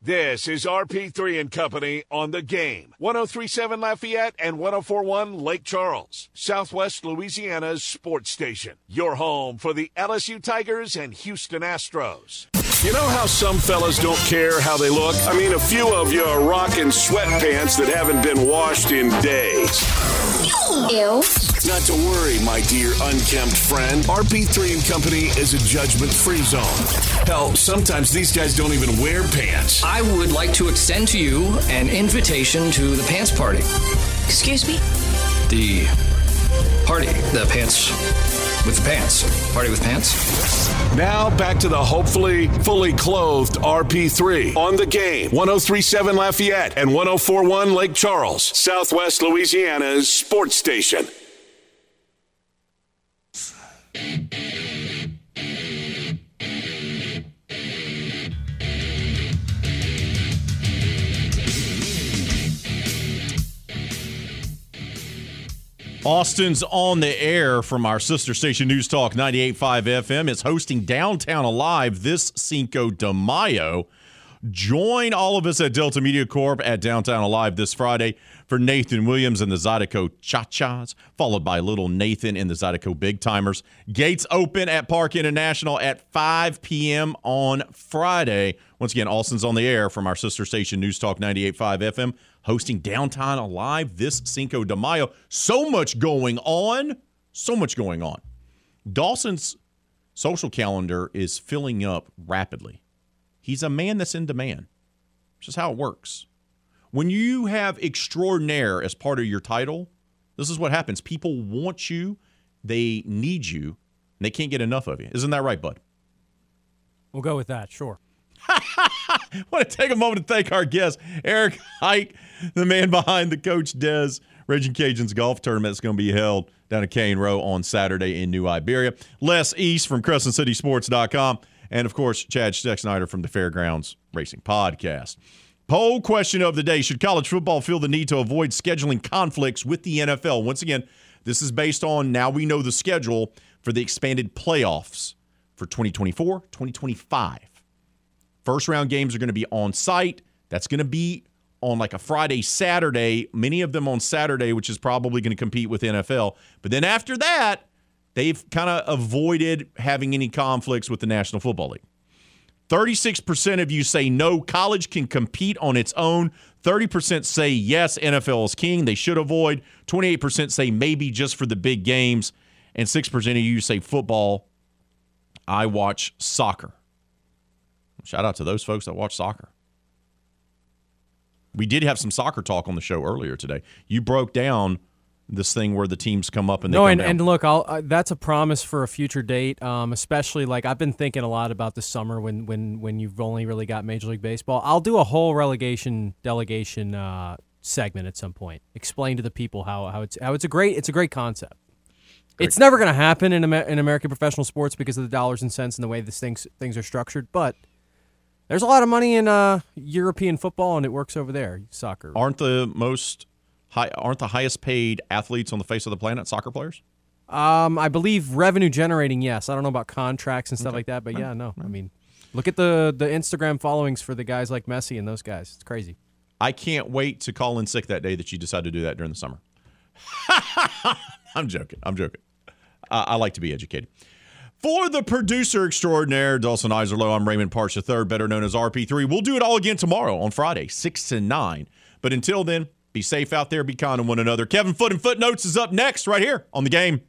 This is RP3 and Company on the game. 1037 Lafayette and 1041 Lake Charles, Southwest Louisiana's sports station. Your home for the LSU Tigers and Houston Astros. You know how some fellas don't care how they look? I mean, a few of you are rocking sweatpants that haven't been washed in days. Ew. Not to worry, my dear unkempt friend. RP3 and Company is a judgment free zone. Hell, sometimes these guys don't even wear pants. I would like to extend to you an invitation to the pants party. Excuse me? The party. The pants with the pants. Party with pants. Now back to the hopefully fully clothed RP3 on the game. 1037 Lafayette and 1041 Lake Charles, Southwest Louisiana's sports station. Austin's on the air from our sister station News Talk 98.5 FM. It's hosting Downtown Alive this Cinco de Mayo. Join all of us at Delta Media Corp at Downtown Alive this Friday for Nathan Williams and the Zydeco Cha-Chas, followed by Little Nathan and the Zydeco Big Timers. Gates open at Park International at 5 p.m. on Friday. Once again, Austin's on the air from our sister station News Talk 98.5 FM, hosting Downtown Alive this Cinco de Mayo. So much going on. So much going on. Dawson's social calendar is filling up rapidly. He's a man that's in demand. This is how it works. When you have extraordinaire as part of your title, this is what happens. People want you, they need you, and they can't get enough of you. Isn't that right, bud? We'll go with that, sure. I want to take a moment to thank our guest, Eric Haik, the man behind the Coach Des Raging Cajuns golf tournament that's going to be held down at Cane Row on Saturday in New Iberia. Les East from CrescentCitySports.com. And of course, Chad Schexnayder from the Fairgrounds Racing Podcast. Poll question of the day Should college football feel the need to avoid scheduling conflicts with the NFL? Once again, this is based on now we know the schedule for the expanded playoffs for 2024, 2025. First round games are going to be on site. That's going to be on like a Friday, Saturday, many of them on Saturday, which is probably going to compete with NFL. But then after that, they've kind of avoided having any conflicts with the National Football League. 36% of you say no, college can compete on its own. 30% say yes, NFL is king. They should avoid. 28% say maybe just for the big games. And 6% of you say football. I watch soccer. Shout out to those folks that watch soccer. We did have some soccer talk on the show earlier today. You broke down this thing where the teams come up and they no, and, down. and look, I'll, uh, that's a promise for a future date. Um, especially like I've been thinking a lot about the summer when when when you've only really got Major League Baseball. I'll do a whole relegation delegation uh, segment at some point. Explain to the people how how it's how it's a great it's a great concept. It's never going to happen in Amer- in American professional sports because of the dollars and cents and the way these things things are structured, but. There's a lot of money in uh, European football, and it works over there. Soccer. aren't the most high aren't the highest paid athletes on the face of the planet soccer players? Um, I believe revenue generating, yes. I don't know about contracts and stuff like that, but yeah, no. I mean, look at the the Instagram followings for the guys like Messi and those guys. It's crazy. I can't wait to call in sick that day that you decide to do that during the summer. [laughs] I'm joking. I'm joking. Uh, I like to be educated. For the producer extraordinaire, Dawson Iserlow, I'm Raymond Partsch III, better known as RP3. We'll do it all again tomorrow on Friday, 6 to 9. But until then, be safe out there, be kind to one another. Kevin Foote and Footnotes is up next right here on the game.